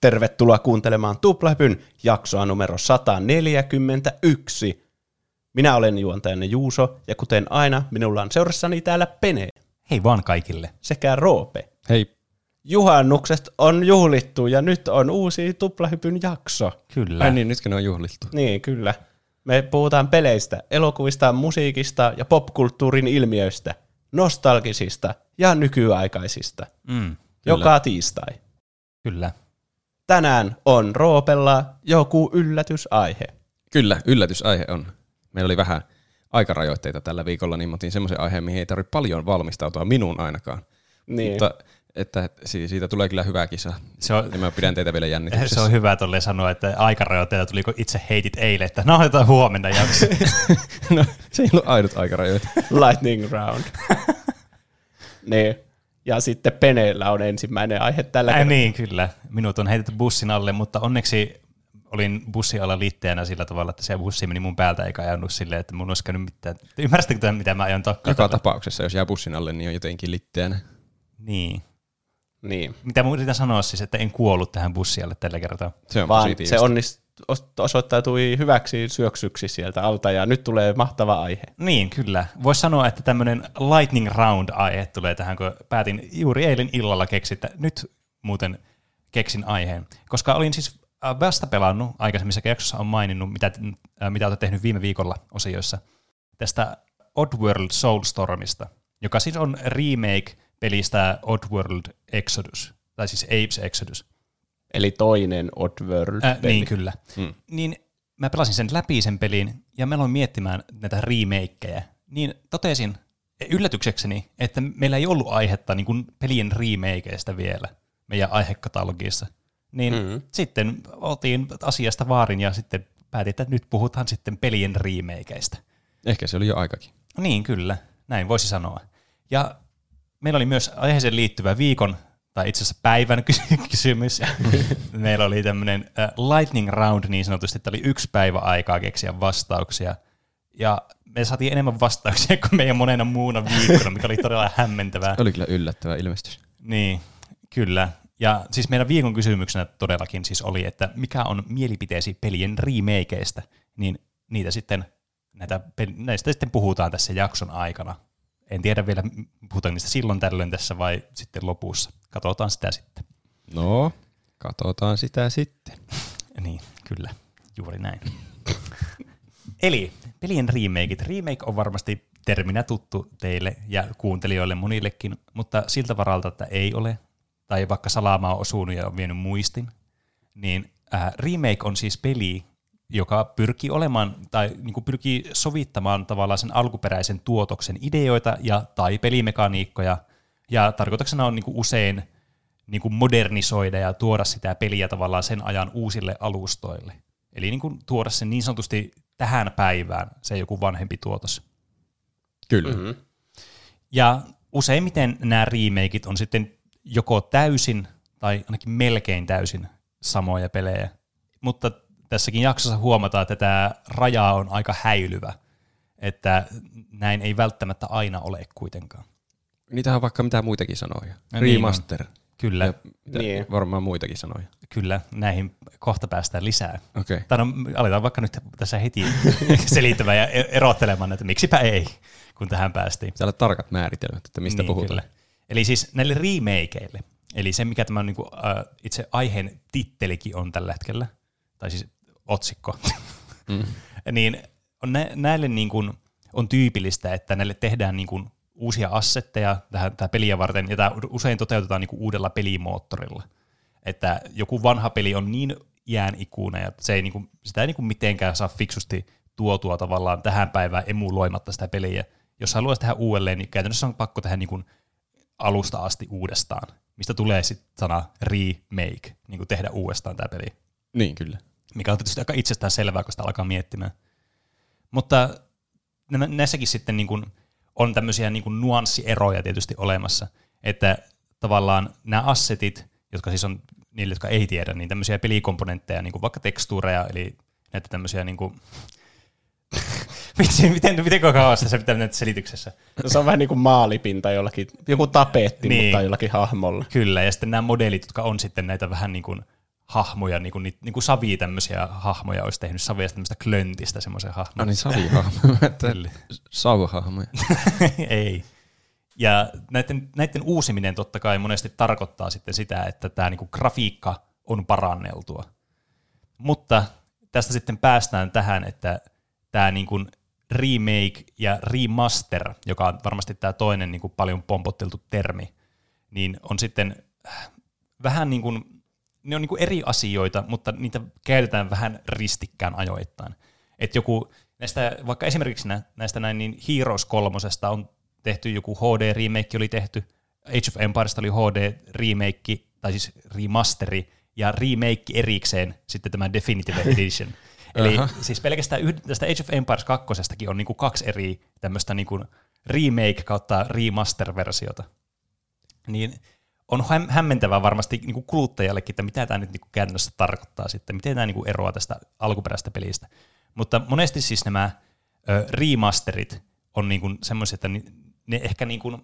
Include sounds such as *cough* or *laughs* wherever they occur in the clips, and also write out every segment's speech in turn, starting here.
Tervetuloa kuuntelemaan Tuplahypyn jaksoa numero 141. Minä olen juontajanne Juuso, ja kuten aina, minulla on seurassani täällä Pene Hei vaan kaikille. sekä Roope. Hei. Juhannukset on juhlittu, ja nyt on uusi Tuplahypyn jakso. Kyllä. Ai niin, nytkö ne on juhlittu? Niin, kyllä. Me puhutaan peleistä, elokuvista, musiikista ja popkulttuurin ilmiöistä, nostalgisista ja nykyaikaisista. Mm, Joka tiistai. kyllä. Tänään on Roopella joku yllätysaihe. Kyllä, yllätysaihe on. Meillä oli vähän aikarajoitteita tällä viikolla, niin mä otin semmoisen aiheen, mihin ei tarvitse paljon valmistautua, minun ainakaan. Niin. Mutta että si- siitä tulee kyllä hyvä kisa. Se on, Ja mä pidän teitä vielä jännityksessä. se on hyvä tolleen sanoa, että aikarajoitteita tuli, kun itse heitit eilen, että no otetaan huomenna jakso. *laughs* no, se ei ollut ainut aikarajoite. Lightning round. *laughs* niin. Ja sitten Peneellä on ensimmäinen aihe tällä Äh, kertaa. niin, kyllä. Minut on heitetty bussin alle, mutta onneksi olin bussin alla liitteenä sillä tavalla, että se bussi meni mun päältä eikä ajanut silleen, että mun olisi käynyt mitään. Ymmärrättekö tämän, mitä mä ajan takaa? Joka tapauksessa, jos jää bussin alle, niin on jotenkin litteänä. Niin. Niin. Mitä mun yritän sanoa siis, että en kuollut tähän bussialle tällä kertaa. Se on Vaan positiivista. se onnist, os- osoittautui hyväksi syöksyksi sieltä alta ja nyt tulee mahtava aihe. Niin, kyllä. Voisi sanoa, että tämmöinen lightning round-aihe tulee tähän, kun päätin juuri eilen illalla keksiä, että nyt muuten keksin aiheen. Koska olin siis äh, vasta pelannut, aikaisemmissa jaksossa on maininnut, mitä, äh, mitä olet tehnyt viime viikolla osioissa, tästä Oddworld Soulstormista, joka siis on remake pelistä Oddworld Exodus, tai siis Apes Exodus. Eli toinen Oddworld. Äh, niin, kyllä. Mm. Niin mä pelasin sen läpi sen pelin, ja mä aloin miettimään näitä remakeja. Niin totesin yllätyksekseni, että meillä ei ollut aihetta niin kuin pelien remakeista vielä meidän aihekatalogissa. Niin Mhm. mm-hmm. sitten oltiin asiasta vaarin ja sitten päätin, että nyt puhutaan sitten pelien remakeista. Ehkä se oli jo aikakin. Niin, kyllä. Näin voisi sanoa. Ja meillä oli myös aiheeseen liittyvä viikon, tai itse asiassa päivän kysy- *laughs* kysymys. *laughs* meillä oli tämmöinen lightning round niin sanotusti, että oli yksi päivä aikaa keksiä vastauksia. Ja me saatiin enemmän vastauksia kuin meidän monena muuna viikkona, mikä oli todella *laughs* hämmentävää. Oli kyllä yllättävä ilmestys. Niin, kyllä. Ja siis meidän viikon kysymyksenä todellakin siis oli, että mikä on mielipiteesi pelien remakeista, niin niitä sitten, näitä, näistä sitten puhutaan tässä jakson aikana. En tiedä vielä, puhutaanko niistä silloin tällöin tässä vai sitten lopussa. Katsotaan sitä sitten. No, katsotaan sitä sitten. *laughs* Niin, kyllä, juuri näin. *laughs* Eli pelien remakeit. Remake on varmasti terminä tuttu teille ja kuuntelijoille monillekin, mutta siltä varalta, että ei ole, tai vaikka salama on osunut ja on vienyt muistin, niin äh, remake on siis peli, joka pyrkii olemaan, tai niin kuin pyrkii sovittamaan tavallaan sen alkuperäisen tuotoksen ideoita ja tai pelimekaniikkoja, ja tarkoituksena on niin kuin usein niin kuin modernisoida ja tuoda sitä peliä tavallaan sen ajan uusille alustoille. Eli niin kuin tuoda sen niin sanotusti tähän päivään, se joku vanhempi tuotos. Kyllä. Mhm. Ja useimmiten nämä remakeit on sitten joko täysin tai ainakin melkein täysin samoja pelejä. Mutta tässäkin jaksossa huomataan, että tämä raja on aika häilyvä, että näin ei välttämättä aina ole kuitenkaan. Niitähän on vaikka mitä muitakin sanoja. No niin Remaster. Kyllä, Ja Niin. Varmaan muitakin sanoja. kyllä, näihin kohta päästään lisää. Okei. Okay. Tai no, aletaan vaikka nyt tässä heti *laughs* selittämään ja e- erottelemaan, että miksipä ei, kun tähän päästiin. Täällä tarkat määritelmät, että mistä niin, puhutaan. Kyllä. Eli siis näille remakeille, eli se mikä tämä on, niin kuin, äh, itse aiheen tittelikin on tällä hetkellä, tai siis otsikko, Mm. *laughs* niin on nä- näille niin kuin, on tyypillistä, että näille tehdään niin kuin, uusia assetteja tähän, tähän peliä varten, ja tämä usein toteutetaan niin kuin, uudella pelimoottorilla. Että joku vanha peli on niin jäänikuinen, että se ei, niin kuin, sitä ei niin kuin, mitenkään saa fiksusti tuotua tavallaan tähän päivään emuloimatta sitä peliä. Jos haluaisi tehdä uudelleen, niin käytännössä on pakko tehdä niin kuin, alusta asti uudestaan, mistä tulee sitten sana remake, niin kuin tehdä uudestaan tämä peli Niin, kyllä. Mikä on tietysti aika itsestään selvää, kun sitä alkaa miettimään. Mutta näissäkin sitten niin kuin on tämmöisiä niin kuin nuanssieroja tietysti olemassa, että tavallaan nämä assetit, jotka siis on niille, jotka ei tiedä, niin tämmöisiä pelikomponentteja, niin kuin vaikka tekstuureja, eli näitä tämmöisiä niin kuin *laughs* Vitsi, miten, miten kauan se pitää mennä selityksessä? Se on vähän niin kuin maalipinta jollakin, joku tapetti, Niin. mutta jollakin hahmolla. Kyllä, ja sitten nämä modelit, jotka on sitten näitä vähän niin kuin hahmoja, niin kuin, niin kuin Savi tämmöisiä hahmoja olisi tehnyt Savia tämmöistä klöntistä semmoisen hahmon. No niin, Kyllä. Sauhahmoja. *laughs* Ei. Ja näiden, näiden uusiminen totta kai monesti tarkoittaa sitten sitä, että tämä niinku grafiikka on paranneltua. Mutta tästä sitten päästään tähän, että tämä niinku remake ja remaster, joka on varmasti tämä toinen niinku paljon pompotteltu termi, niin on sitten äh, vähän niin kuin, ne on niin kuin eri asioita, mutta niitä käytetään vähän ristikkään ajoittain. Että joku näistä, vaikka esimerkiksi nä- näistä näin, niin Heroes kolmosesta on tehty joku HD-remake oli tehty, Age of Empiresista oli HD-remake, tai siis remasteri, ja remake erikseen sitten tämä Definitive *laughs* Edition. Eli Aha. siis pelkästään yhd- tästä Age of Empires 2 on niinku kaksi eri tämmöistä niinku remake kautta remaster-versiota. Niin on häm- hämmentävää varmasti niinku kuluttajallekin, että mitä tämä nyt niinku käytännössä tarkoittaa sitten, miten tämä niinku eroaa tästä alkuperäisestä pelistä. Mutta monesti siis nämä ö, remasterit on niinku semmoisia, että ne ehkä niinku,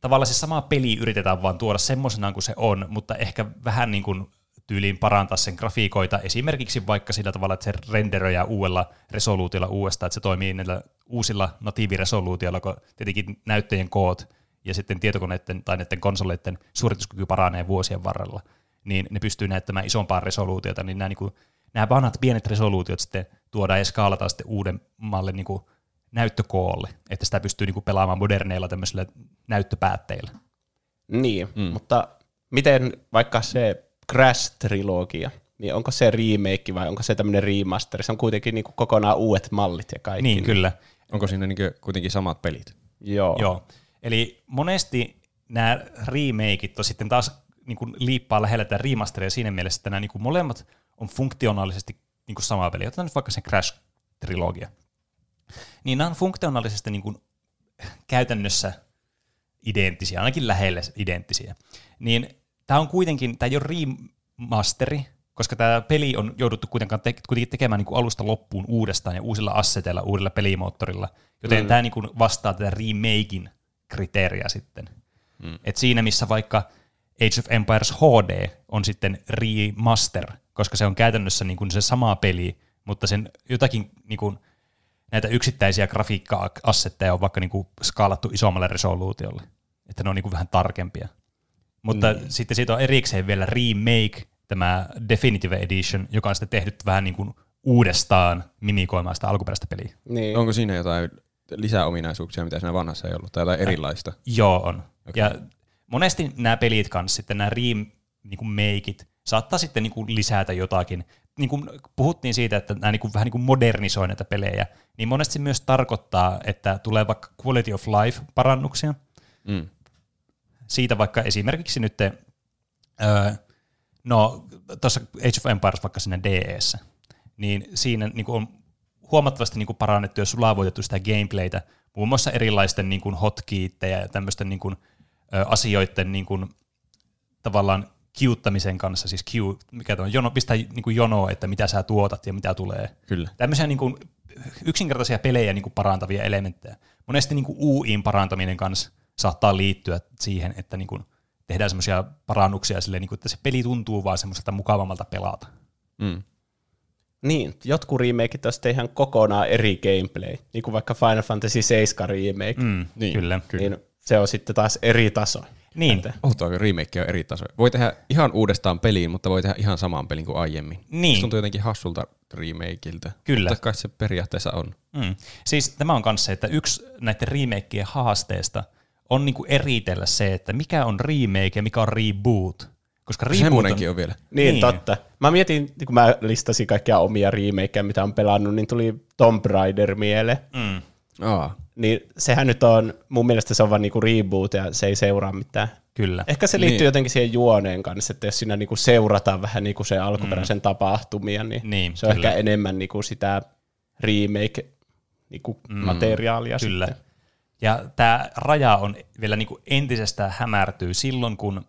tavallaan se sama peli yritetään vaan tuoda semmoisenaan kuin se on, mutta ehkä vähän niin kuin tyyliin parantaa sen grafiikoita, esimerkiksi vaikka sillä tavalla, että se renderöjää uudella resoluutiolla uudestaan, että se toimii näillä uusilla natiiviresoluutioilla, kun tietenkin näyttöjen koot ja sitten tietokoneiden tai näiden konsoleiden suorituskyky paranee vuosien varrella, niin ne pystyy näyttämään isompaa resoluutiota, niin nämä, niin kuin, nämä vanhat pienet resoluutiot sitten tuodaan ja skaalataan sitten uudemmalle niin kuin näyttökoolle, että sitä pystyy niin kuin pelaamaan moderneilla tämmöisillä näyttöpäätteillä. Niin, mm. mutta miten vaikka se Crash-trilogia, niin onko se remake vai onko se tämmöinen remaster? Se on kuitenkin niin kuin kokonaan uudet mallit ja kaikki. Niin, kyllä. Onko siinä niin kuitenkin samat pelit? Joo. Joo. Eli monesti nämä remakeit on sitten taas niin kuin liippaa lähellä tätä remasteria siinä mielessä, että nämä niin kuin molemmat on funktionaalisesti niin kuin sama peli. Otetaan nyt vaikka sen Crash-trilogia. Niin nämä on funktionaalisesti niin kuin käytännössä identtisiä, ainakin lähellä identtisiä. Niin tämä on kuitenkin, tämä ei ole remasteri, koska tämä peli on jouduttu kuitenkaan te- kuitenkin tekemään niin kuin alusta loppuun uudestaan ja uusilla asseteilla, uudella pelimoottorilla, joten mm. tämä niin kuin vastaa tätä remakein kriteeriä sitten. Mm. Et siinä missä vaikka Age of Empires HD on sitten remaster, koska se on käytännössä niin kuin se sama peli, mutta sen jotakin niin kuin, näitä yksittäisiä grafiikka-assetteja on vaikka niin kuin skaalattu isommalle resoluutiolle, että ne on niin kuin vähän tarkempia. Mutta mm. sitten siitä on erikseen vielä remake, tämä Definitive Edition, joka on sitten tehnyt vähän niin kuin uudestaan mimikoimaan sitä alkuperäistä peliä. Niin. Onko siinä jotain lisäominaisuuksia, mitä siinä vanhassa ei ollut, tai jotain erilaista? Joo, on. Okay. Ja monesti nämä pelit kanssa, sitten nämä remakeit, saattaa sitten niin kuin lisätä jotakin. Niin kuin puhuttiin siitä, että nämä niin kuin vähän niin kuin modernisoi näitä pelejä, niin monesti se myös tarkoittaa, että tulee vaikka quality of life parannuksia. Mm. Siitä vaikka esimerkiksi nyt, öö, no tuossa Age of Empires vaikka siinä DEssä, niin siinä niin kuin on huomattavasti niin kuin parannettu ja sulavoitettu sitä gameplaytä, muun muassa erilaisten niin kuin hotkeyittejä ja tämmöisten niin kuin, ö, asioiden niin kuin, tavallaan kiuttamisen kanssa, siis kiu, mikä on, jono, pistää niin kuin jonoa, että mitä sä tuotat ja mitä tulee. Kyllä. Tämmöisiä niin kuin, yksinkertaisia pelejä niin kuin parantavia elementtejä. Monesti niin kuin UIin parantaminen kanssa saattaa liittyä siihen, että niin kuin tehdään semmoisia parannuksia silleen, niin kuin, että se peli tuntuu vaan semmoiselta mukavammalta pelata. Mm. Niin, jotkut remakeit on ihan kokonaan eri gameplay, niin kuin vaikka Final Fantasy 7 remake, mm. Niin, kyllä. niin se on sitten taas eri taso. Niin, Että- Outoa, remake on eri tasoja. Voi tehdä ihan uudestaan peliin, mutta voi tehdä ihan saman pelin kuin aiemmin. Niin. Se tuntuu jotenkin hassulta remakeiltä. Kyllä. Mutta kai se periaatteessa on. Mm. Siis tämä on myös se, että yksi näiden remakeien haasteista on niinku eritellä se, että mikä on remake ja mikä on reboot. Koska reboot on, on vielä. niin, Niin. totta. Mä mietin, kun mä listasin kaikkia omia remakeja, mitä on pelannut, niin tuli Tomb Raider mieleen. Mm. Aa, Niin sehän nyt on, mun mielestä se on vaan niinku reboot ja se ei seuraa mitään. Kyllä. Ehkä se liittyy Niin. jotenkin siihen juoneen kanssa, että jos siinä niinku seurataan vähän niinku se alkuperäisen mm. tapahtumia, niin, Niin, se on kyllä. ehkä enemmän niinku sitä remake niinku mm, materiaalia Kyllä. sitten. Ja tämä raja on vielä niinku entisestään hämärtyy silloin, kun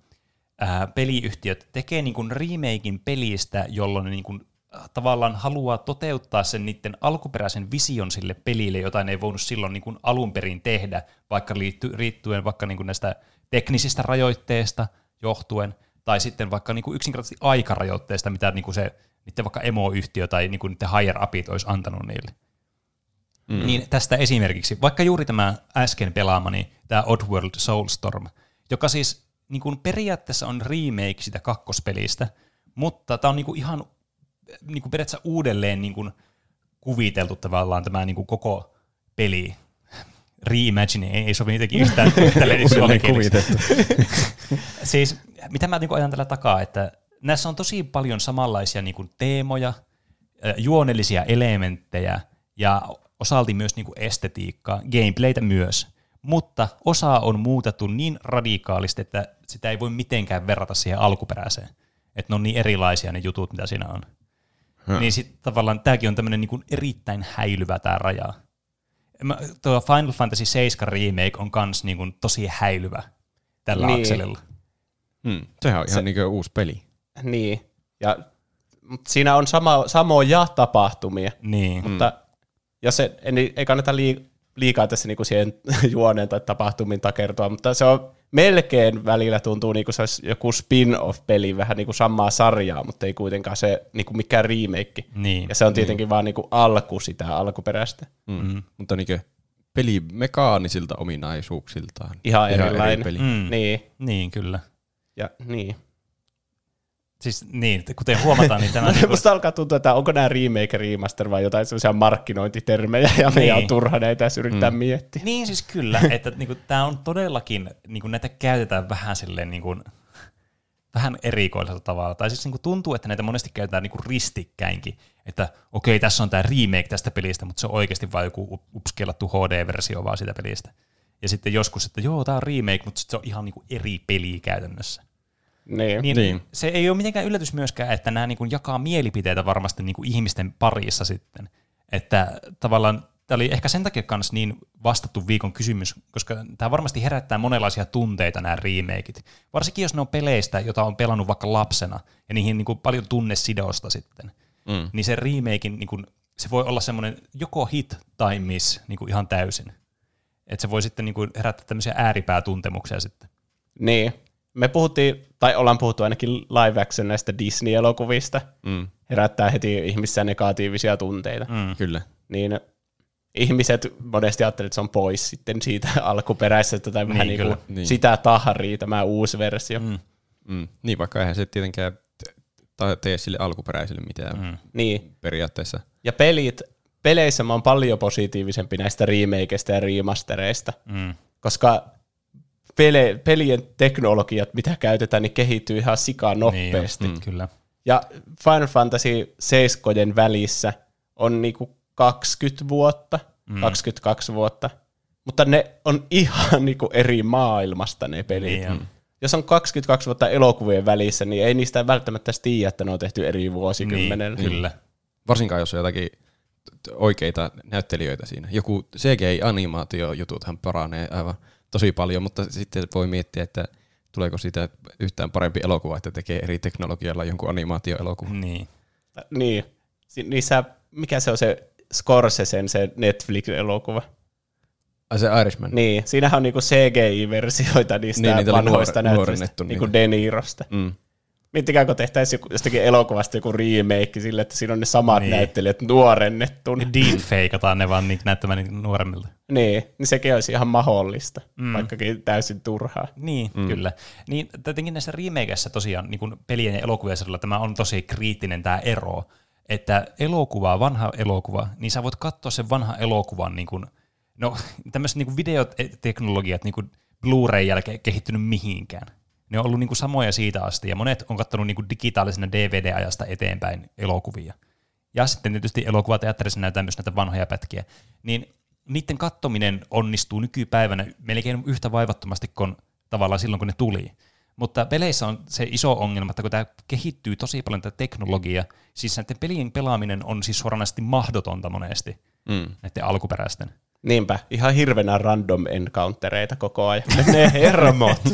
ää, peliyhtiöt tekee niinku remakein pelistä, jolloin ne niinku, äh, tavallaan haluaa toteuttaa sen niiden alkuperäisen vision sille pelille, jota ne ei voinut silloin niinku alun perin tehdä, vaikka liitty, liittyen vaikka niinku näistä teknisistä rajoitteista johtuen, tai sitten vaikka niinku yksinkertaisesti aikarajoitteesta, mitä niinku se niiden vaikka emoyhtiö tai niinku niiden higher upit olisi antanut niille. Mm. Niin tästä esimerkiksi, vaikka juuri tämä äsken pelaamani, tämä Oddworld Soulstorm, joka siis niin kuin periaatteessa on remake sitä kakkospelistä, mutta tämä on niin kuin ihan niin kuin periaatteessa uudelleen niin kuin kuviteltu tavallaan tämä niin kuin koko peli. Reimagine ei, ei sovi niitäkin yhtään *laughs* Uudelleen kuvitettu. *laughs* siis mitä mä niin ajan tällä takaa, että näissä on tosi paljon samanlaisia niin kuin teemoja, juonellisia elementtejä ja osalti myös niin kuin estetiikkaa, gameplaytä myös, mutta osa on muutettu niin radikaalisti, että sitä ei voi mitenkään verrata siihen alkuperäiseen. Että ne on niin erilaisia ne jutut, mitä siinä on. Hmm. Niin sitten tavallaan tämäkin on tämmöinen niin erittäin häilyvä tämä raja. Mä, tuo Final Fantasy 7 remake on kans niin kuin tosi häilyvä tällä niin. akselilla. Hmm. Sehän on ihan Se, niin uusi peli. Niin, ja mutta siinä on sama, samoja tapahtumia, niin. mutta ja se, ei, ei kannata liikaa tässä niinku siihen *laughs* juoneen tai tapahtumiin takertua, mutta se on melkein välillä tuntuu niinku se olisi joku spin-off-peli, vähän niinku samaa sarjaa, mutta ei kuitenkaan se niinku mikään remake. Niin, ja se on tietenkin niin. vaan niinku alku sitä alkuperäistä. Mm. Mm. Mutta niinku peli mekaanisilta ominaisuuksiltaan. Ihan, Ihan erilainen. Eri peli. Mm. Niin. niin, kyllä. Ja niin. Siis niin, kuten huomataan, niin tämä... *laughs* Niinku... Musta alkaa tuntua, että onko nämä remake remaster vai jotain sellaisia markkinointitermejä, ja niin. meidän on turha näitä yrittää mm. miettiä. Niin siis kyllä, että niinku, tämä on todellakin, niinku, näitä käytetään vähän silleen niinku, vähän erikoisella tavalla. Tai siis niinku, tuntuu, että näitä monesti käytetään niinku, ristikkäinkin, että okei, tässä on tämä remake tästä pelistä, mutta se on oikeasti vain joku upskelattu HD-versio vaan sitä pelistä. Ja sitten joskus, että joo, tämä on remake, mutta se on ihan niinku, eri peli käytännössä. Niin. Niin, niin. Se ei ole mitenkään yllätys myöskään, että nämä niin kuin jakaa mielipiteitä varmasti niin kuin ihmisten parissa sitten. Että tavallaan tämä oli ehkä sen takia myös niin vastattu viikon kysymys, koska tämä varmasti herättää monenlaisia tunteita nämä remakeit. Varsinkin jos ne on peleistä, jota on pelannut vaikka lapsena, ja niihin niin kuin paljon tunnesidosta sitten. Mm. Niin se remakein, niin kuin, se voi olla semmoinen joko hit tai miss niin kuin ihan täysin. Että se voi sitten niin kuin herättää tämmöisiä ääripäätuntemuksia sitten. Niin, me puhuttiin, tai ollaan puhuttu ainakin live action näistä Disney-elokuvista, mm. herättää heti ihmissä negatiivisia tunteita. Mm. Kyllä. Niin ihmiset monesti ajattelevat, että se on pois sitten siitä *laughs* alkuperäisestä tai vähän niin, niin kuin niin. sitä tahrii tämä uusi versio. Mm. Mm. Niin, vaikka eihän se tietenkään tee sille alkuperäiselle mitään mm. niin. periaatteessa. Ja pelit, peleissä mä oon paljon positiivisempi näistä remakeista ja remastereista, mm. koska pele, pelien teknologiat, mitä käytetään, niin kehittyy ihan sikaa nopeasti. Niin, mm. kyllä. Ja Final Fantasy 7 välissä on niinku 20 vuotta, mm. 22 vuotta, mutta ne on ihan niinku eri maailmasta ne pelit. Niin, mm. Jos on 22 vuotta elokuvien välissä, niin ei niistä välttämättä tiedä, että ne on tehty eri vuosikymmenellä. Niin, kyllä. Varsinkaan jos on jotakin oikeita näyttelijöitä siinä. Joku CGI-animaatiojututhan paranee aivan tosi paljon, mutta sitten voi miettiä, että tuleeko siitä yhtään parempi elokuva, että tekee eri teknologialla jonkun animaatioelokuvan. Niin. Niin. Niissä, mikä se on se Scorsesen se Netflix-elokuva? Ai se Irishman. Niin, siinähän on niinku CGI-versioita niistä niin, vanhoista näyttelyistä, niinku De Nirosta. Mm. Miettikää, kun tehtäisiin jostakin elokuvasta joku remake sille, että siinä on ne samat niin. näyttelijät nuorennettu. Deepfakeataan ne vaan niin näyttämään niin nuoremmilta. Niin, niin sekin olisi ihan mahdollista, mm. vaikkakin täysin turhaa. Niin, mm. kyllä. Niin tietenkin näissä remakeissa tosiaan niin kuin pelien ja elokuvien tämä on tosi kriittinen tämä ero, että elokuva, vanha elokuva, niin sä voit katsoa sen vanhan elokuvan, niin kuin, no *laughs* tämmöiset niin videoteknologiat, niin kuin Blu-ray jälkeen kehittynyt mihinkään ne on ollut niin kuin samoja siitä asti, ja monet on katsonut niin kuin digitaalisena DVD-ajasta eteenpäin elokuvia. Ja sitten tietysti elokuvateatterissa näytetään myös näitä vanhoja pätkiä. Niin niiden kattominen onnistuu nykypäivänä melkein yhtä vaivattomasti kuin tavallaan silloin, kun ne tuli. Mutta peleissä on se iso ongelma, että kun tämä kehittyy tosi paljon tätä teknologiaa, siis näiden pelien pelaaminen on siis suoranaisesti mahdotonta monesti, mm. näiden alkuperäisten. Niinpä, ihan hirveänä random encountereita koko ajan. *laughs* Ne hermot. *laughs*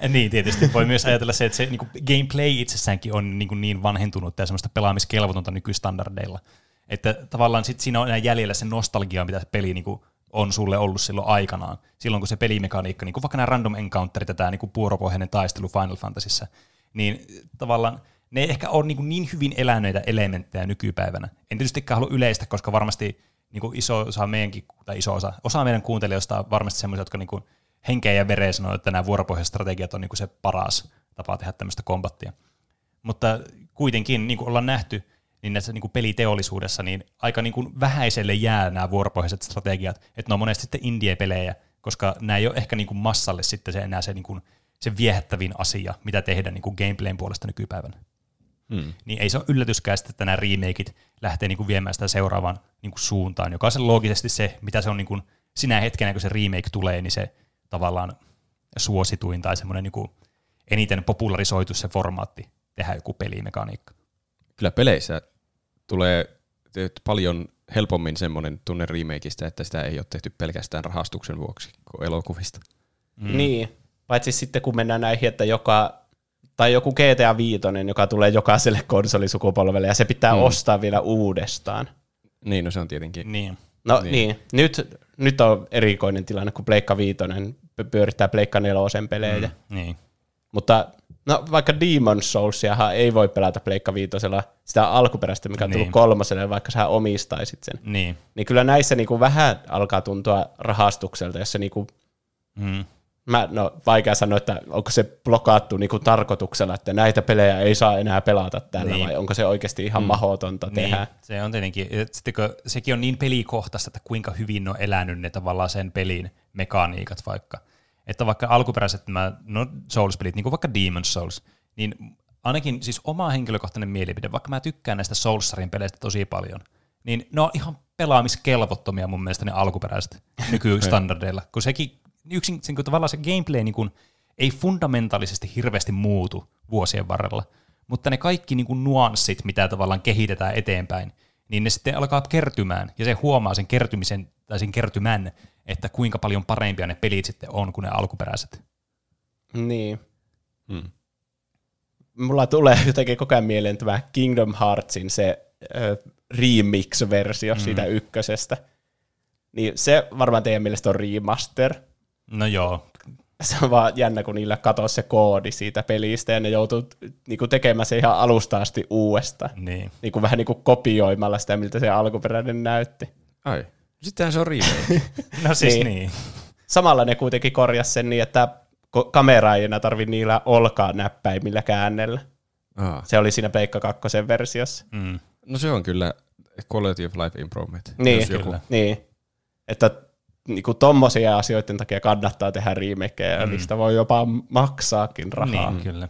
*laughs* niin, tietysti voi myös ajatella se, että se niin kuin gameplay itsessäänkin on niin, kuin niin vanhentunut ja semmoista pelaamiskelvotonta nykystandardeilla. Että tavallaan sit siinä on enää jäljellä se nostalgia, mitä se peli niin kuin on sulle ollut silloin aikanaan. Silloin kun se pelimekaniikka, niin kuin vaikka nämä random encounterit ja tämä niin puoropohjainen taistelu Final Fantasyssä, niin tavallaan ne ei ehkä ole niin, niin hyvin eläneitä elementtejä nykypäivänä. En tietystikään halua yleistä, koska varmasti niin kuin iso osa meidänkin, tai iso osa, osa meidän kuuntelijoista on varmasti semmoisia, jotka niin kuin henkeä ja vereen sanoo, että nämä vuoropohjaiset strategiat on niin kuin se paras tapa tehdä tämmöistä kombattia. Mutta kuitenkin, niin kuin ollaan nähty, niin näissä niin kuin peliteollisuudessa niin aika niin kuin vähäiselle jää nämä vuoropohjaiset strategiat, että ne on monesti sitten indie-pelejä, koska nämä ei ole ehkä niin kuin massalle sitten se enää se, niin kuin, se viehättävin asia, mitä tehdä niin kuin gameplayn puolesta nykypäivänä. Hmm. Niin ei se ole yllätyskään, että nämä remakeit lähtee niin kuin viemään sitä seuraavaan niin kuin suuntaan, joka on se loogisesti se, mitä se on niin kuin sinä hetkenä, kun se remake tulee, niin se tavallaan suosituin tai semmoinen niin kuin eniten popularisoitu se formaatti tehdä joku pelimekaniikka. Kyllä peleissä tulee paljon helpommin semmoinen tunne remakeista, että sitä ei ole tehty pelkästään rahastuksen vuoksi kuin elokuvista. Mm. Niin, paitsi sitten kun mennään näihin, että joka, tai joku GTA 5, joka tulee jokaiselle konsolisukupolvelle ja se pitää mm. ostaa vielä uudestaan. Niin, no se on tietenkin. Niin. No niin, niin. Nyt, nyt on erikoinen tilanne, kun Pleikka 5 pyörittää Pleikka 4 pelejä. Mm, niin. Mutta no, vaikka Demon Soulsiahan ei voi pelata Pleikka viitosella sitä alkuperäistä, mikä on tullut niin. kolmoselle, vaikka sä omistaisit sen. Niin. Niin kyllä näissä niinku vähän alkaa tuntua rahastukselta, jos se niinku, mm. Mä, no vaikea sanoa, että onko se blokattu niinku tarkoituksella, että näitä pelejä ei saa enää pelata tällä, niin. vai onko se oikeasti ihan mm. mahdotonta niin. tehdä. Se on tietenkin, sitten kun sekin on niin pelikohtaista, että kuinka hyvin on elänyt ne tavallaan sen pelin mekaniikat vaikka että vaikka alkuperäiset nämä no Souls-pelit, niin kuin vaikka Demon's Souls, niin ainakin siis oma henkilökohtainen mielipide, vaikka mä tykkään näistä Soulsarin peleistä tosi paljon, niin ne on ihan pelaamiskelvottomia mun mielestä ne alkuperäiset *laughs* nykystandardeilla, kun sekin yksin, sen, kun tavallaan se gameplay niin kuin, ei fundamentaalisesti hirveästi muutu vuosien varrella, mutta ne kaikki niin kuin nuanssit, mitä tavallaan kehitetään eteenpäin, niin ne sitten alkaa kertymään, ja se huomaa sen kertymisen tai sen kertymän, että kuinka paljon parempia ne pelit sitten on kuin ne alkuperäiset. Niin. Hmm. Mulla tulee jotenkin koko ajan mieleen tämä Kingdom Heartsin se äh, remix-versio hmm. siitä ykkösestä. Niin se varmaan teidän mielestä on remaster. No joo. Se on vaan jännä, kun niillä katoaa se koodi siitä pelistä ja ne joutuu niinku, tekemään se ihan alusta asti uudestaan. Niin. Niinku, vähän niinku kopioimalla sitä, miltä se alkuperäinen näytti. Ai. Sittenhän se on remake. *laughs* no siis niin. niin. Samalla ne kuitenkin korjasi sen niin, että kamera ei enää tarvi niillä olkaa näppäimillä käännellä. Aa. Se oli siinä Peikka 2 versiossa. Mm. No se on kyllä quality of life improvement. Niin, kyllä. niin. Että niinku tommosia asioiden takia kannattaa tehdä remakeja, mm. niistä voi jopa maksaakin rahaa. Niin, kyllä.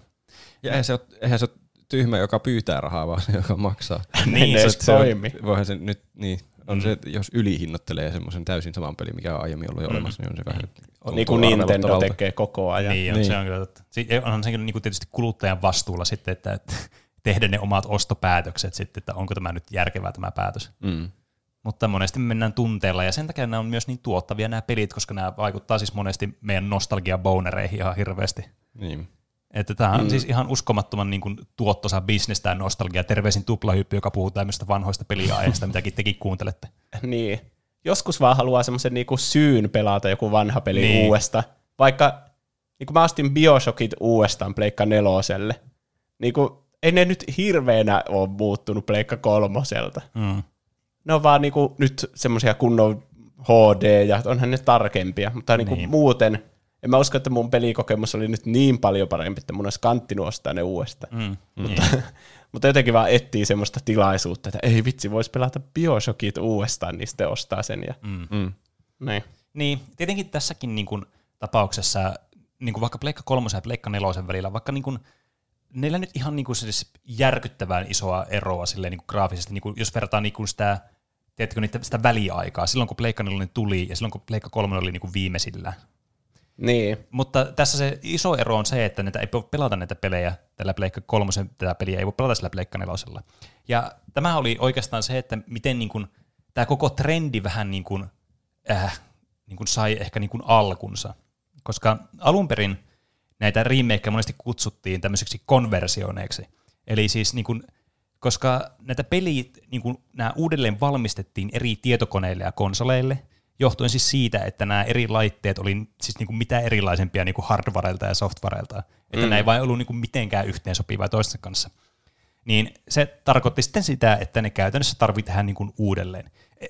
Ja eihän se ole, eihän se ole tyhmä, joka pyytää rahaa, vaan se, joka maksaa. *laughs* niin, se, se toimi. voihan se nyt, niin, on mm. se, jos ylihinnoittelee semmoisen täysin saman pelin, mikä on aiemmin ollut jo mm. olemassa, niin on se vähän... Niin kuin Nintendo tekee koko ajan. Niin, niin. se on kyllä totta. Onhan se niin kuin tietysti kuluttajan vastuulla sitten, että, että *laughs* tehdä ne omat ostopäätökset sitten, että onko tämä nyt järkevää tämä päätös. Mm. Mutta monesti me mennään tunteella, ja sen takia nämä on myös niin tuottavia nämä pelit, koska nämä vaikuttaa siis monesti meidän nostalgia-bonereihin ihan hirveästi. Niin. Että tämä on mm. siis ihan uskomattoman niin kuin, tuottosa bisnes tämä nostalgia. Terveisin tuplahyppy, joka puhuu tämmöistä vanhoista peliaiheista, mitäkin tekin kuuntelette. *laughs* niin. Joskus vaan haluaa semmoisen niin syyn pelata joku vanha peli niin. uudesta. Vaikka niin kuin mä astin Bioshockit uudestaan Pleikka neloselle. Niin kuin, ei ne nyt hirveänä ole muuttunut Pleikka kolmoselta. Mm. Ne on vaan niin kuin, nyt semmoisia kunnon HD ja onhan ne tarkempia, mutta niin kuin niin. muuten – en mä usko, että mun pelikokemus oli nyt niin paljon parempi, että mun olisi kanttinut ostaa ne uudestaan. Mm, mutta, niin. *laughs* mutta jotenkin vaan etsii semmoista tilaisuutta, että ei vitsi, voisi pelata Bioshockit uudestaan, niin sitten ostaa sen. Ja, mm. Mm. Niin. niin, tietenkin tässäkin niin kuin, tapauksessa, niin kuin vaikka Pleikka 3 ja Pleikka 4 välillä, vaikka niin kuin, neillä nyt ihan niin kuin siis järkyttävän isoa eroa silleen, niin kuin graafisesti, niin kuin, jos verrataan niin kuin sitä, tiedätkö, niitä, sitä väliaikaa, silloin kun Pleikka 4 tuli ja silloin kun Pleikka 3 oli niin kuin viimeisillä, niin. Mutta tässä se iso ero on se, että näitä ei voi pelata näitä pelejä tällä Pleikka kolmosen, tätä peliä ei voi pelata sillä Pleikka nelosella. Ja tämä oli oikeastaan se, että miten niin kuin, tämä koko trendi vähän niin kuin, äh, niin kuin sai ehkä niin kuin alkunsa. Koska alun perin näitä remakeja monesti kutsuttiin tämmöiseksi konversioneiksi. Eli siis niin kuin, koska näitä pelit, niin kuin, nämä uudelleen valmistettiin eri tietokoneille ja konsoleille – johtuen siis siitä, että nämä eri laitteet oli siis niin kuin mitä erilaisempia niin kuin hardwarelta ja softwarelta, että mm. nämä ei vain ollut niin kuin mitenkään yhteensopivaa toistensa kanssa. Niin se tarkoitti sitten sitä, että ne käytännössä tarvitsee tehdä niin kuin uudelleen. E,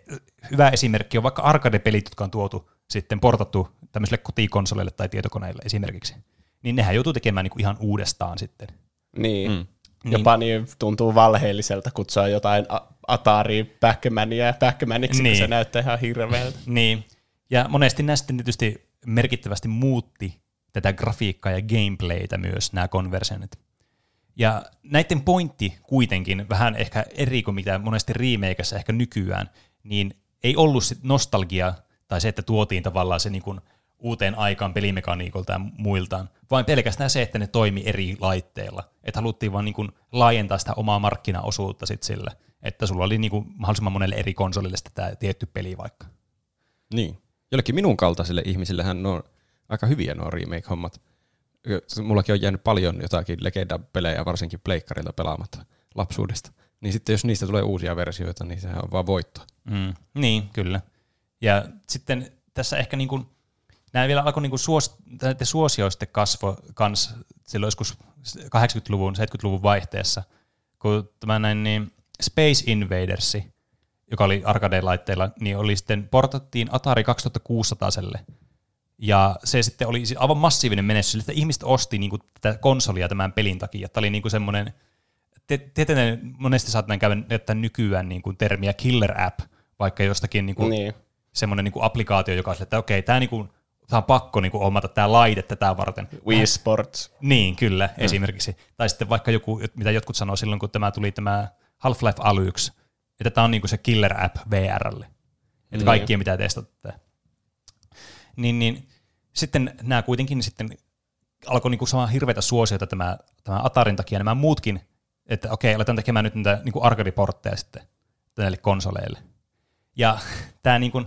Hyvä esimerkki on vaikka arcade-pelit, jotka on tuotu sitten portattu tämmöiselle kotikonsoleille tai tietokoneille esimerkiksi. Niin nehän joutuu tekemään niin kuin ihan uudestaan sitten. Niin. Mm. Jopa niin tuntuu valheelliselta kutsua jotain Atari Backmania Backmaniksi, niin. kun se näyttää ihan hirveältä. Niin. Ja monesti sitten tietysti merkittävästi muutti tätä grafiikkaa ja gameplaytä myös, nämä konversionit. Ja näiden pointti kuitenkin vähän ehkä eri kuin mitä monesti remakeissa ehkä nykyään, niin ei ollut sit nostalgia tai se, että tuotiin tavallaan se niin kuin uuteen aikaan pelimekaniikolta ja muiltaan, vaan pelkästään se, että ne toimi eri laitteilla. Että haluttiin vaan niin kuin laajentaa sitä omaa markkinaosuutta sit sillä, että sulla oli niin kuin mahdollisimman monelle eri konsolille tämä tietty peli vaikka. Niin. Jollekin minun kaltaisille ihmisillehän ne on aika hyviä nuo remake-hommat. Mullakin on jäänyt paljon jotakin legenda-pelejä, varsinkin pleikkarilta pelaamatta lapsuudesta. Niin sitten jos niistä tulee uusia versioita, niin sehän on vaan voitto. Mm, niin, kyllä. Ja sitten tässä ehkä niin kuin, nämä vielä alkoi niin kuin suos, suosioiste kasvo kans silloin joskus 80-luvun, 70-luvun vaihteessa, kun tämä näin niin Space Invadersi, joka oli arcade-laitteilla, niin oli sitten portattiin Atari 2600 ja se sitten oli aivan massiivinen menestys, että ihmiset osti niin kuin, tätä konsolia tämän pelin takia. Tämä oli niin kuin semmoinen, tietenkin monesti saattaa käydä että nykyään niin kuin termiä killer app, vaikka jostakin niin kuin, niin. semmoinen niin kuin applikaatio, joka on että okei, tämä, niin kuin, tämä on pakko niin kuin, omata tämä laite tätä varten. Wii Sports. Niin, kyllä, mm. esimerkiksi. Tai sitten vaikka joku, mitä jotkut sanoo silloin, kun tämä tuli tämä Half-Life Alyx, että tämä on niin kuin se killer app VRlle. Että niin. kaikkien pitää testata niin, niin sitten nämä kuitenkin sitten alkoi niinku saada hirveitä suosiota tämä, tämä Atarin takia nämä muutkin, että okei, aletaan tekemään nyt niitä niinku arcade-portteja sitten näille konsoleille. Ja *laughs* tämä niinku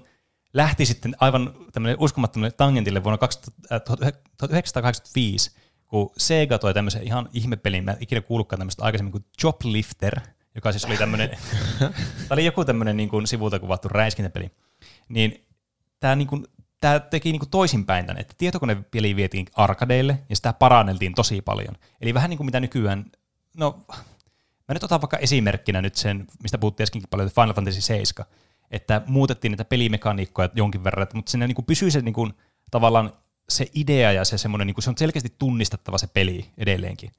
lähti sitten aivan tämmöinen uskomattomalle tangentille vuonna 1985, äh, kun Sega toi tämmöisen ihan ihmepelin, mä en ikinä kuullutkaan tämmöistä aikaisemmin kuin Joplifter, joka siis oli tämmöinen, *laughs* tämä oli joku tämmöinen niin kuin sivulta kuvattu räiskintäpeli. Niin tämä niin kuin tämä teki niin kuin toisinpäin tämän, että tietokonepeli vietiin arkadeille ja sitä paranneltiin tosi paljon. Eli vähän niin kuin mitä nykyään, no mä nyt otan vaikka esimerkkinä nyt sen, mistä puhuttiin äskenkin paljon, Final Fantasy 7, että muutettiin näitä pelimekaniikkoja jonkin verran, mutta sinne niin kuin pysyy se niin kuin, tavallaan se idea ja se semmoinen, niin kuin se on selkeästi tunnistettava se peli edelleenkin.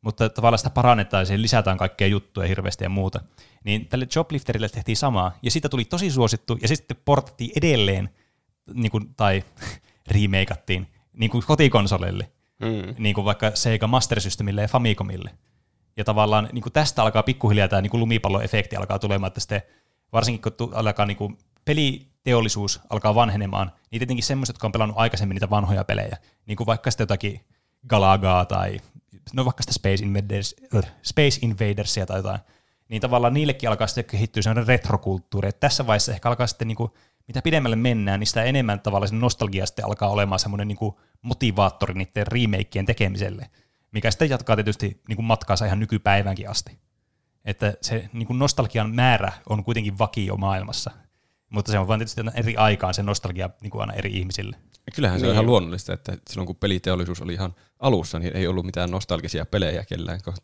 Mutta tavallaan sitä parannetaan ja siihen lisätään kaikkea juttuja hirveästi ja muuta. Niin tälle Joblifterille tehtiin samaa, ja siitä tuli tosi suosittu, ja sitten portattiin edelleen niin kuin, tai *laughs* remakeattiin niin kuin kotikonsoleille, mm. niin kuin vaikka Sega Master Systemille ja Famicomille. Ja tavallaan niin kuin tästä alkaa pikkuhiljaa tämä niin kuin lumipalloefekti alkaa tulemaan, että sitten varsinkin kun alkaa niin kuin peliteollisuus alkaa vanhenemaan, niin tietenkin semmoiset, jotka on pelannut aikaisemmin niitä vanhoja pelejä, niin kuin vaikka sitten jotakin Galagaa tai no vaikka sitä Space, Invaders, Space Invadersia tai jotain, niin tavallaan niillekin alkaa sitten kehittyä sellainen retrokulttuuri, että tässä vaiheessa ehkä alkaa sitten niin kuin mitä pidemmälle mennään, niin sitä enemmän tavallaan nostalgia sitten alkaa olemaan semmoinen niin motivaattori niiden remakeien tekemiselle, mikä sitten jatkaa tietysti niin kuin matkaansa ihan nykypäivänkin asti. Että se niin kuin nostalgian määrä on kuitenkin vakio maailmassa, mutta se on vain tietysti eri aikaan se nostalgia niin kuin aina eri ihmisille. Kyllähän se niin. on ihan luonnollista, että silloin kun peliteollisuus oli ihan alussa, niin ei ollut mitään nostalgisia pelejä kellään, kun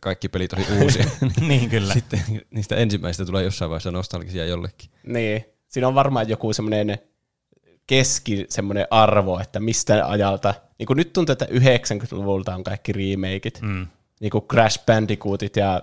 kaikki pelit oli uusia. *laughs* niin kyllä. Sitten niistä ensimmäistä tulee jossain vaiheessa nostalgisia jollekin. Niin, siinä on varmaan joku semmoinen keski semmoinen arvo, että mistä ajalta, niin kuin nyt tuntuu, että 90-luvulta on kaikki remakeit, mm. niin kuin Crash Bandicootit ja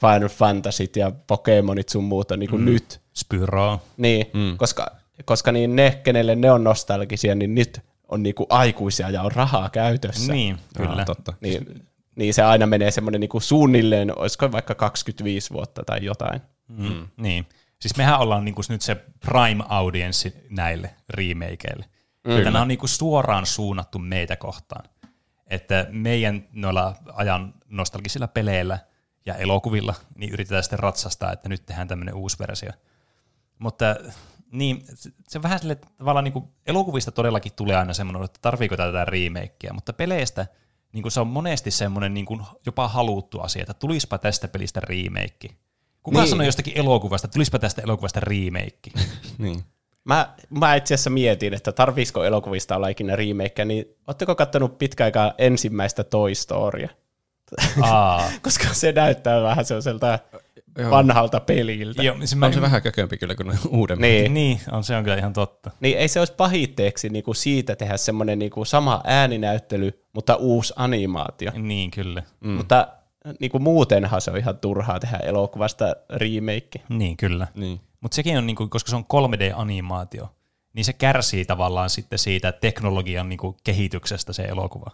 Final Fantasyt ja Pokemonit sun muut on niin kuin mm. nyt. Spyro. Niin, mm. koska, koska niin ne, kenelle ne on nostalgisia, niin nyt on niin kuin aikuisia ja on rahaa käytössä. Niin, kyllä. Aa, totta. Niin, niin se aina menee semmoinen niin kuin suunnilleen, olisiko vaikka 25 vuotta tai jotain. Mm. Niin. Siis mehän ollaan niinku nyt se prime audience näille remakeille. Mm. Nämä on niinku suoraan suunnattu meitä kohtaan. Että meidän noilla ajan nostalgisilla peleillä ja elokuvilla niin yritetään sitten ratsastaa, että nyt tehdään tämmöinen uusi versio. Mutta niin, se on vähän sille, että tavallaan niin kuin elokuvista todellakin tulee aina semmoinen, että tarviiko tätä remakeä, mutta peleistä niin kuin se on monesti semmoinen niin kuin jopa haluttu asia, että tulispa tästä pelistä remake. Kuka niin. sanoi jostakin elokuvasta, tulispa tästä elokuvasta remake? *laughs* niin. Mä, mä itse asiassa mietin, että tarviisiko elokuvista olla ikinä remake, niin ootteko kattonut pitkäaikaa ensimmäistä Toy Storya? Aa. *laughs* Koska se näyttää vähän sellaiselta Joo. vanhalta peliltä. Joo, mä, On se vähän kökömpi kyllä kuin ne uudemmat. Niin. Niin, on, se on kyllä ihan totta. Niin ei se olisi pahitteeksi niinku siitä tehdä semmoinen niinku sama ääninäyttely, mutta uusi animaatio. Niin, kyllä. Mm. Mutta niinku muutenhan se on ihan turhaa tehdä elokuvasta remake. Niin, kyllä. Niin. Mutta sekin on, niinku, koska se on 3D-animaatio, niin se kärsii tavallaan sitten siitä teknologian niinku, kehityksestä se elokuva.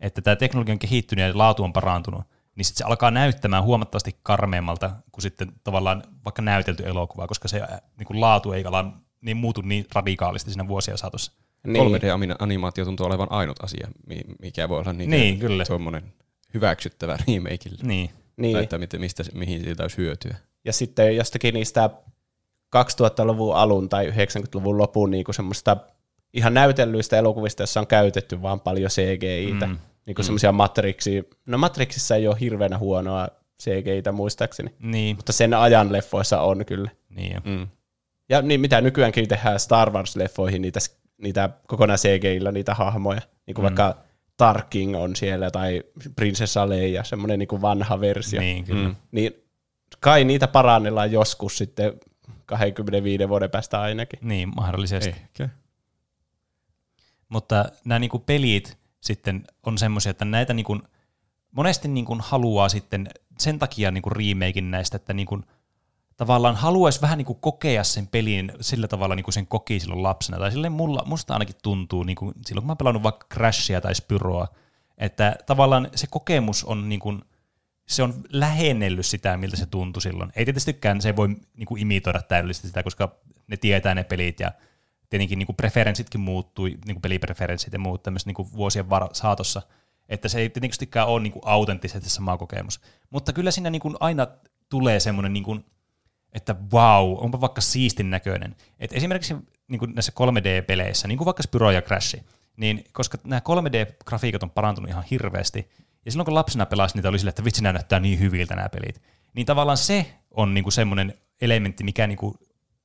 Että tämä teknologia on kehittynyt ja laatu on parantunut, niin sitten se alkaa näyttämään huomattavasti karmeammalta kuin sitten tavallaan vaikka näytelty elokuva, koska se äh, niinku, laatu ei ala niin muutu niin radikaalisti siinä vuosien saatossa. Niin. 3D-animaatio tuntuu olevan ainut asia, mi- mikä voi olla niin, Niin, kyllä. tuommoinen hyväksyttävä *laughs* remakeille. Niin. Niin. Tai että mistä, mistä, mihin siitä olisi hyötyä. Ja sitten jostakin niistä 2000-luvun alun tai 90-luvun lopun niin kuin semmoista ihan näytellyistä elokuvista, jossa on käytetty vaan paljon CGI-tä. Mm. Niin kuin mm. semmoisia Matrixia. No Matrixissa ei ole hirveänä huonoa CGI-tä muistaakseni, Niin, mutta sen ajan leffoissa on kyllä. niin jo. Mm. Ja niin mitä nykyäänkin tehdään Star Wars-leffoihin niitä, niitä kokonaan CGI-llä niitä hahmoja. Niin kuin mm. vaikka Tarking on siellä tai Prinsessa Leia, semmoinen niin vanha versio. Niin, kyllä. Mm. Niin kai niitä parannellaan joskus sitten 25 vuoden päästä ainakin. Niin, mahdollisesti. Ehkä. Mutta nämä niinku pelit sitten on semmoisia, että näitä niinku, monesti niinku haluaa sitten sen takia niinku remakein näistä, että niinku, tavallaan haluaisi vähän niinku kokea sen pelin sillä tavalla, niin kuin sen koki silloin lapsena. Tai silleen mulla, musta ainakin tuntuu, niinku, silloin kun mä pelannut vaikka Crashia tai Spyroa, että tavallaan se kokemus on niinku, se on lähennellyt sitä, miltä se tuntui silloin. Ei tietystikään se voi niinku imitoida täydellisesti sitä, koska ne tietää ne pelit ja tietenkin niinku preferenssitkin muuttui, niinku pelipreferenssit ja muut tämmöiset niinku vuosien var- saatossa, että se ei tietystikään ole niinku autenttisesti sama kokemus. Mutta kyllä siinä niinku aina tulee semmoinen, niinku, että wow, onpa vaikka siistin näköinen. Et esimerkiksi niinku näissä 3D-peleissä, niin kuin vaikka Spyro ja Crash, niin koska nämä 3D-grafiikat on parantunut ihan hirveästi, ja silloin kun lapsena pelasi niitä, oli sille, että vitsi näyttää niin hyviltä nämä pelit, niin tavallaan se on niinku semmoinen elementti, mikä niinku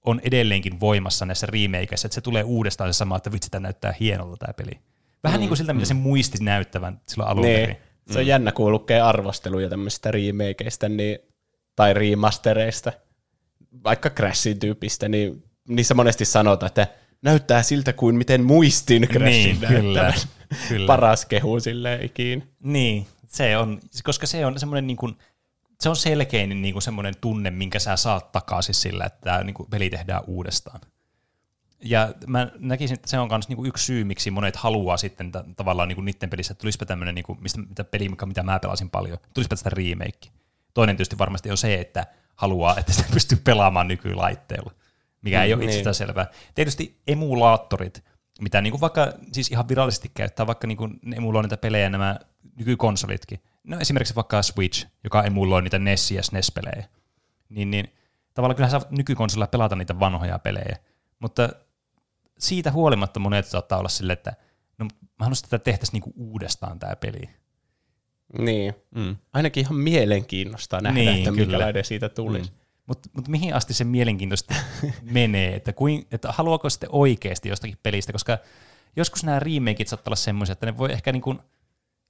on edelleenkin voimassa näissä remakeissa, että se tulee uudestaan se sama, että vitsi tämä näyttää hienolta tämä peli. Vähän mm, niin kuin siltä, mitä se muisti näyttävän silloin alun perin. Niin. Se on jännä, kun lukee arvosteluja tämmöisistä remakeista niin, tai remastereista, vaikka Crashin tyypistä, niin niissä monesti sanotaan, että näyttää siltä kuin miten muistin Crashin Niin, kyllä, kyllä. Paras kehu silleen ikinä. Niin, se on, koska se on semmoinen niin kuin, se on selkein niin kuin semmoinen tunne, minkä sä saat takaisin sillä, että tämä niin kuin peli tehdään uudestaan. Ja mä näkisin, että se on myös niin yksi syy, miksi monet haluaa sitten t- tavallaan niin kuin niiden pelissä, että tulisipa tämmöinen niin mistä, mitä peli, mitä mä pelasin paljon, tulisipa tästä remake. Toinen tietysti varmasti on se, että haluaa, että sitä pystyy pelaamaan nykylaitteella, mikä ei ole Niin. itsestään selvää. Tietysti emulaattorit, mitä niin kuin vaikka siis ihan virallisesti käyttää, vaikka niin kuin ne emuloi niitä pelejä nämä nykykonsolitkin. No esimerkiksi vaikka Switch, joka emuloi niitä NES- ja SNES-pelejä. Niin, niin tavallaan kyllähän saa nykykonsolilla pelata niitä vanhoja pelejä, mutta siitä huolimatta monet saattaa olla silleen, että no mä haluaisin, että tehtäisiin niinku uudestaan tämä peli. Niin. Mm. Ainakin ihan mielenkiinnosta nähdä, Niin, että kyllä. minkälainen siitä tulisi. Mm. Mutta mut mihin asti se mielenkiintoista *laughs* menee, että, kuin, että haluaako sitten oikeasti jostakin pelistä, koska joskus nämä remakeit saattaa olla semmoisia, että ne voi ehkä niinku,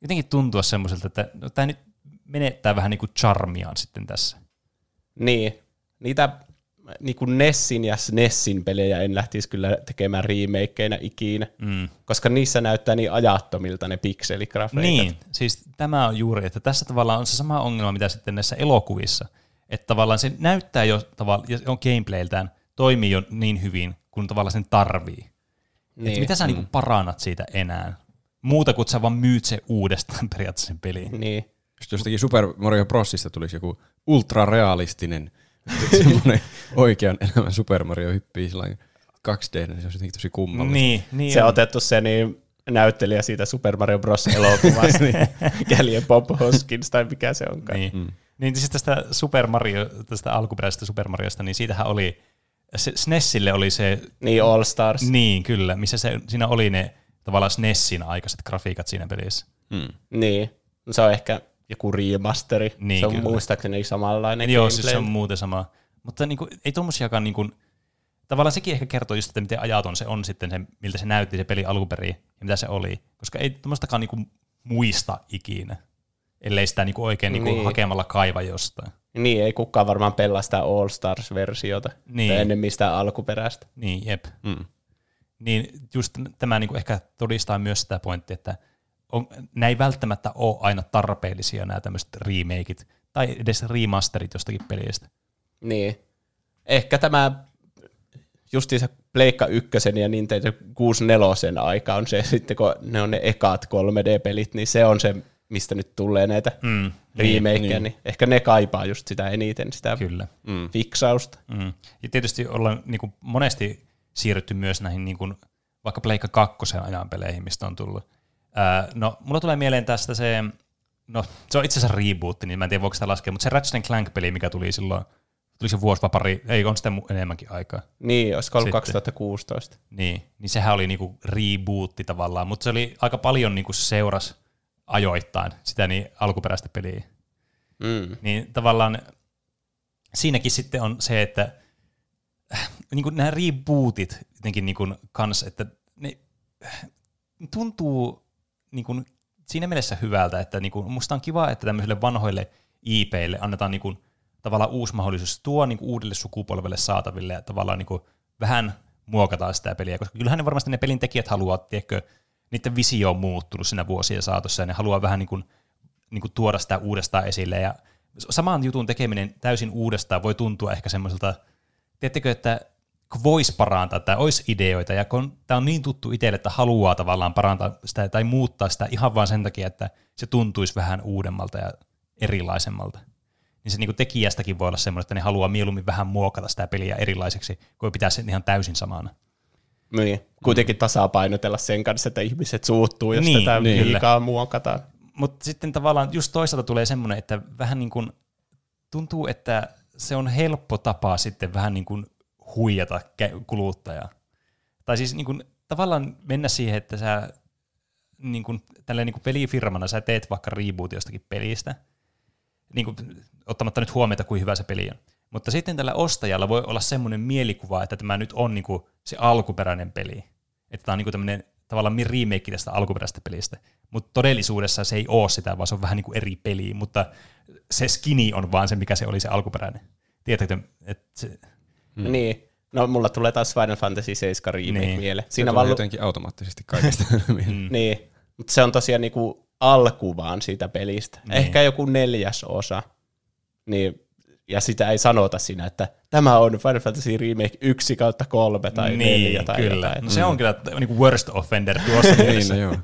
jotenkin tuntua semmoiselta, että no, tämä nyt menettää vähän niinku charmiaan sitten tässä. Niin. Niitä niin kuin Nessin ja SNESin pelejä en lähtisi kyllä tekemään remakeina ikinä, Mm. koska niissä näyttää niin ajattomilta ne pikseligrafiikat. Niin, siis tämä on juuri, että tässä tavallaan on se sama ongelma, mitä sitten näissä elokuvissa, että tavallaan se näyttää jo tavallaan, on gameplayltään, toimii jo niin hyvin, kun tavallaan sen tarvii. Niin. Niin. Että mitä sä mm. niinku parannat siitä enää? Muuta kuin sä vaan myyt se uudestaan *laughs* periaatteessa sen peliin. Niin. Jos jostakin Super Mario Brosista tulisi joku ultrarealistinen *laughs* semmoinen oikean elämän Super Mario hyppii sillä 2D, niin se olisi jotenkin tosi kummallista. Niin, niin Se on. on otettu se niin näyttelijä siitä Super Mario Bros. elokuvasta, *laughs* niin Kelly Bob Hoskins tai mikä se onkaan. Niin. Mm. niin siis tästä Super Mario, tästä alkuperäisestä Super Mariosta, niin siitähän oli, se SNESille oli se, Niin All Stars. niin kyllä, missä se, siinä oli ne tavallaan SNESin aikaiset grafiikat siinä pelissä. Mm. Niin. No Se on ehkä joku remasteri. Niin, se on kyllä. muistaakseni samanlainen Joo, gameplay. siis se on muuten sama. Mutta niinku, ei tuommoisiakaan, niinku, tavallaan sekin ehkä kertoo just, että miten ajaton se on sitten, se, miltä se näytti se peli alunperin ja mitä se oli. Koska ei tuommoistakaan niinku muista ikinä, ellei sitä niinku oikein niinku Niin. hakemalla kaiva jostain. Niin, ei kukaan varmaan pelaa sitä All Stars-versiota Niin. tai ennen mistä alkuperäistä. Niin, jep. Mm. Niin just tämä niinku ehkä todistaa myös sitä pointtia, että on, nämä ei välttämättä ole aina tarpeellisia nämä tämmöiset remakeit tai edes remasterit jostakin pelistä. Niin. Ehkä tämä justiinsa Pleikka ykkösen ja Nintendo 64 aika on se *laughs* sitten, kun ne on ne ekat 3D-pelit, niin se on se, mistä nyt tulee näitä Mm, remakeja, niin, niin. niin ehkä ne kaipaa just sitä eniten, sitä Kyllä. Mm. fiksausta. Mm. Ja tietysti ollaan niin kuin monesti siirrytty myös näihin niin kuin, vaikka Pleikka 2 ajan peleihin, mistä on tullut. Ää, no, mulla tulee mieleen tästä se, no se on itse asiassa reboot, niin mä en tiedä voiko sitä laskea, mutta se Ratchet Clank-peli, mikä tuli silloin, tuli se vuosi vai pari, ei on sitten enemmänkin aikaa. Niin, olisiko ollut Sitten. 2016. Niin, niin sehän oli niinku rebootti tavallaan, mutta se oli aika paljon niinku seuras ajoittain sitä niin alkuperäistä peliä. Mm. Niin tavallaan siinäkin sitten on se, että niin kuin nämä rebootit jotenkin niin kuin kans, että ne tuntuu niin kuin siinä mielessä hyvältä, että niin kuin, musta on kiva, että tämmöisille vanhoille IPille annetaan niin kuin, tavallaan uusi mahdollisuus tuo niin kuin, uudelle sukupolvelle saataville ja tavallaan niin kuin, vähän muokataan sitä peliä, koska kyllähän ne varmasti ne pelin tekijät haluaa, tiedätkö, niiden visio on muuttunut siinä vuosien saatossa ja ne haluaa vähän niin kuin, niin kuin tuoda sitä uudestaan esille. Ja saman jutun tekeminen täysin uudestaan voi tuntua ehkä semmoiselta, tiedättekö, että kun voisi parantaa tai olisi ideoita, ja kun tämä on niin tuttu itselle, että haluaa tavallaan parantaa sitä tai muuttaa sitä ihan vain sen takia, että se tuntuisi vähän uudemmalta ja erilaisemmalta. Niin se niin tekijästäkin voi olla semmoinen, että ne haluaa mieluummin vähän muokata sitä peliä erilaiseksi, kuin pitää sen ihan täysin samana. Niin. Kuitenkin tasapainotella sen kanssa, että ihmiset suuttuu, jos Niin, tätä niin. liikaa muokataan. Mutta sitten tavallaan just toisaalta tulee semmoinen, että vähän niin kuin tuntuu, että se on helppo tapa sitten vähän niin kuin huijata kuluttajaa. Tai siis niin kuin tavallaan mennä siihen, että sä niin kuin, tälleen niin kuin pelifirmana sä teet vaikka reboot jostakin pelistä, niin kuin, ottamatta nyt huomiota, kuin hyvä se peli on. Mutta sitten tällä ostajalla voi olla semmoinen mielikuva, että tämä nyt on niin kuin se alkuperäinen peli. Että tämä on niin kuin tämmöinen tavallaan remake tästä alkuperäisestä pelistä. Mutta todellisuudessa se ei ole sitä, vaan se on vähän niin kuin eri peli, mutta se skini on vaan se, mikä se oli se alkuperäinen. Tiedätkö, että se, Mm. Niin. No mulla tulee taas Final Fantasy 7 remake Niin. mieleen. Siinä Siinä vaan jotenkin automaattisesti kaikesta. *laughs* mm, niin. Mutta se on tosiaan niinku alku vaan siitä pelistä. Niin. Ehkä joku neljäs osa. Niin, ja sitä ei sanota siinä, että tämä on Final Fantasy Remake 1 kautta 3 tai niin, 4 tai kyllä. jotain. No se on kyllä niin kuin worst offender tuossa *laughs* niin, mielessä. no joo.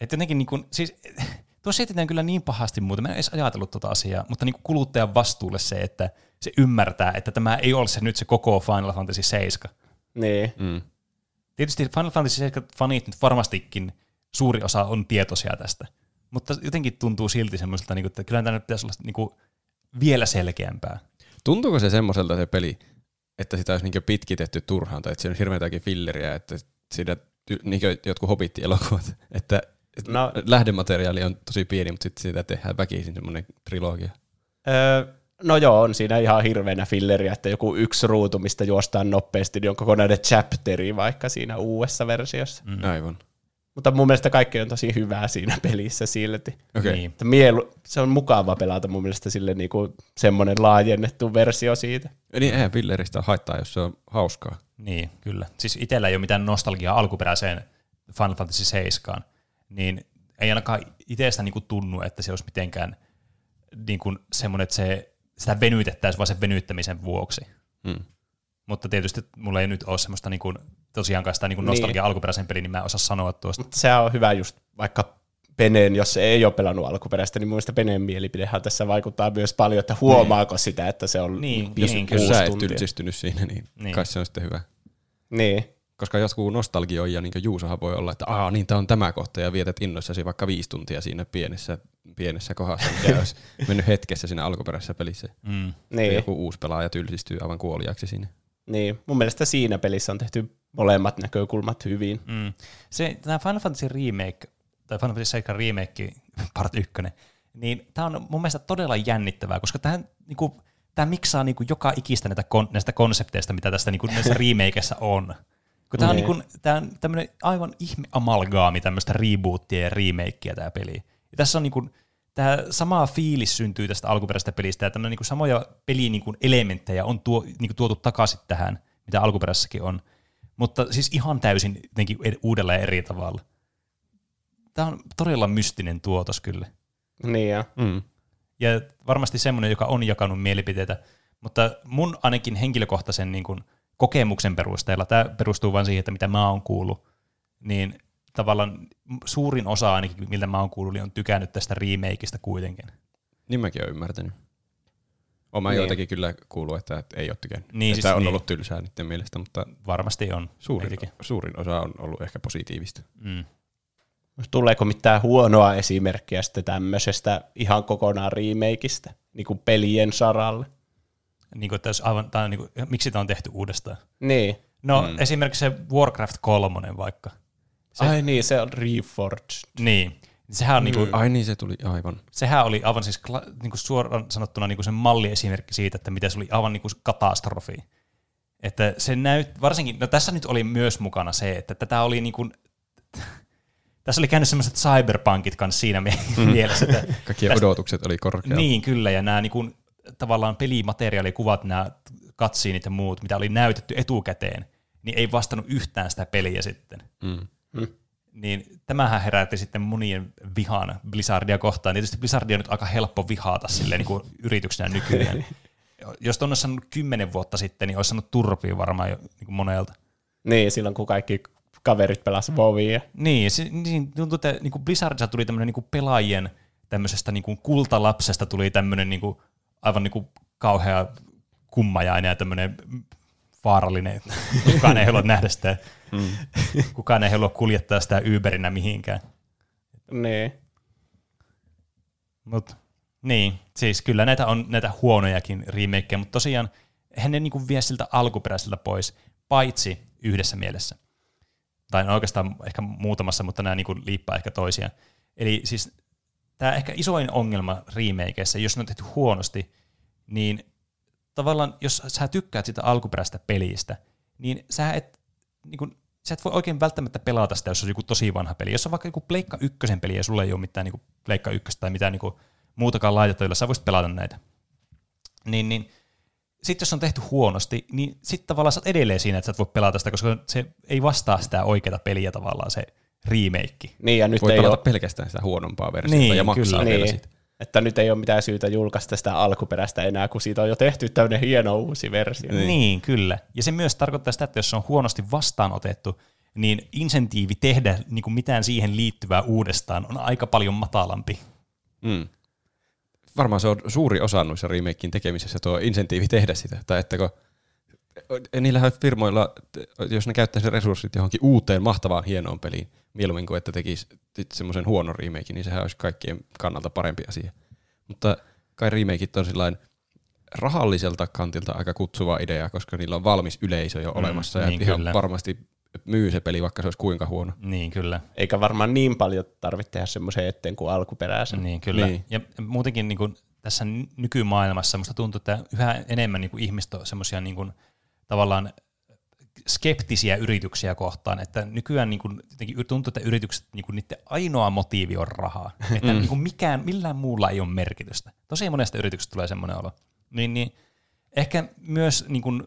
Että jotenkin niin kuin, siis, *laughs* tuossa esitetään kyllä niin pahasti muuta. Mä en edes ajatellut tuota asiaa, mutta niin kuin kuluttajan vastuulle se, että se ymmärtää, että tämä ei ole se nyt se koko Final Fantasy 7. Niin. Mm. Tietysti Final Fantasy 7 fanit nyt varmastikin suuri osa on tietoisia tästä, mutta jotenkin tuntuu silti semmoiselta, niin kuin, että kyllä tämä nyt pitäisi olla niin kuin vielä selkeämpää. Tuntuuko se semmoiselta se peli, että sitä olisi niinku pitkitetty turhaan, tai että siinä on hirveätäkin filleriä, että siinä niinku jotkut hobittielokuvat, *laughs* että että No- lähdemateriaali on tosi pieni, mutta sitten siitä tehdään väkisin semmoinen trilogia. Öö, no joo, on siinä ihan hirveänä filleriä, että joku yksi ruutu, mistä juostaan nopeasti, niin on kokonainen chapteri vaikka siinä uudessa versiossa. Mm. Aivan. Mutta mun mielestä kaikki on tosi hyvää siinä pelissä silti. Okei. Niin. Että Mielu, se on mukava pelata mun mielestä sille niinku semmoinen laajennettu versio siitä. Niin eihän filleristä haittaa, jos se on hauskaa. Niin, kyllä. Siis itsellä ei ole mitään nostalgiaa alkuperäiseen Final Fantasy 7, niin ei ainakaan itsestä niinku tunnu, että se olisi mitenkään niinku semmoinen, että se, sitä venytettäisiin vaan sen venyttämisen vuoksi. Mm. Mutta tietysti mulla ei nyt ole semmoista niinku, tosiaankaan sitä niinku Niin. nostalgiaa alkuperäisen peliin, niin mä en osaa sanoa tuosta. Mutta se on hyvä just vaikka Peneen, jos se ei ole pelannut alkuperäistä, niin mun mielestä Peneen mielipidehän tässä vaikuttaa myös paljon, että huomaako sitä, että se on Niin, viisi- niin, Jos kuusi sä et tuntia. tylsistynyt siinä, niin, Niin. niin, kai se on sitten hyvä. Niin. Koska jotkut nostalgioija, niin kuin Juusohan voi olla, että Aa, niin tämä on tämä kohta, ja vietät innoissasi vaikka viisi tuntia siinä pienessä, pienessä kohdassa, mikä *laughs* olisi mennyt hetkessä siinä alkuperäisessä pelissä. Mm. Ja Niin. joku uusi pelaaja tylsistyy aivan kuoliaksi siinä. niin. Mun mielestä siinä pelissä on tehty molemmat näkökulmat hyvin. Mm. Se, tämä Final Fantasy Remake, tai Final Fantasy 7 Remake, *laughs* part 1, niin tämä on mun mielestä todella jännittävää, koska tähän niinku, tämä miksaa niinku joka ikistä näitä kon, näistä konsepteista, mitä tästä niinku näissä *laughs* remakeissa on. Kun tämä on, Niin. niinku, tää on tämmöinen aivan ihme amalgaami tämmöistä rebootia ja remakea tämä peli. Ja tässä on niinku, tämä sama fiilis syntyy tästä alkuperäisestä pelistä, ja tämmöinen niinku samoja pelin niinku elementtejä on tuo, niinku tuotu takaisin tähän, mitä alkuperäisessäkin on. Mutta siis ihan täysin jotenkin uudella eri tavalla. Tämä on todella mystinen tuotos kyllä. Niin ja. Mm. Ja varmasti semmoinen, joka on jakanut mielipiteitä, mutta mun ainakin henkilökohtaisen niin kuin, kokemuksen perusteella, tämä perustuu vain siihen, että mitä mä oon kuullut, niin tavallaan suurin osa ainakin, miltä mä oon kuullut, niin on tykännyt tästä remakeista kuitenkin. Niin mäkin olen ymmärtänyt. Olen mä Niin. joitakin kyllä kuullut, että ei ole tykännyt. Niin, että siis on niin. ollut tylsää niiden mielestä, mutta Varmasti on. suurin, suurin osa on ollut ehkä positiivista. Mm. Tuleeko mitään huonoa esimerkkiä sitten tämmöisestä ihan kokonaan remakeista, niin kuin pelien saralle? Niin kuin, että jos aivan, tai niin kuin, miksi tämä on tehty uudestaan? Niin. No mm. esimerkiksi se Warcraft 3 vaikka. Se, Ai niin, se on Reforged. Niin. Sehän, on, niin kuin, Ai niin, se tuli aivan. sehän oli aivan siis niin kuin suoraan sanottuna niin kuin sen malliesimerkki siitä, että miten se oli aivan niin kuin katastrofi. Että se näyt, varsinkin, no tässä nyt oli myös mukana se, että tätä oli niin kuin, *laughs* tässä oli käynyt semmoiset cyberpunkit kanssa siinä mie- *laughs* mielessä, että *laughs* Kaikkien Tästä- odotukset oli korkealla. niin kyllä, ja nämä niin kuin, tavallaan pelimateriaalikuvat, nämä katsiinit ja muut, mitä oli näytetty etukäteen, niin ei vastannut yhtään sitä peliä sitten. Mm. Niin tämähän herätti sitten monien vihan Blizzardia kohtaan. Tietysti Blizzardia on nyt aika helppo vihata silleen niin kuin yrityksenä nykyään. Jos olisi sanonut kymmenen vuotta sitten, niin olisi sanonut turpia varmaan jo niin kuin monelta. Niin, silloin kun kaikki kaverit pelas Vovia. Niin, se, niin tuntuu, että niin kuin Blizzardissa tuli tämmöinen niin kuin pelaajien tämmöisestä niin kuin kultalapsesta tuli tämmöinen niin kuin, aivan niin kuin kauhea kummajainen ja tämmöinen vaarallinen. Kukaan ei halua nähdä sitä. Mm. *laughs* Kukaan ei halua kuljettaa sitä Uberinä mihinkään. Niin. Mut, niin, siis kyllä näitä on näitä huonojakin remakeja, mutta tosiaan eihän ne niinku vie siltä alkuperäiseltä pois, paitsi yhdessä mielessä. Tai no oikeastaan ehkä muutamassa, mutta nämä niinku liippaa ehkä toisiaan. Eli siis tämä ehkä isoin ongelma remakeissa, jos ne on tehty huonosti, niin tavallaan jos sä tykkäät sitä alkuperäistä pelistä, niin sä et, niin kun, sä et voi oikein välttämättä pelata sitä, jos on joku tosi vanha peli. Jos on vaikka joku Pleikka ykkösen peli ja sulla ei ole mitään niin Pleikka ykköstä tai mitään niin muutakaan laitetta, jolla sä voisit pelata näitä, niin, niin sitten jos on tehty huonosti, niin sitten tavallaan sä oot edelleen siinä, että sä et voi pelata sitä, koska se ei vastaa sitä oikeaa peliä tavallaan se remake. Niin, ja nyt Voi ei pelata ole, pelkästään sitä huonompaa versiota Niin, ja maksaa kyllä. vielä niin, siitä. Että nyt ei ole mitään syytä julkaista sitä alkuperäistä enää, kun siitä on jo tehty tämmöinen hieno uusi versio. Niin. niin, kyllä. Ja se myös tarkoittaa sitä, että jos se on huonosti vastaanotettu, niin insentiivi tehdä niin kuin mitään siihen liittyvää uudestaan on aika paljon matalampi. Mm. Varmaan se on suuri osa noissa remakein tekemisessä tuo insentiivi tehdä sitä. Tai että kun, niillähän firmoilla, jos ne käyttäisi resurssit johonkin uuteen, mahtavaan, hienoon peliin, mieluummin kuin että tekisi semmoisen huonon remake, niin sehän olisi kaikkien kannalta parempi asia. Mutta kai remakeit on sillain rahalliselta kantilta aika kutsuva idea, koska niillä on valmis yleisö jo Mm, olemassa ja niin ihan kyllä. varmasti myy se peli, vaikka se olisi kuinka huono. Niin, kyllä. Eikä varmaan niin paljon tarvitse tehdä semmoisen eteen kuin alkuperäisen. Niin, kyllä. Niin. Ja muutenkin niin kuin tässä ny- nykymaailmassa musta tuntuu, että yhä enemmän niin kuin ihmiset on semmoisia niin kuin, tavallaan skeptisiä yrityksiä kohtaan, että nykyään niin kuin, jotenkin tuntuu, että yritykset, niin kuin, niiden ainoa motiivi on rahaa. *laughs* Että mm. niin kuin mikään, millään muulla ei ole merkitystä. Tosi monesta yrityksestä tulee semmoinen olo. Niin, niin ehkä myös niin kuin,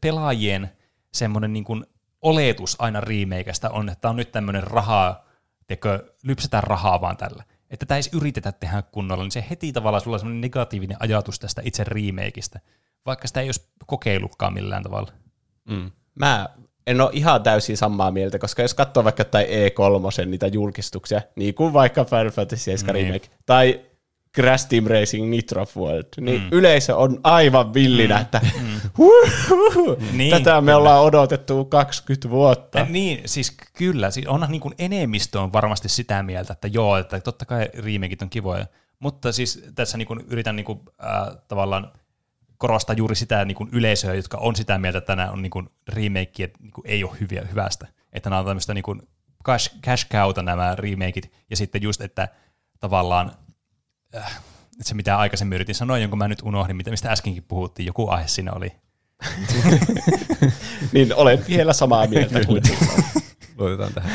pelaajien semmoinen niin kuin, oletus aina remakeista on, että tämä on nyt tämmöinen rahaa, tekö, lypsetään rahaa vaan tällä. Että tämä ei yritetä tehdä kunnolla, niin se heti tavallaan sulla on semmoinen negatiivinen ajatus tästä itse remakeista, vaikka sitä ei olisi kokeillutkaan millään tavalla. Mm. Mä en ole ihan täysin samaa mieltä, koska jos katsoo vaikka tai E3 niitä julkistuksia, niin kuin vaikka Final Fantasy 7 Niin. Remake, tai Crash Team Racing Nitro World, niin Mm. yleisö on aivan villinä, Mm. että Mm. Niin, tätä me kyllä. ollaan odotettu 20 vuotta. Ja niin, siis kyllä, siis onhan niin kuin enemmistö on varmasti sitä mieltä, että joo, että totta kai remakeit on kivoja, mutta siis tässä niin kuin yritän niin kuin, äh, tavallaan korostaa juuri sitä niin kuin yleisöä, jotka on sitä mieltä, että nämä on niin kuin remakeja, niin kuin ei ole hyviä hyvästä. Että nämä on tämmöistä niin kuin cash, cash cowta nämä remakeit, ja sitten just, että tavallaan, äh, se mitä aikaisemmin yritin sanoa, jonka mä nyt unohdin, mitä- mistä äskenkin puhuttiin, joku aihe siinä oli. *laughs* Niin olen vielä samaa mieltä kuin. Luotetaan tähän.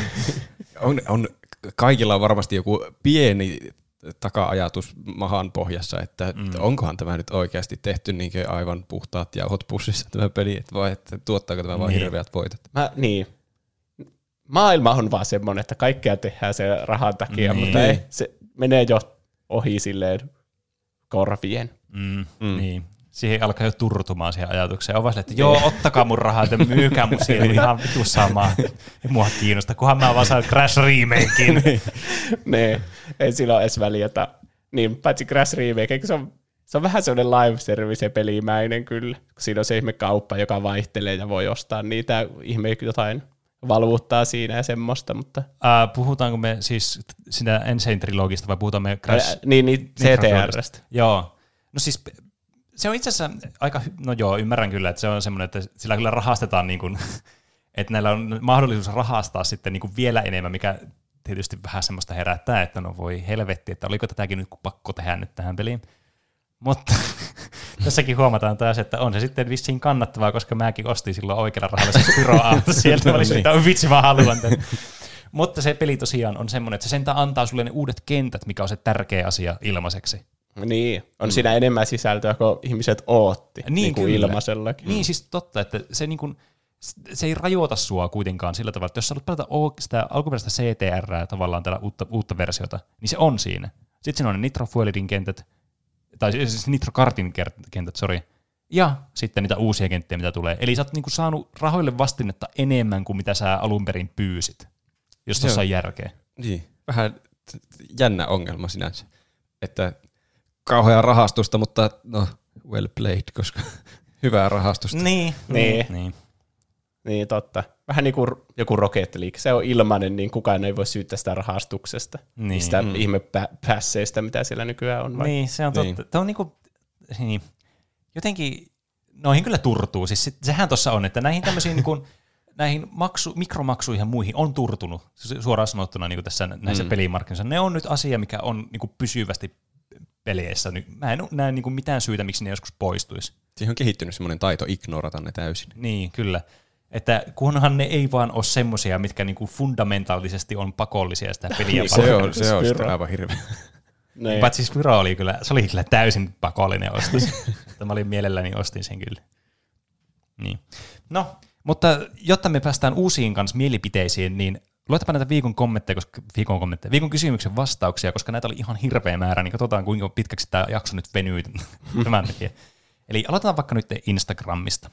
On, on, kaikilla on varmasti joku pieni taka-ajatus mahan pohjassa, että mm. onkohan tämä nyt oikeasti tehty niin aivan puhtaat jauhot pussissa tämä peli, että vai että tuottaako tämä vain Niin. hirveät voitot. Mä, niin. Maailma on vaan semmoinen, että kaikkea tehdään sen rahan takia, Niin. mutta ei, se menee jo ohi silleen korvien. Mm, mm. Niin. Siihen alkaa jo turtumaan siihen ajatukseen. On vaan että joo, ottakaa mun rahaa, että myykää mun sielu ihan vitu samaa. *laughs* Ei mua kiinnosta, kunhan mä vaan saan Crash remakein. *laughs* ne, ei sillä ole edes väliä, että niin, paitsi Crash Remake, se on, se on vähän semmoinen live service pelimäinen kyllä, siinä on se ihme kauppa, joka vaihtelee ja voi ostaa niitä ihme jotain valuuttaa siinä ja semmoista, mutta Äh, puhutaanko me siis sitä Insane Trilogista vai puhutaan me Crash? Ää, niin, niin CTRstä. Joo. No siis se on itse asiassa aika, no joo, ymmärrän kyllä, että se on semmoinen, että sillä kyllä rahastetaan niin kuin, *laughs* että näillä on mahdollisuus rahastaa sitten niin kuin vielä enemmän, mikä tietysti vähän semmoista herättää, että no voi helvetti, että oliko tätäkin nyt pakko tehdä nyt tähän peliin. Mutta *laughs* tässäkin huomataan taas, että on se sitten vissiin kannattavaa, koska mäkin ostin silloin oikealla rahalla se Spyro-auto *laughs* sieltä. Mä olin että on vitsi, mä haluan tämän. Mutta se peli tosiaan on semmoinen, että se sentään antaa sulle ne uudet kentät, mikä on se tärkeä asia ilmaiseksi. Niin, on siinä enemmän sisältöä kuin ihmiset ootti, niin, niin kuin ilmaisellakin. Niin siis totta, että se, niin kuin, se ei rajoita sua kuitenkaan sillä tavalla, että jos sä haluat pelata sitä alkuperäistä CTR tavallaan tällä uutta, uutta versiota, niin se on siinä. Sitten siinä on ne Nitro Fuelidin kentät, tai siis Nitro Kartin ker- kentät, sorry. Ja sitten niitä uusia kenttiä, mitä tulee. Eli sä oot niinku saanut rahoille vastinetta enemmän kuin mitä sä alun perin pyysit, jos tuossa on järkeä. Niin, vähän jännä ongelma sinänsä. Että kauheaa rahastusta, mutta no, well played, koska *laughs* hyvää rahastusta. Niin, Niin. niin. Niin, totta. Vähän niin kuin joku Rocket League. Se on ilmainen, niin kukaan ei voi syyttää sitä rahastuksesta. Niin. Niistä mm. ihmepässeistä, mitä siellä nykyään on. Vai? Niin, se on totta. Niin. Niin. Tämä on niinku, niin, jotenkin, noihin kyllä turtuu. Siis sit- sehän tuossa on, että näihin tämmöisiin niinku, *laughs* näihin maksu, mikromaksuihin ja muihin on turtunut, su- suoraan sanottuna niin tässä näissä mm. pelimarkkinoissa. Ne on nyt asia, mikä on niin pysyvästi peleissä. Nyt Mä en näe niin mitään syytä, miksi ne joskus poistuisi. Siihen on kehittynyt semmoinen taito ignorata ne täysin. Niin, kyllä. Että kunhan ne ei vaan ole semmoisia, mitkä niinku fundamentaalisesti on pakollisia sitä peliä Niin, Se varten. on, se on Spyro. sitten aivan hirveä. *laughs* Niin. Paitsi Spyro oli kyllä, se oli kyllä täysin pakollinen ostos. *laughs* Mä olin mielelläni ostin sen kyllä. Niin. No, mutta jotta me päästään uusiin kanssa mielipiteisiin, niin luetapa näitä viikon kommentteja, koska, viikon kommentteja, viikon kysymyksen vastauksia, koska näitä oli ihan hirveä määrä, niin katsotaan kuinka pitkäksi tämä jakso nyt venyy tämän takia. Eli aloitetaan vaikka nyt Instagramista,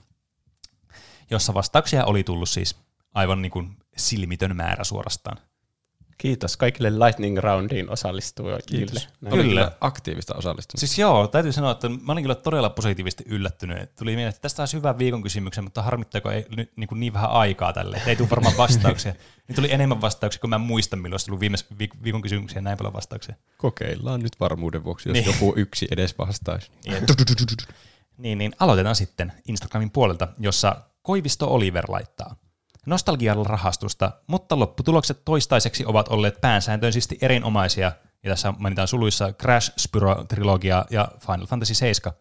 jossa vastauksia oli tullut siis aivan niin kuin silmitön määrä suorastaan. Kiitos kaikille Lightning Roundiin osallistujille. Kiitos. Näin. Oli Kyllä. aktiivista osallistumista. Siis joo, täytyy sanoa, että mä olin kyllä todella positiivisesti yllättynyt. Tuli mieleen, että tästä olisi hyvä viikon kysymyksen, mutta harmittaako ei nyt niin, kuin niin vähän aikaa tälle, että ei tule varmaan vastauksia. *laughs* Niin tuli enemmän vastauksia, kun mä en muista, milloin olisi tullut viime viik- viikon kysymyksiä näin paljon vastauksia. Kokeillaan nyt varmuuden vuoksi, jos Niin. joku yksi edes vastaisi. *laughs* Niin, niin aloitetaan sitten Instagramin puolelta, jossa Koivisto Oliver laittaa. Nostalgialla rahastusta, mutta lopputulokset toistaiseksi ovat olleet päänsääntöisesti erinomaisia, ja tässä mainitaan suluissa Crash, Spyro-trilogia ja Final Fantasy 7.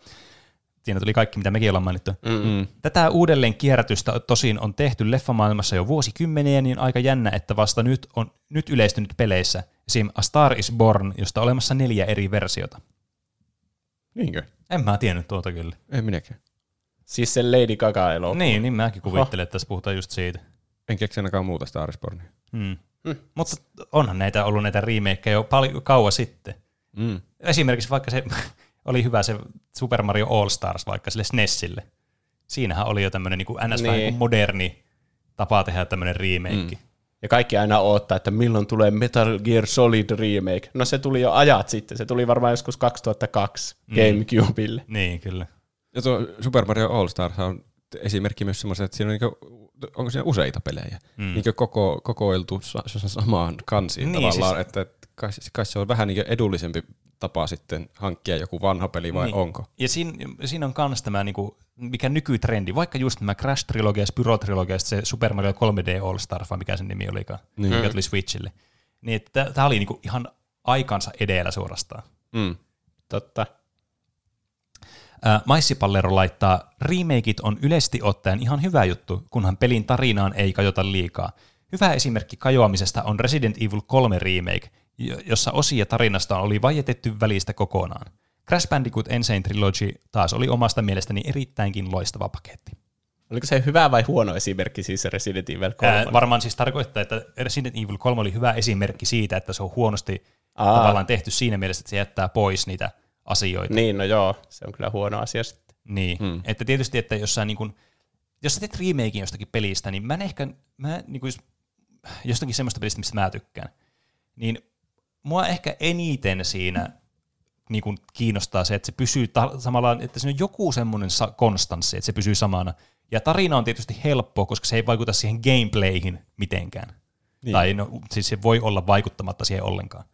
Siinä tuli kaikki, mitä mekin ollaan mainittu. Mm. Tätä uudelleen kierrätystä tosin on tehty leffamaailmassa jo vuosikymmeniä, niin aika jännä, että vasta nyt on nyt yleistynyt peleissä. Esim. A Star is Born, josta on olemassa neljä eri versiota. Niinkö? En mä tiennyt tuota kyllä. En minäkään. Siis se Lady Gaga-elokuva. Niin, niin mäkin kuvittelen, että tässä puhutaan just siitä. En keksi ainakaan muuta Star Spornia. Hmm. Mutta onhan näitä ollut näitä remakeja jo paljon kauan sitten. Mm. Esimerkiksi vaikka se *laughs* oli hyvä se Super Mario All Stars vaikka sille SNESille. Siinähän oli jo tämmöinen niin ns. Niin. Niin. moderni tapa tehdä tämmöinen remake. Mm. Ja kaikki aina odottaa, että milloin tulee Metal Gear Solid remake. No se tuli jo ajat sitten. Se tuli varmaan joskus 2002 mm. Gamecubelle. Niin, kyllä. Ja tuo Super Mario All Stars on esimerkki myös semmoisen, että siinä on, niinku, onko siinä useita pelejä, mm. niinku koko, kokoiltu sa, sa, samaan kansiin Niin, niin, tavallaan, siis- että kai, kai se on vähän niinku edullisempi tapa sitten hankkia joku vanha peli vai Niin. niin. onko? Ja siinä, siinä on myös tämä, niin kuin, mikä nykytrendi, vaikka just nämä Crash-trilogia, Spyro-trilogia, ja sitten se Super Mario 3D All Star, vai mikä sen nimi olikaan, niin. mikä tuli Switchille. Niin, tämä oli niin kuin ihan aikansa edellä suorastaan. Mm. Totta. Ää, Maissipallero laittaa, remakeit on yleisesti ottaen ihan hyvä juttu, kunhan pelin tarinaan ei kajota liikaa. Hyvä esimerkki kajoamisesta on Resident Evil 3 remake, jo- jossa osia tarinasta oli vajetetty välistä kokonaan. Crash Bandicoot Insane Trilogy taas oli omasta mielestäni erittäinkin loistava paketti. Oliko se hyvä vai huono esimerkki siis Resident Evil 3? Ää, varmaan siis tarkoittaa, että Resident Evil 3 oli hyvä esimerkki siitä, että se on huonosti Aa. tavallaan tehty siinä mielessä, että se jättää pois niitä asioita. Niin, no joo, se on kyllä huono asia sitten. Niin, hmm. että tietysti, että jos sä, niin kun, jos sä teet remakein jostakin pelistä, niin mä en ehkä, mä, niin kun, jos, jostakin semmoista pelistä, mistä mä tykkään, niin mua ehkä eniten siinä niin kun kiinnostaa se, että se pysyy ta- samalla, että siinä on joku semmoinen sa- konstanssi, että se pysyy samana. Ja tarina on tietysti helppo, koska se ei vaikuta siihen gameplayhin mitenkään. Niin. Tai no, siis se voi olla vaikuttamatta siihen ollenkaan.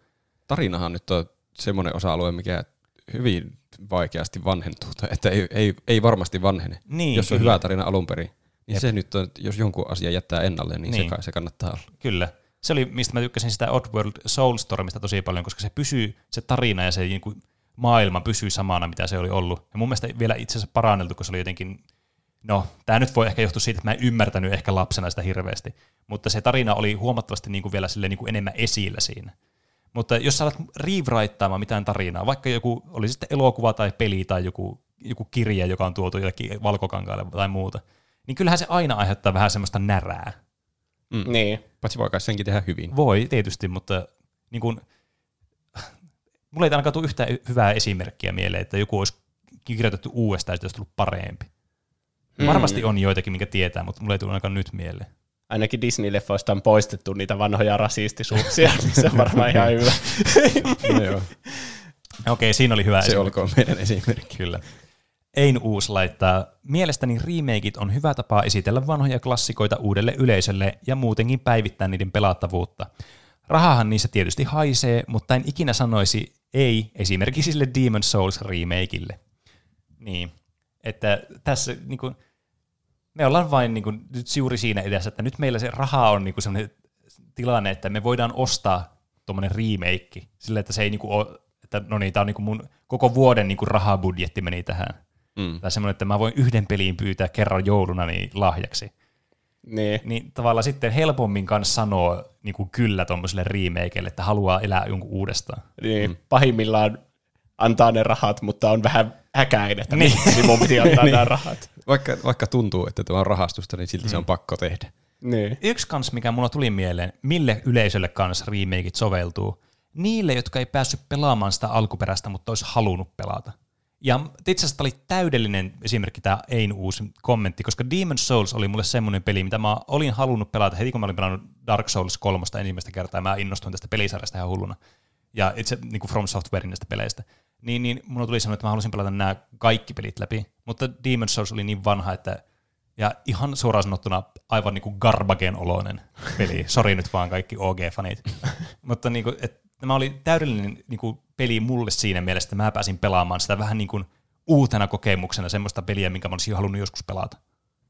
Tarinahan nyt on semmoinen osa-alue, mikä hyvin vaikeasti vanhentuu, tai että ei, ei, ei varmasti vanhene. Niin, jos on kyllä. hyvä tarina alun perin, niin Jep. se nyt on, jos jonkun asia jättää ennalle, niin, Niin. Se, kai, se kannattaa olla. Kyllä. Se oli, mistä mä tykkäsin sitä Oddworld Soulstormista tosi paljon, koska se pysyy, se tarina ja se niin kuin, maailma pysyy samana, mitä se oli ollut. Ja mun mielestä vielä itse asiassa paranneltu, kun se oli jotenkin, no, tämä nyt voi ehkä johtua siitä, että mä en ymmärtänyt ehkä lapsena sitä hirveästi, mutta se tarina oli huomattavasti niin kuin vielä silleen, niin kuin enemmän esillä siinä. Mutta jos sä alat rewritaamaan mitään tarinaa, vaikka joku, oli sitten elokuva tai peli tai joku, joku kirja, joka on tuotu jollekin valkokankaalle tai muuta, niin kyllähän se aina aiheuttaa vähän semmoista närää. Mm. Niin. Paitsi voi kai senkin tehdä hyvin. Voi tietysti, mutta niin kun, *sighs* mulla ei ainakaan tule yhtään hyvää esimerkkiä mieleen, että joku olisi kirjoitettu uudestaan ja siitä olisi tullut parempi. Mm. Mm. Varmasti on joitakin, minkä tietää, mutta mulla ei tule ainakaan nyt mieleen. Ainakin Disney-leffoista on poistettu niitä vanhoja rasistisuuksia, niin se on varmaan ihan *laughs* hyvä. no joo. Okei, siinä oli hyvä Se esimerkki. olkoon meidän esimerkki. Kyllä. Ein Uus laittaa, mielestäni remakeit on hyvä tapa esitellä vanhoja klassikoita uudelle yleisölle ja muutenkin päivittää niiden pelattavuutta. Rahahan niissä tietysti haisee, mutta en ikinä sanoisi ei esimerkiksi sille Demon Souls remakeille. Niin, että tässä niin kuin, me ollaan vain niin kuin, nyt juuri siinä edessä, että nyt meillä se raha on niin kuin sellainen tilanne, että me voidaan ostaa tuommoinen remake sillä, että se ei niin kuin ole, että no niin, tämä on niin kuin mun koko vuoden niin kuin rahabudjetti meni tähän. Mm. Tai semmoinen, että mä voin yhden peliin pyytää kerran jouluna niin lahjaksi. Niin. Niin tavallaan sitten helpommin kanssa sanoo niin kuin kyllä tuommoiselle remakeille, että haluaa elää jonkun uudestaan. niin. Pahimmillaan antaa ne rahat, mutta on vähän häkäin, että Niin. niin. mun piti antaa *laughs* nämä rahat. Vaikka, vaikka tuntuu, että tämä on rahastusta, niin silti mm. se on pakko tehdä. Niin. Yksi kans, mikä mulla tuli mieleen, mille yleisölle kanssa remakeit soveltuu, niille, jotka ei päässyt pelaamaan sitä alkuperäistä, mutta olisi halunnut pelata. Ja itse asiassa oli täydellinen esimerkki tämä Ein uusi kommentti, koska Demon's Souls oli mulle semmoinen peli, mitä mä olin halunnut pelata heti, kun mä olin pelannut Dark Souls 3 ensimmäistä kertaa, ja mä innostuin tästä pelisarjasta ihan hulluna. Ja itse niin kuin From Softwarein näistä peleistä. Niin, niin mulla tuli semmoinen, että mä halusin pelata nämä kaikki pelit läpi, mutta Demon's Souls oli niin vanha, että ja ihan suoraan sanottuna aivan niin kuin garbagen oloinen peli. *laughs* Sori nyt vaan kaikki OG-fanit. *laughs* Mutta niin kuin, et, tämä oli täydellinen niin kuin peli mulle siinä mielessä, että mä pääsin pelaamaan sitä vähän niin kuin uutena kokemuksena semmoista peliä, minkä mä olisin halunnut joskus pelata.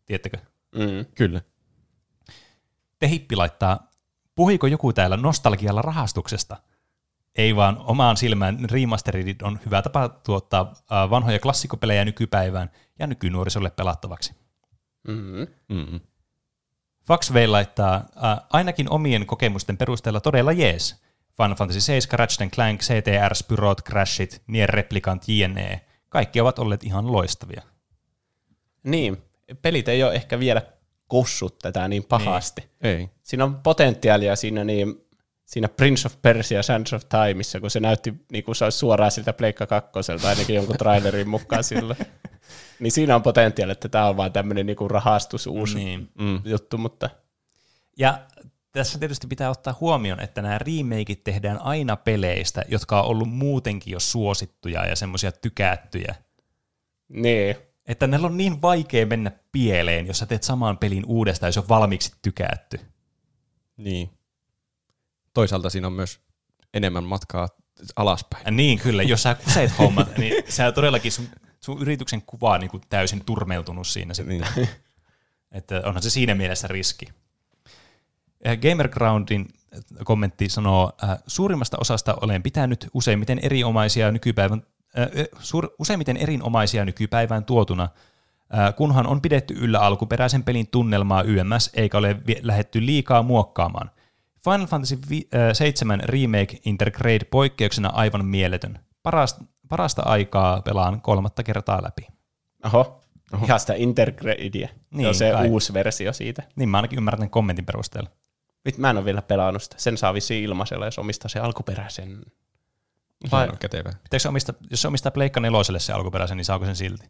Tiedättekö? Mm. Kyllä. Tehippi laittaa, puhuiko joku täällä nostalgialla rahastuksesta? Ei vaan omaan silmään remasteridit on hyvä tapa tuottaa vanhoja klassikopelejä nykypäivään ja nykynuorisolle pelattavaksi. Mm. Mm-hmm. Foxway laittaa äh, ainakin omien kokemusten perusteella todella jees. Final Fantasy 7, Ratchet Clank, CTR, Spyrot, Crashit, Nier Replicant, JNE. Kaikki ovat olleet ihan loistavia. Niin. Pelit ei ole ehkä vielä kussut tätä niin pahasti. Niin. Ei. Siinä on potentiaalia siinä, niin, siinä Prince of Persia Sands of Timeissa, kun se näytti niin kuin se olisi suoraan siltä Pleikka kakkoselta, ainakin jonkun trailerin mukaan silloin. *laughs* Niin siinä on potentiaalia, että tämä on vaan tämmöinen niin kuin rahastus uusi Niin. Mm. juttu, mutta Ja tässä tietysti pitää ottaa huomioon, että nämä remakeit tehdään aina peleistä, jotka on ollut muutenkin jo suosittuja ja semmoisia tykättyjä. niin. Että näillä on niin vaikea mennä pieleen, jos sä teet saman pelin uudestaan, jos on valmiiksi tykätty. Niin. Toisaalta siinä on myös enemmän matkaa alaspäin. Ja niin kyllä, jos sä kuseet hommat, niin sä todellakin sun, sun yrityksen kuva on niin kuin täysin turmeutunut siinä sitten. Niin. *laughs* Että onhan se siinä mielessä riski. Äh, Gamergroundin kommentti sanoo, äh, suurimmasta osasta olen pitänyt useimmiten erinomaisia nykypäivän suur, useimmiten erinomaisia nykypäivään tuotuna, kunhan on pidetty yllä alkuperäisen pelin tunnelmaa YMS eikä ole lähetty liikaa muokkaamaan. Final Fantasy vi- ö, 7 Remake Intergrade poikkeuksena aivan mieletön. Parasta, parasta aikaa pelaan kolmatta kertaa läpi. Oho, Oho. ihan sitä Intergradea. Niin, Niin, on se kai. uusi versio siitä. Niin mä ainakin ymmärrän tämän kommentin perusteella. Vit, mä en ole vielä pelannut sitä. Sen saa vissiin ilmaisella, jos omistaa se alkuperäisen. Se Vai- on kätevä. Pitääkö se omista, jos se omistaa Pleikka neloselle se alkuperäisen, niin saako sen silti?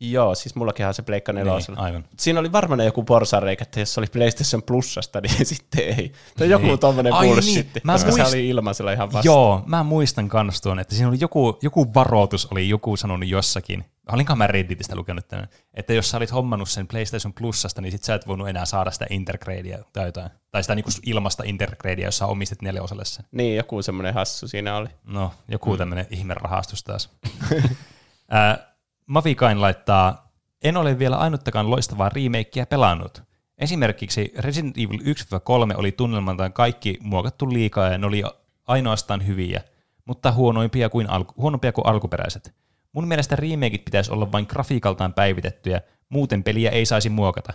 Joo, siis mullakin on se Pleikka nelosella. Niin, aivan. Siinä oli varmaan joku porsareikä, että jos se oli PlayStation Plusasta, *laughs* niin sitten ei. Tai joku Niin. tommonen Ai bullshit, niin, mä koska muist- se oli ilmaisella ihan vasta. Joo, mä muistan kans tuon, että siinä oli joku, joku varoitus, oli joku sanonut jossakin. Olinkohan mä Redditistä lukenut tämän, että jos sä olit hommannut sen PlayStation Plusasta, niin sit sä et voinut enää saada sitä Intergradea tai jotain. Tai sitä niinku ilmasta Intergradea, jos sä omistit neljäosalle sen. Niin, joku semmoinen hassu siinä oli. No, joku mm. tämmöinen ihmerahastus taas. *laughs* Mavikain laittaa, en ole vielä ainuttakaan loistavaa remakeä pelannut. Esimerkiksi Resident Evil 1-3 oli tunnelmaltaan kaikki muokattu liikaa ja ne oli ainoastaan hyviä, mutta huonoimpia kuin, alku, huonompia kuin alkuperäiset. Mun mielestä remakeit pitäisi olla vain grafiikaltaan päivitettyjä, muuten peliä ei saisi muokata.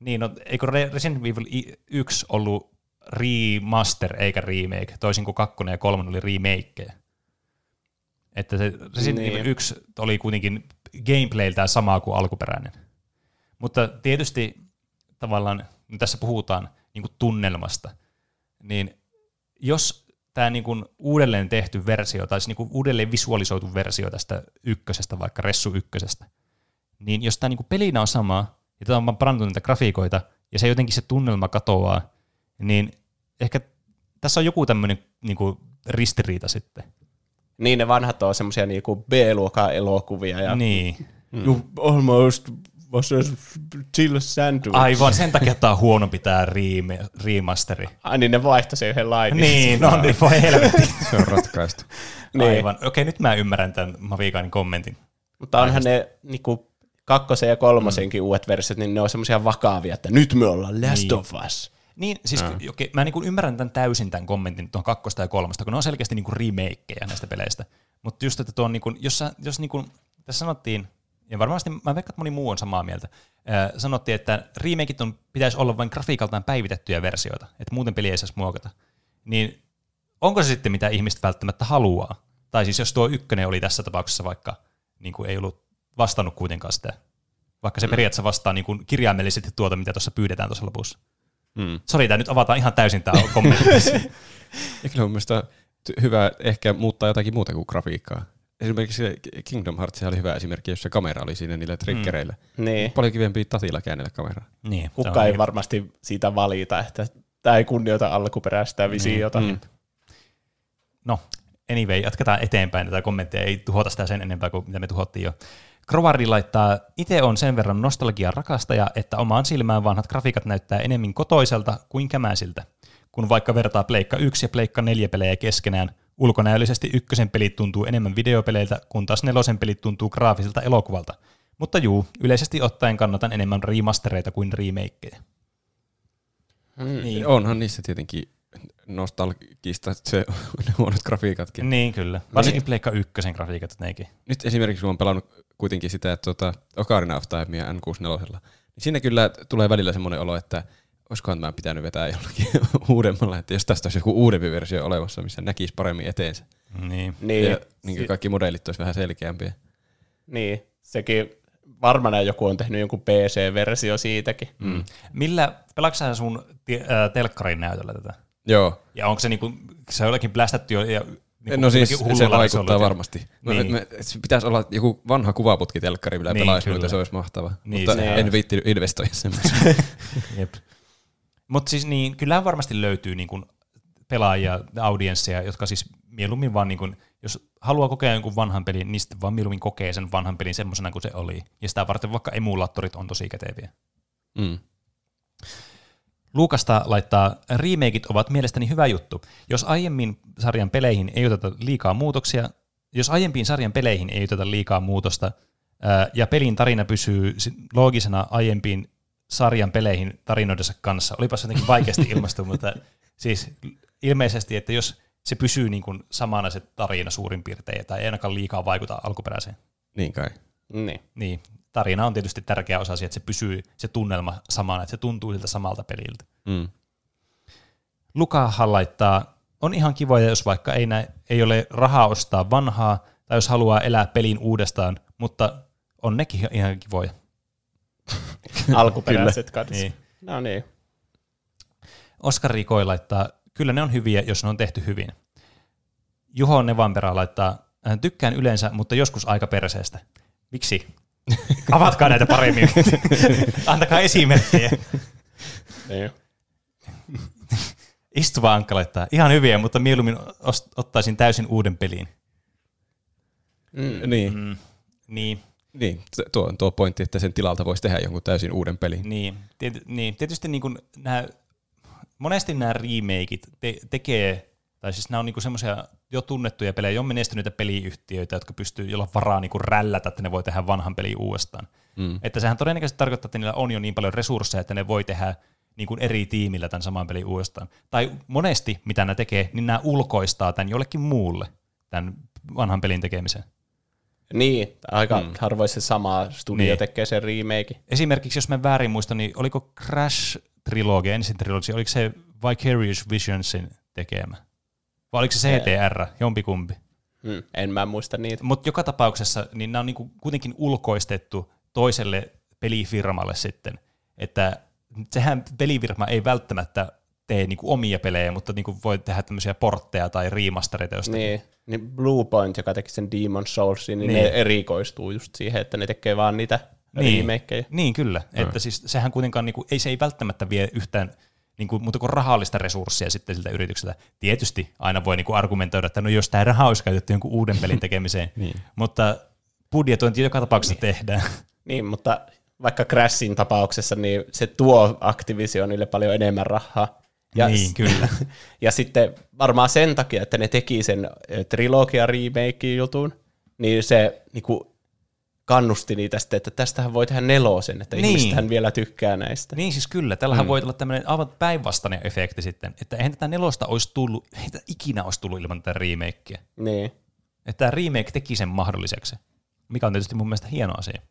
Niin, no, eikö Re- Resident Evil i- 1 ollut remaster eikä remake, toisin kuin kakkonen ja kolmonen oli remakeja. Että se Resident Niin. Evil 1 oli kuitenkin gameplayltään samaa kuin alkuperäinen. Mutta tietysti tavallaan, nyt tässä puhutaan niin kuin tunnelmasta, niin jos tämä niin kuin uudelleen tehty versio, tai siis niin kuin uudelleen visualisoitu versio tästä ykkösestä, vaikka Ressu ykkösestä, niin jos tämä niin kuin pelinä on sama, ja tämä on vaan parantunut niitä grafiikoita, ja se jotenkin se tunnelma katoaa, niin ehkä tässä on joku tämmöinen niin kuin ristiriita sitten. Niin ne vanhat on semmosia niinku B-luokan elokuvia. Ja Niin. You almost was a chill sandwich. Aivan, sen takia tämä on huono pitää riime, remasteri. Ai niin ne vaihtoi sen yhden lainin. Niin, no niin, voi helvetti. *laughs* Se on ratkaistu. Niin. Aivan. Okei, nyt mä ymmärrän tämän Mavikainin kommentin. Mutta onhan ne niinku kakkosen ja kolmosenkin mm. uudet versiot, niin ne on semmoisia vakavia, että nyt me ollaan Last Niin. of Us. Niin, siis mm. okei, mä niin ymmärrän tämän täysin tämän kommentin tuon kakkosta ja kolmosta, kun ne on selkeästi niin remakeja näistä peleistä. Mutta just, että tuo, niin kuin, jos, sä- jos niin kuin, tässä sanottiin, ja varmasti mä veikkaan, että moni muu on samaa mieltä, ää, sanottiin, että remakeit on, pitäisi olla vain grafiikaltaan päivitettyjä versioita, että muuten peli ei saisi muokata. Niin onko se sitten mitä ihmiset välttämättä haluaa? Tai siis jos tuo ykkönen oli tässä tapauksessa vaikka, niin kuin ei ollut vastannut kuitenkaan sitä, vaikka se periaatteessa vastaa niin kuin kirjaimellisesti tuota, mitä tuossa pyydetään tuossa lopussa. Mm. Sori, tämä nyt avataan ihan täysin tämä kommentti. *laughs* Ja kyllä mun mielestä hyvä ehkä muuttaa jotakin muuta kuin grafiikkaa. Esimerkiksi Kingdom Hearts oli hyvä esimerkki, jossa kamera oli siinä niillä triggereillä. Mm. Niin. Paljon kivempi tatilla käännellä kameraa. niin, Kuka ei niin. varmasti siitä valita, että tämä ei kunnioita alkuperäistä visiota. Mm. Mm. No, anyway, jatketaan eteenpäin. Tätä kommenttia ei tuhota sitä sen enempää kuin mitä me tuhottiin jo. Krovari laittaa, itse on sen verran nostalgian rakastaja, että omaan silmään vanhat grafiikat näyttää enemmän kotoiselta kuin kämäisiltä. Kun vaikka vertaa Pleikka 1 ja Pleikka 4 pelejä keskenään, ulkonäöllisesti ykkösen pelit tuntuu enemmän videopeleiltä, kun taas nelosen pelit tuntuu graafiselta elokuvalta. Mutta juu, yleisesti ottaen kannatan enemmän remastereita kuin remakeja. Mm. Niin. Onhan niissä tietenkin nostalgista se *laughs* ne huonot grafiikatkin. Niin kyllä. Varsinkin Pleikka 1 grafiikat nekin. Nyt esimerkiksi kun olen pelannut kuitenkin sitä että tuota, Ocarina of Timea N64, niin siinä kyllä tulee välillä semmoinen olo, että olisikohan mä pitänyt vetää jollakin *laughs* uudemmalla, että jos tästä olisi joku uudempi versio olemassa, missä näkisi paremmin eteensä. Niin. Niin, Ja niin kaikki modellit olisi vähän selkeämpiä. niin, sekin varmaan joku on tehnyt jonkun PC-versio siitäkin. Mm. Millä, pelaatko sun ti- ää, telkkarin näytöllä tätä? Joo, Ja onko se niinku, se on jollakin plästätty jo ja niinku no siis se vaikuttaa varmasti. No, Niin. me, se pitäisi olla joku vanha kuvaputki telkkari, millä Niin, niin, pelaisi noita, se olisi mahtava. Niin, Mutta se- en viittinyt investoida semmoisen. *laughs* Jep. Mutta siis niin, kyllähän varmasti löytyy niin kuin pelaajia, audiensseja, jotka siis mieluummin vaan, niin kuin, jos haluaa kokea jonkun vanhan pelin, niin sitten vaan mieluummin kokee sen vanhan pelin semmoisena kuin se oli. Ja sitä varten vaikka emulaattorit on tosi käteviä. mm. Luukasta laittaa, remakeit ovat mielestäni hyvä juttu. Jos aiemmin sarjan peleihin ei oteta liikaa muutoksia, jos aiempiin sarjan peleihin ei oteta liikaa muutosta, ja pelin tarina pysyy loogisena aiempiin sarjan peleihin tarinoidensa kanssa. Olipas jotenkin vaikeasti ilmastu, mutta siis ilmeisesti, että jos se pysyy niin kuin samana se tarina suurin piirtein, tai ei ainakaan liikaa vaikuta alkuperäiseen. Niin kai. Niin. Niin, tarina on tietysti tärkeä osa siitä, että se pysyy se tunnelma samana, että se tuntuu siltä samalta peliltä. Mm. Lukahan laittaa, on ihan kivoja, jos vaikka ei, näe, ei ole rahaa ostaa vanhaa, tai jos haluaa elää pelin uudestaan, mutta on nekin ihan kivoja. *laughs* Alkuperäiset kanssa. Niin. No niin. Oskar Rikoi laittaa, kyllä ne on hyviä, jos ne on tehty hyvin. Juho Nevanperä laittaa, "Äh, tykkään yleensä, mutta joskus aika perseestä. Miksi? Avatkaa näitä paremmin. *laughs* Antakaa esimerkkejä. niin. Istuva Ankka laittaa, ihan hyviä, mutta mieluummin ost- ottaisin täysin uuden pelin. Mm. Niin. Mm, niin, niin. Tuo on tuo pointti, että sen tilalta voisi tehdä jonkun täysin uuden pelin. niin, tiety, niin. Tietysti niin kuin nämä, monesti nämä remakeit te- tekee, tai siis nämä on niin semmoisia jo tunnettuja pelejä, jo menestyneitä peliyhtiöitä, jotka pystyy, jolla varaa niin kuin rällätä, että ne voi tehdä vanhan pelin uudestaan. Mm. Että sehän todennäköisesti tarkoittaa, että niillä on jo niin paljon resursseja, että ne voi tehdä niin kuin eri tiimillä tämän saman pelin uudestaan. Tai monesti, mitä ne tekee, niin nämä ulkoistaa tämän jollekin muulle, tämän vanhan pelin tekemisen. Niin, aika mm. harvoin se sama studio Niin. niin. tekee sen remake. Esimerkiksi, jos mä väärin muistan, niin oliko Crash Trilogy, ensin trilogy, oliko se Vicarious Visionsin tekemä? Vai oliko se CTR, jompikumpi? Mm. En mä muista niitä. Mutta joka tapauksessa niin nämä on niinku kuitenkin ulkoistettu toiselle pelifirmalle sitten. Että sehän pelifirma ei välttämättä tee niinku omia pelejä, mutta niinku voi tehdä tämmöisiä portteja tai remastereita jostakin. Niin, niin Blue Point, joka teki sen Demon Soulsin, niin, Niin. niin, ne erikoistuu just siihen, että ne tekee vaan niitä Niin. remakeja. Niin, kyllä. Mm. Että siis sehän kuitenkaan, niinku, ei, se ei välttämättä vie yhtään niinku, muuta kuin rahallista resurssia sitten siltä yritykseltä. Tietysti aina voi niinku argumentoida, että no jos tämä raha olisi käytetty jonkun uuden pelin *laughs* tekemiseen, Niin. mutta budjetointi joka tapauksessa niin. tehdään. *laughs* Niin, mutta vaikka Crashin tapauksessa, niin se tuo Activisionille paljon enemmän rahaa. Ja, niin, kyllä. *laughs* ja sitten varmaan sen takia, että ne teki sen eh, trilogia remake jutun, niin se niinku, kannusti niitä sitten, että tästähän voi tehdä nelosen, että Niin. ihmisethän vielä tykkää näistä. Niin siis kyllä, tällähän mm. voi olla tämmöinen aivan päinvastainen efekti sitten, että eihän tätä nelosta olisi tullut, ei tätä ikinä olisi tullut ilman tätä remakea. Niin. Että tämä remake teki sen mahdolliseksi, mikä on tietysti mun mielestä hieno asia.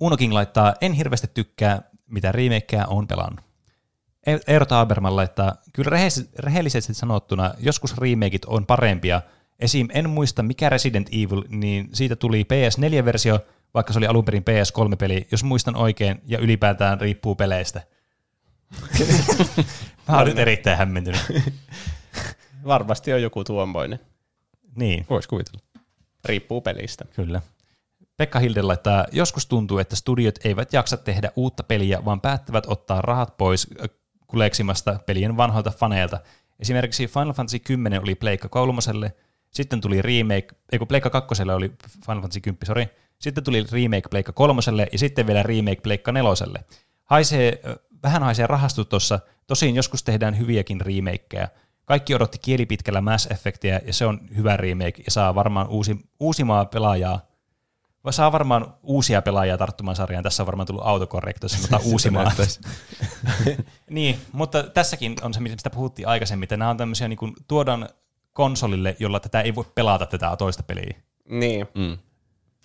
Uno King laittaa, en hirveästi tykkää, mitä remakeä on pelannut. E- Eero Taberman laittaa, kyllä rehellisesti sanottuna, joskus remakeit on parempia. Esim. en muista mikä Resident Evil, niin siitä tuli PS4-versio, vaikka se oli alun perin PS3-peli, jos muistan oikein, ja ylipäätään riippuu peleistä. *laughs* Mä oon nyt erittäin hämmentynyt. *laughs* Varmasti on joku tuommoinen. Niin. Voisi kuvitella. Riippuu pelistä. Kyllä. Pekka Hilden laittaa, joskus tuntuu, että studiot eivät jaksa tehdä uutta peliä, vaan päättävät ottaa rahat pois ö, kuleksimasta pelien vanhoilta faneilta. Esimerkiksi Final Fantasy 10 oli Pleikka kolmoselle, sitten tuli remake, ei kun Pleikka kakkoselle oli Final Fantasy 10, sorry. Sitten tuli remake Pleikka kolmoselle ja sitten vielä remake Pleikka neloselle. Haisee, ö, vähän haisee rahastu tuossa, tosin joskus tehdään hyviäkin remakeja. Kaikki odotti kielipitkällä Mass Effectia ja se on hyvä remake ja saa varmaan uusi, uusimaa pelaajaa vai saa varmaan uusia pelaajia tarttumaan sarjaan. Tässä on varmaan tullut autokorrekto, jos *laughs* sanotaan uusimaa. *laughs* niin, mutta tässäkin on se, mistä puhuttiin aikaisemmin, että nämä on tämmöisiä, niin kuin, tuodaan konsolille, jolla tätä ei voi pelata tätä toista peliä. Niin. Mm.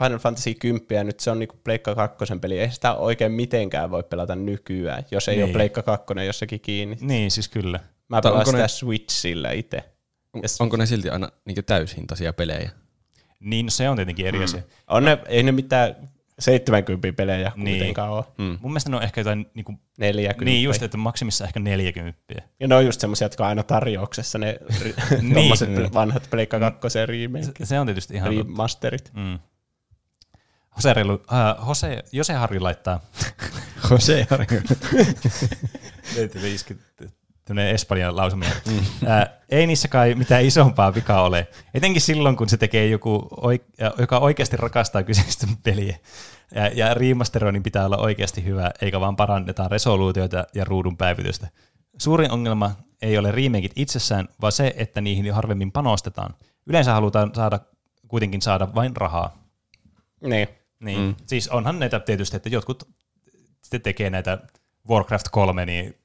Final Fantasy 10, ja nyt se on niinku Pleikka 2 peli. Ei sitä oikein mitenkään voi pelata nykyään, jos ei Niin. ole Pleikka 2 jossakin kiinni. Niin, siis kyllä. Mä Mutta pelaan onko sitä ne- Switchillä itse. Yes. Onko ne silti aina niin täyshintaisia pelejä? Niin, se on tietenkin eri asia. On ne, ei ne mitään 70 pelejä Niin. kuitenkaan ole. Mm. Mun mielestä ne on ehkä jotain, niin, kuin, 40. niin just, että maksimissa ehkä 40. Ja ne on just semmoisia, jotka on aina tarjouksessa, ne *laughs* Niin. tommoset vanhat Pleikka 2 remake, Se, se on tietysti ihan remasterit. Mm. Jose, äh, Jose, Jose Harri laittaa *laughs* Jose Harri. Tämmöinen Espanjan lausumia. Ää, ei niissä kai mitään isompaa vikaa ole. Etenkin silloin, kun se tekee joku, joka oikeasti rakastaa kyseistä peliä. Ja, ja remasteroinnin pitää olla oikeasti hyvä, eikä vaan paranneta resoluutioita ja ruudun päivitystä. Suurin ongelma ei ole remakeit itsessään, vaan se, että niihin harvemmin panostetaan. Yleensä halutaan saada, kuitenkin saada vain rahaa. Niin. Niin, mm. siis onhan näitä tietysti, että jotkut tekee näitä Warcraft 3, niin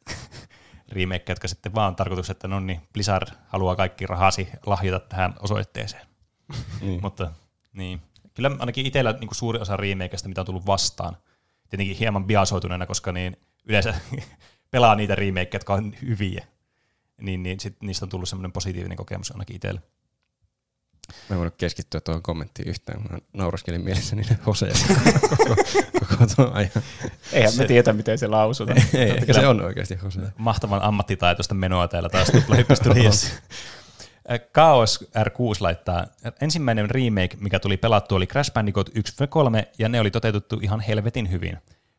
remake, jotka sitten vaan on tarkoitus, että no niin, Blizzard haluaa kaikki rahasi lahjata tähän osoitteeseen. *laughs* Niin. Mutta niin, kyllä ainakin itsellä niin suuri osa remakeista, mitä on tullut vastaan, tietenkin hieman biasoituneena, koska niin yleensä *laughs* pelaa niitä remakeja, jotka on hyviä, niin, niin sit niistä on tullut semmoinen positiivinen kokemus ainakin itselle. Mä en voinut keskittyä tuohon kommenttiin yhtään. Mä nauraskelin mielessä niille hoseja *laughs* koko, koko tuon ajan. Eihän me tiedä, miten se lausutaan. Ei, ehkä se on oikeasti hoseja. Mahtavan ammattitaitoista menoa täällä taas tuplahyppystudiassa. *laughs* Chaos R6 laittaa, ensimmäinen remake, mikä tuli pelattu, oli Crash Bandicoot 1-3, ja ne oli toteutettu ihan helvetin hyvin.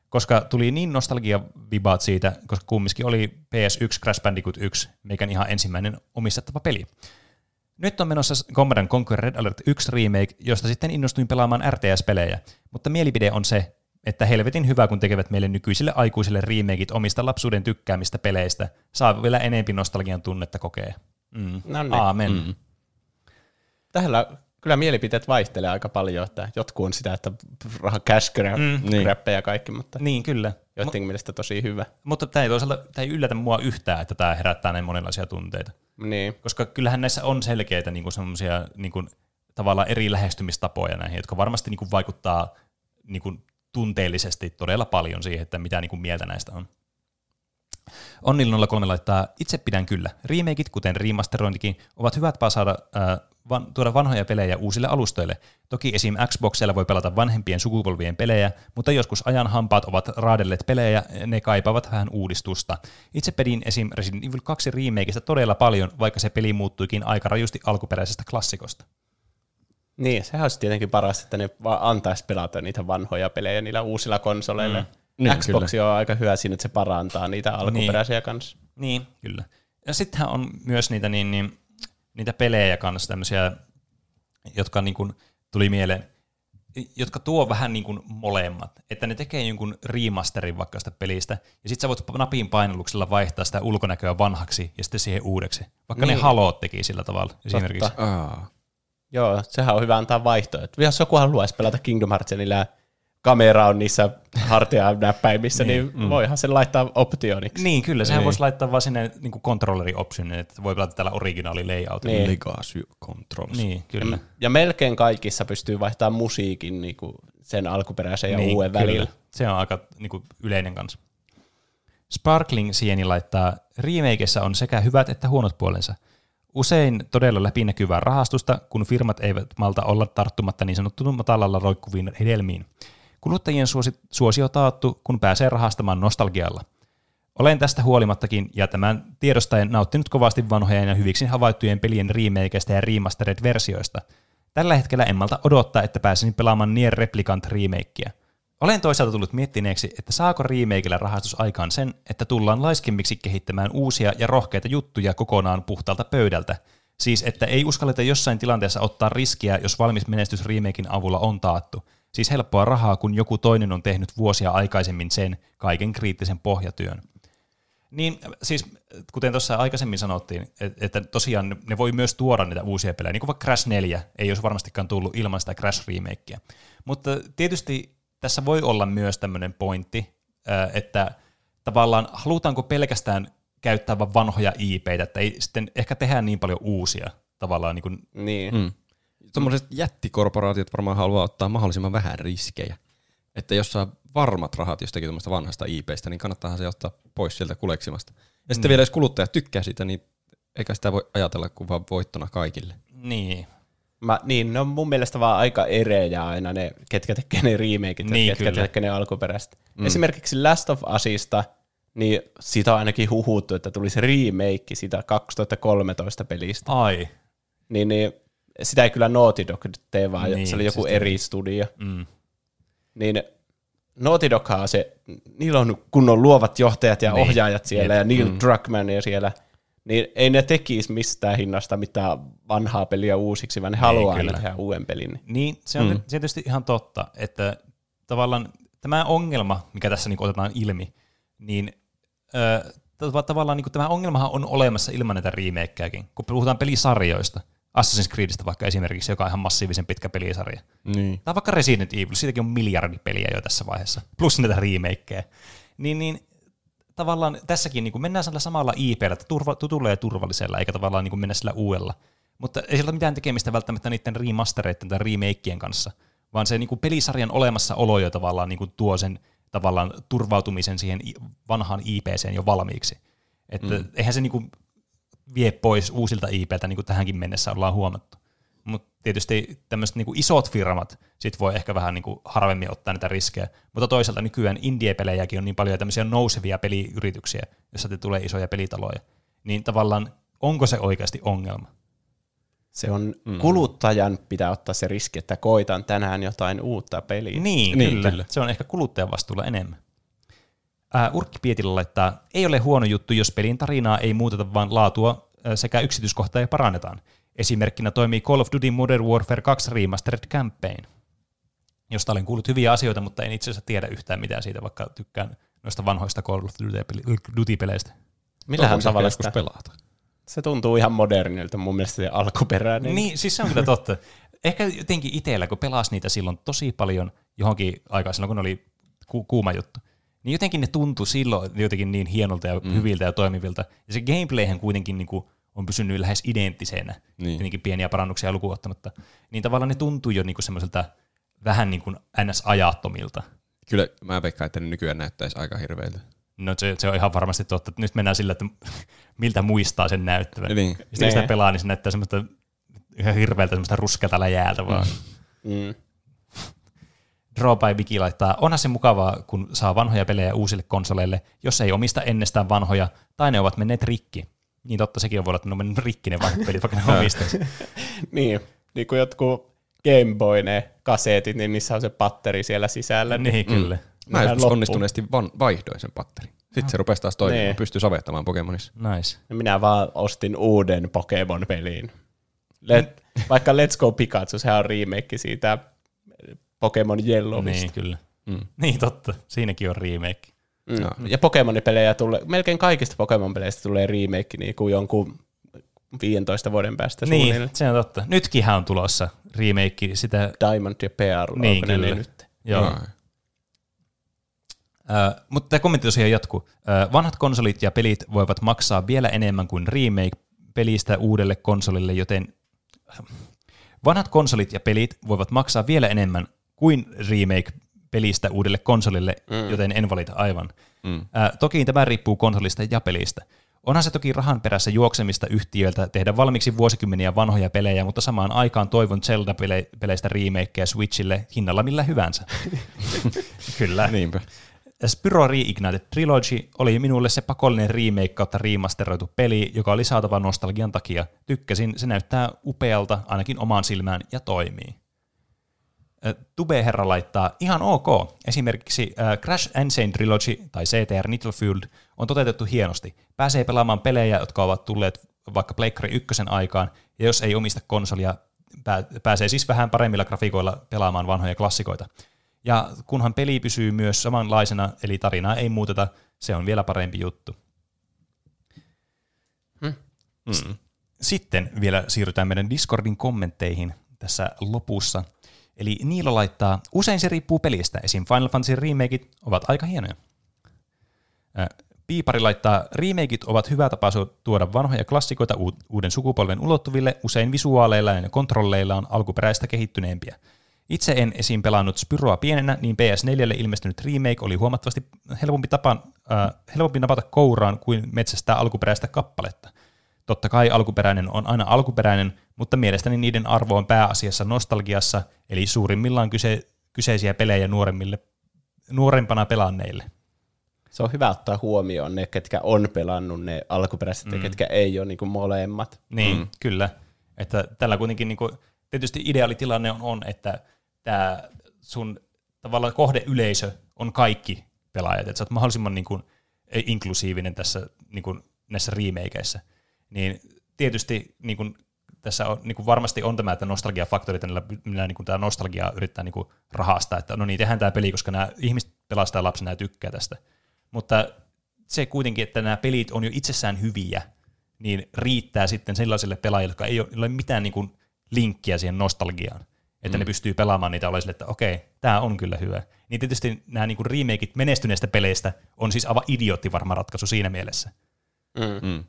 Koska tuli niin nostalgia vibaat siitä, koska kumminkin oli PS1 Crash Bandicoot 1, meikän ihan ensimmäinen omistettava peli. Nyt on menossa Command Conquer Red Alert 1 remake, josta sitten innostuin pelaamaan RTS-pelejä, mutta mielipide on se, että helvetin hyvä, kun tekevät meille nykyisille aikuisille remakeit omista lapsuuden tykkäämistä peleistä, saa vielä enempi nostalgian tunnetta kokea. Mm. No niin. Aamen. Mm. Tällä kyllä mielipiteet vaihtelee aika paljon, että jotkut on sitä, että raha cash grab, Mm. Niin. ja kaikki, mutta Niin, kyllä. joidenkin mielestä tosi hyvä. Mutta tämä ei toisaalta tämä ei yllätä mua yhtään, että tämä herättää näin monenlaisia tunteita. Niin. Koska kyllähän näissä on selkeitä niin semmoisia niin tavallaan eri lähestymistapoja näihin, jotka varmasti niin kuin, vaikuttaa niin kuin, tunteellisesti todella paljon siihen, että mitä niin kuin, mieltä näistä on. Onnilla 03 laittaa, itse pidän kyllä. Remakeit, kuten remasterointikin, ovat hyvät tapa saada äh, van, tuoda vanhoja pelejä uusille alustoille. Toki esim. Xboxilla voi pelata vanhempien sukupolvien pelejä, mutta joskus ajan hampaat ovat raadelleet pelejä, ne kaipaavat vähän uudistusta. Itse pedin esim. Resident Evil 2 remakeista todella paljon, vaikka se peli muuttuikin aika rajusti alkuperäisestä klassikosta. Niin, sehän olisi tietenkin paras, että ne vaan antaisi pelata niitä vanhoja pelejä niillä uusilla konsoleilla. Mm. Niin, Xbox on aika hyvä siinä, että se parantaa niitä alkuperäisiä niin. kanssa. Niin, kyllä. Ja sittenhän on myös niitä, niin, niin, niitä pelejä kanssa tämmöisiä, jotka niin kuin, tuli mieleen, jotka tuo vähän niin kuin molemmat. Että ne tekee jonkun remasterin vaikka sitä pelistä, ja sitten sä voit napin painalluksella vaihtaa sitä ulkonäköä vanhaksi ja sitten siihen uudeksi. Vaikka niin. Niin. ne Haloot teki sillä tavalla esimerkiksi. Aa. Joo, sehän on hyvä antaa vaihtoehto. Jos joku haluaisi pelata Kingdom Heartsia, niillä kamera on niissä hartianäppäimissä, niin, niin mm. voihan sen laittaa optioniksi. Niin, kyllä. Sehän Niin. voisi laittaa vaan sinne niin kuin controlleri optionin, että voi pelata tällä originaali layoutilla. Niin. Legacy Controls. Niin, kyllä. Ja melkein kaikissa pystyy vaihtamaan musiikin niin kuin sen alkuperäisen ja niin, uuden kyllä. välillä. Se on aika niin kuin, yleinen kanssa. Sparkling Sieni laittaa, remakeissa on sekä hyvät että huonot puolensa. Usein todella läpinäkyvää rahastusta, kun firmat eivät malta olla tarttumatta niin sanottuun matalalla roikkuviin hedelmiin. Kuluttajien suosi, suosio taattu, kun pääsee rahastamaan nostalgialla. Olen tästä huolimattakin ja tämän tiedostaen nauttinut kovasti vanhojen ja hyviksi havaittujen pelien remakeista ja remastered-versioista. Tällä hetkellä en malta odottaa, että pääsisin pelaamaan Nier Replicant remakea. Olen toisaalta tullut miettineeksi, että saako remakeillä rahastus aikaan sen, että tullaan laiskemmiksi kehittämään uusia ja rohkeita juttuja kokonaan puhtaalta pöydältä. Siis, että ei uskalleta jossain tilanteessa ottaa riskiä, jos valmis menestys remakein avulla on taattu. Siis helppoa rahaa, kun joku toinen on tehnyt vuosia aikaisemmin sen kaiken kriittisen pohjatyön. Niin, siis kuten tuossa aikaisemmin sanottiin, että, tosiaan ne- voi myös tuoda niitä uusia pelejä, niin kuin vaikka Crash 4 ei olisi varmastikaan tullut ilman sitä Crash remakea. Mutta tietysti tässä voi olla myös tämmöinen pointti, että tavallaan halutaanko pelkästään käyttää vaan vanhoja IPitä, että ei sitten ehkä tehdä niin paljon uusia tavallaan niin kuin, Niin. Mm. Tuommoiset jättikorporaatiot varmaan haluaa ottaa mahdollisimman vähän riskejä. Että jos saa varmat rahat jostakin tuommoista vanhasta IPstä, niin kannattaa se ottaa pois sieltä kuleksimasta. Ja sitten Niin. vielä jos kuluttajat tykkää siitä, niin eikä sitä voi ajatella kuin vaan voittona kaikille. niin, Mä, niin, ne on mun mielestä vaan aika erejä aina ne, ketkä tekee ne remakeit ja Niin, ketkä kyllä. tekee ne alkuperäiset. Mm. Esimerkiksi Last of Usista, niin siitä on ainakin huhuttu, että tulisi remake sitä 2013 pelistä. ai, Niin, niin sitä ei kyllä Naughty Dog tee, vaan Niin, niin, se oli joku siis eri studio. mm, Niin Naughty Doghan on se, niillä on kunnon luovat johtajat ja Niin, ohjaajat siellä jep. ja Neil mm. Druckmann ja siellä. Niin ei ne tekisi mistään hinnasta mitään vanhaa peliä uusiksi, vaan ne haluaa aina kyllä. tehdä uuden pelin. Niin, se on Mm. tietysti ihan totta, että tavallaan tämä ongelma, mikä tässä niin otetaan ilmi, niin ö, tav- tavallaan niin tämä ongelmahan on olemassa ilman näitä remakeäkin. Kun puhutaan pelisarjoista, Assassin's Creedistä vaikka esimerkiksi, joka on ihan massiivisen pitkä pelisarja. Niin. Tai vaikka Resident Evil, siitäkin on miljardi peliä jo tässä vaiheessa, plus näitä remakeja. Niin, niin tavallaan tässäkin niin kuin mennään sillä samalla IPllä, että turva, tutulla ja turvallisella, eikä tavallaan niin kuin mennä sillä uudella. Mutta ei sillä ole mitään tekemistä välttämättä niiden remastereiden tai remakeien kanssa, vaan se niin kuin pelisarjan olemassaolo jo tavallaan niin kuin tuo sen tavallaan turvautumisen siihen vanhaan IPseen jo valmiiksi. Että mm. eihän se niin kuin vie pois uusilta IPltä, niin kuin tähänkin mennessä ollaan huomattu. Mutta tietysti tämmöiset niin isot firmat sit voi ehkä vähän niin kuin harvemmin ottaa näitä riskejä. Mutta toisaalta nykyään indie-pelejäkin on niin paljon tämmöisiä nousevia peliyrityksiä, joissa te tulee isoja pelitaloja. Niin tavallaan onko se oikeasti ongelma? Se on mm. kuluttajan pitää ottaa se riski, että koitan tänään jotain uutta peliä. Niin, Niin, niin kyllä. kyllä. Se on ehkä kuluttajan vastuulla enemmän. Ää, Urkki Pietillä laittaa, ei ole huono juttu, jos pelin tarinaa ei muuteta, vaan laatua sekä yksityiskohtaa ja parannetaan. Esimerkkinä toimii Call of Duty Modern Warfare 2 Remastered Campaign, josta olen kuullut hyviä asioita, mutta en itse asiassa tiedä yhtään mitään siitä, vaikka tykkään noista vanhoista Call of Duty-peleistä. Millähän tavalla joskus sitä? pelata. Se tuntuu ihan modernilta mun mielestä se alkuperäinen. Niin, siis se on kyllä totta. Ehkä jotenkin itsellä, kun pelasi niitä silloin tosi paljon johonkin aikaan, silloin kun oli ku- kuuma juttu, niin jotenkin ne tuntui silloin jotenkin niin hienolta ja mm. hyviltä ja toimivilta. Ja se gameplayhän kuitenkin niin kuin on pysynyt lähes identtisenä, Niin. niin. tietenkin pieniä parannuksia lukuun ottamatta. Niin tavallaan ne tuntuu jo niin kuin semmoiselta vähän niin kuin ns-ajattomilta. Kyllä mä veikkaan, että ne nykyään näyttäisi aika hirveiltä. No se, se on ihan varmasti totta, että nyt mennään sillä, että *laughs* miltä muistaa sen näyttävän. Niin. Sitten kun sitä Nee. pelaa, niin se näyttää semmoista ihan hirveältä semmoista ruskeata läjäältä vaan. Mm. Draw by Wiki laittaa, onhan se mukavaa, kun saa vanhoja pelejä uusille konsoleille, jos ei omista ennestään vanhoja, tai ne ovat menneet rikki. Niin totta, sekin on voi olla, että ne on mennyt rikki ne vanhat pelit, vaikka ne omistaisi. *laughs* niin, niin kuin jotkut Game Boy ne kaseetit, niin niissä on se patteri siellä sisällä. niin, kyllä. Mä Vähän joskus onnistuneesti van, vaihdoin sen patterin. Sitten se rupesi taas toimimaan, Nee. pystyy sovettamaan Pokemonissa. Nice. Ja minä vaan ostin uuden Pokemon-peliin. Let, vaikka Let's Go Pikachu, sehän on remake siitä Pokemon Yellowista. Niin, kyllä. Mm. Niin, totta. Siinäkin on remake. Mm. Joo. Ja Pokemon-pelejä tulee, melkein kaikista Pokemon-peleistä tulee remake niin kuin jonkun 15 vuoden päästä Niin, suunnilleen. se on totta. Nytkinhän on tulossa remake sitä. Diamond ja Pearl, Niin, kyllä. ne nyt? Joo. Joo. Ö, mutta tämä kommentti tosiaan jatkuu. Ö, vanhat konsolit ja pelit voivat maksaa vielä enemmän kuin remake-pelistä uudelle konsolille, joten vanhat konsolit ja pelit voivat maksaa vielä enemmän kuin remake-pelistä uudelle konsolille, mm. joten en valita aivan. Mm. Ö, toki tämä riippuu konsolista ja pelistä. Onhan se toki rahan perässä juoksemista yhtiöiltä tehdä valmiiksi vuosikymmeniä vanhoja pelejä, mutta samaan aikaan toivon Zelda-peleistä remakeja Switchille hinnalla millä hyvänsä. *laughs* Kyllä. Niinpä. Spyro Reignited Trilogy oli minulle se pakollinen remake kautta remasteroitu peli, joka oli saatava nostalgian takia. Tykkäsin, se näyttää upealta ainakin omaan silmään ja toimii. Tube-herra laittaa ihan ok. Esimerkiksi Crash Insane Trilogy tai CTR Nittlefield on toteutettu hienosti. Pääsee pelaamaan pelejä, jotka ovat tulleet vaikka Pleikkari ykkösen aikaan, ja jos ei omista konsolia, pää- pääsee siis vähän paremmilla grafiikoilla pelaamaan vanhoja klassikoita. Ja kunhan peli pysyy myös samanlaisena, eli tarinaa ei muuteta, se on vielä parempi juttu. Mm. Sitten vielä siirrytään meidän Discordin kommentteihin tässä lopussa. Eli Niilo laittaa, usein se riippuu pelistä, esim. Final Fantasy remakeit ovat aika hienoja. Piipari laittaa, remakeit ovat hyvä tapa tuoda vanhoja klassikoita uuden sukupolven ulottuville, usein visuaaleilla ja kontrolleilla on alkuperäistä kehittyneempiä. Itse en esim. pelannut Spyroa pienenä, niin PS4 ilmestynyt remake oli huomattavasti helpompi, tapa, äh, helpompi napata kouraan kuin metsästää alkuperäistä kappaletta. Totta kai alkuperäinen on aina alkuperäinen, mutta mielestäni niiden arvo on pääasiassa nostalgiassa, eli suurimmillaan kyse, kyseisiä pelejä nuoremmille, nuorempana pelanneille. Se on hyvä ottaa huomioon ne, ketkä on pelannut ne alkuperäiset mm. ja ketkä ei ole niin kuin molemmat. Niin, mm. kyllä. Että tällä kuitenkin niin kuin, tietysti ideaalitilanne on, on, että tämä sun tavallaan kohdeyleisö on kaikki pelaajat, että sä oot mahdollisimman niin kuin, inklusiivinen tässä niin kuin, näissä remakeissa. Niin tietysti niin kuin, tässä on, niin kuin varmasti on tämä, että nostalgiafaktori, että millä, millä niin kuin, tämä nostalgia yrittää niin kuin, rahastaa, että no niin, tehdään tämä peli, koska nämä ihmiset pelastaa lapsena ja tykkää tästä. Mutta se kuitenkin, että nämä pelit on jo itsessään hyviä, niin riittää sitten sellaisille pelaajille, jotka ei ole, mitään niin kuin linkkiä siihen nostalgiaan. että mm. ne pystyy pelaamaan niitä olla sille, että okei, tämä on kyllä hyvä. Niin tietysti nämä niinku remakeit menestyneistä peleistä on siis aivan idiootti varma ratkaisu siinä mielessä. Mm. Mm.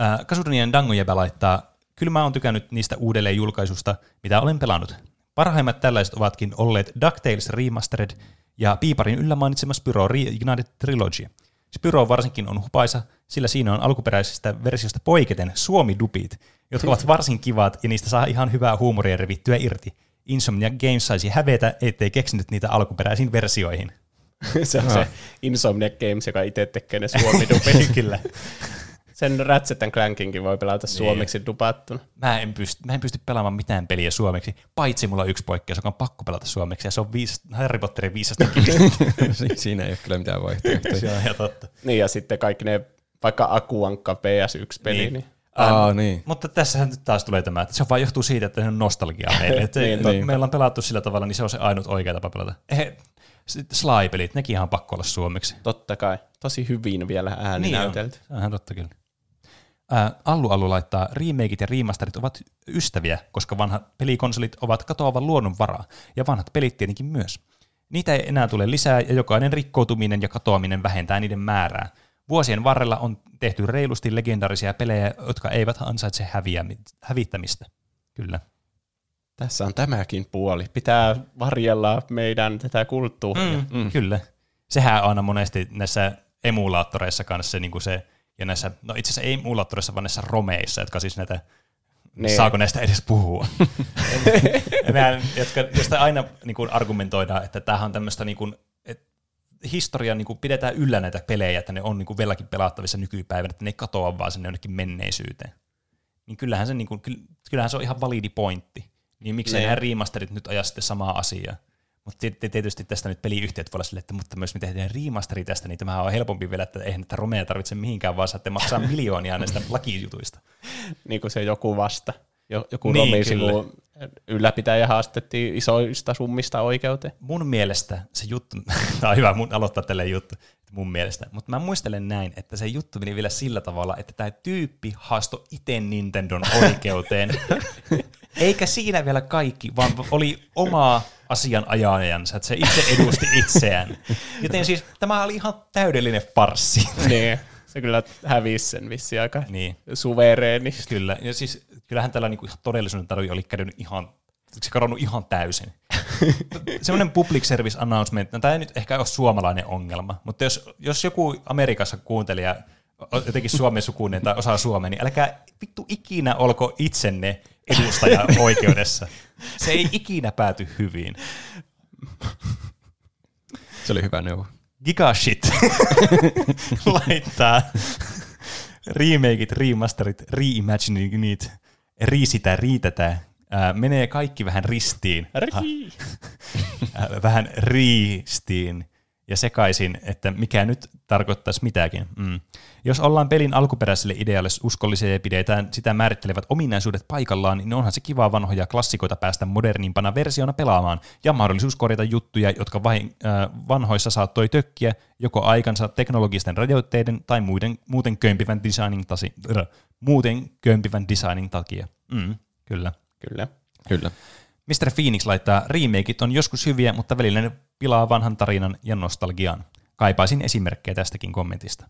Äh, Kasurinien Dangojebä laittaa, kyllä mä oon tykännyt niistä uudelleen julkaisusta, mitä olen pelannut. Parhaimmat tällaiset ovatkin olleet DuckTales Remastered ja Piiparin yllä mainitsema Spyro Reignited Trilogy. Spyro varsinkin on hupaisa, sillä siinä on alkuperäisestä versiosta poiketen suomi-dupit, jotka ovat varsin kivat ja niistä saa ihan hyvää huumoria revittyä irti. Insomnia Games saisi hävetä, ettei keksinyt niitä alkuperäisiin versioihin. *laughs* se on se Insomniac Games, joka itse tekee ne suomidupit. *laughs* Kyllä. *laughs* Sen Ratchet Clankinkin voi pelata suomeksi dupattuna. Mä en, pysty, mä en pysty pelaamaan mitään peliä suomeksi, paitsi mulla on yksi poikkeus, joka on pakko pelata suomeksi, ja se on viis, Harry Potterin viisasta *laughs* Si- Siinä ei ole kyllä mitään vaihtoehtoja. Se on ihan totta. Niin, ja sitten kaikki ne, vaikka Akuankka PS1-peli, Niin. niin, niin Aa, niin. Mutta tässähän nyt taas tulee tämä, että se vaan johtuu siitä, että se on nostalgiaa meille. *laughs* Että Niin, niin, meillä on pelattu sillä tavalla, niin se on se ainut oikea tapa pelata. Eh, sitten Sly-pelit, nekin ihan pakko olla suomeksi. totta kai. Tosi hyvin vielä ääni Niin näytelty. Se on ihan totta kyllä. Ää, Allu Allu laittaa, remakeit ja remasterit ovat ystäviä, koska vanhat pelikonsolit ovat katoavan luonnonvara, ja vanhat pelit tietenkin myös. Niitä ei enää tule lisää, ja jokainen rikkoutuminen ja katoaminen vähentää niiden määrää. Vuosien varrella on tehty reilusti legendaarisia pelejä, jotka eivät ansaitse häviämi- hävittämistä. Kyllä. Tässä on tämäkin puoli. Pitää varjella meidän tätä kulttuuria. Mm, mm. Kyllä. Sehän on aina monesti näissä emulaattoreissa kanssa se, niin kuin se ja näissä, no itse asiassa ei emulaattoreissa, vaan näissä romeissa, jotka siis näitä, Niin. saako näistä edes puhua? *laughs* Nämä, jotka, josta aina niin kuin argumentoidaan, että tämähän on tämmöistä niin kuin, että historia niin kuin pidetään yllä näitä pelejä, että ne on niin kuin vieläkin pelattavissa nykypäivänä, että ne ei katoa vaan sinne jonnekin menneisyyteen. Niin kyllähän se, niin kuin, kyllähän se on ihan validi pointti. Niin miksei Niin. nämä remasterit nyt aja sitten samaa asiaa. Mutta tietysti tästä nyt peliyhtiöt voi olla silleen, että mutta myös me tehdään remasteri tästä, niin tämähän on helpompi vielä, että eihän näitä romeja tarvitse mihinkään, vaan saatte maksaa *laughs* miljoonia näistä lakijutuista. Niin kuin se joku vasta. Jo- Joku Niin, romisivu ylläpitäjä haastettiin isoista summista oikeuteen. Mun mielestä se juttu, *laughs* tämä on hyvä mun aloittaa tälle juttu, mun mielestä, mutta mä muistelen näin, että se juttu meni vielä sillä tavalla, että tämä tyyppi haastoi itse Nintendon oikeuteen, *laughs* eikä siinä vielä kaikki, vaan oli oma asianajajansa, että se itse edusti itseään. Joten siis tämä oli ihan täydellinen farssi. niin. Se kyllä hävisi sen vissiin aika niin, suvereenisti. kyllä. Ja siis kyllähän tällä niinku todellisuuden tarvi oli käynyt ihan se kadonnut ihan täysin. Semmoinen public service announcement, no tämä ei nyt ehkä ole suomalainen ongelma, mutta jos, jos joku Amerikassa kuuntelija jotenkin suomen sukuinen tai osaa suomea, niin älkää vittu ikinä olko itsenne edustaja *laughs* oikeudessa. Se ei ikinä pääty hyvin. Se oli hyvä neuvo. Gigashit *laughs* laittaa remakeit, remasterit, reimaginingit, riisitä, riitätä, ää, menee kaikki vähän ristiin. Äh, vähän riistiin ja sekaisin, että mikä nyt tarkoittaisi mitäkin. Mm. Jos ollaan pelin alkuperäiselle idealle uskollisia ja pidetään sitä määrittelevät ominaisuudet paikallaan, niin onhan se kiva vanhoja klassikoita päästä modernimpana versiona pelaamaan ja mahdollisuus korjata juttuja, jotka vain, äh, vanhoissa saattoi tökkiä joko aikansa teknologisten rajoitteiden tai muiden, muuten kömpivän designing, tasi, äh, muuten kömpivän designing takia. Mm, kyllä. Kyllä. Kyllä. Mr. Phoenix laittaa, remakeit on joskus hyviä, mutta välillä ne pilaa vanhan tarinan ja nostalgian. Kaipaisin esimerkkejä tästäkin kommentista.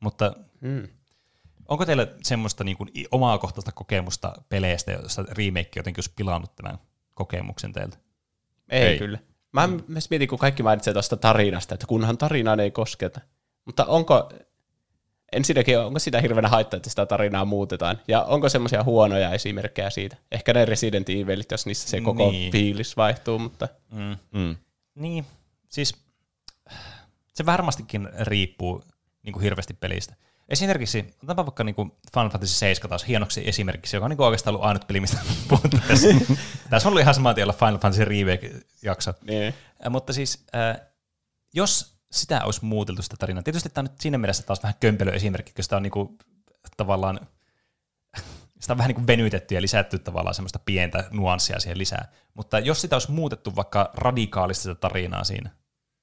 Mutta Mm. onko teillä semmoista niin kuin omaa kohtaista kokemusta peleistä, josta remake jotenkin olisi pilannut tämän kokemuksen teiltä? Ei, Ei. kyllä. Mä myös mietin, kun kaikki mainitsee tuosta tarinasta, että kunhan tarinaan ei kosketa. Mutta onko, ensinnäkin, onko sitä hirveänä haittaa, että sitä tarinaa muutetaan? Ja onko semmoisia huonoja esimerkkejä siitä? Ehkä ne Resident Evilit, jos niissä se koko Niin. fiilis vaihtuu, mutta Mm. Mm. Niin, siis se varmastikin riippuu niin kuin hirveästi pelistä. Esimerkiksi, otetaanpa vaikka niin kuin Final Fantasy 7 taas hienoksi esimerkiksi, joka on niin kuin oikeastaan ollut ainut peli, mistä puhuttu tässä. *laughs* tässä on ollut ihan saman tien olla Final Fantasy Remake-jakso. niin. Äh, mutta siis, äh, jos sitä olisi muuteltu sitä tarinaa, tietysti tämä on nyt siinä mielessä taas vähän kömpelö esimerkki, koska sitä on niinku, tavallaan, *laughs* sitä on vähän niin venytetty ja lisätty tavallaan semmoista pientä nuanssia siihen lisää. Mutta jos sitä olisi muutettu vaikka radikaalisti sitä tarinaa siinä,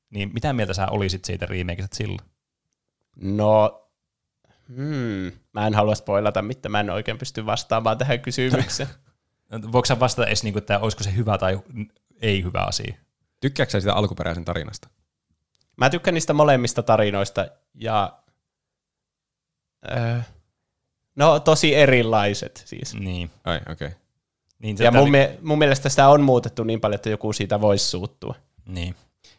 niin mitä mieltä sä olisit siitä remakeista silloin? No, hmm, mä en halua spoilata, mitä mä en oikein pysty vastaamaan tähän kysymykseen. *laughs* *laughs* Voiko sä vastata edes, niinku, että olisiko se hyvä tai ei hyvä asia? Tykkääksä sä sitä alkuperäisen tarinasta? Mä tykkään niistä molemmista tarinoista ja... Öö, no tosi erilaiset siis. Niin. Ai, okei. Okay. niin Ja mun, oli- mie- mun mielestä sitä on muutettu niin paljon, että joku siitä voisi suuttua. Niin.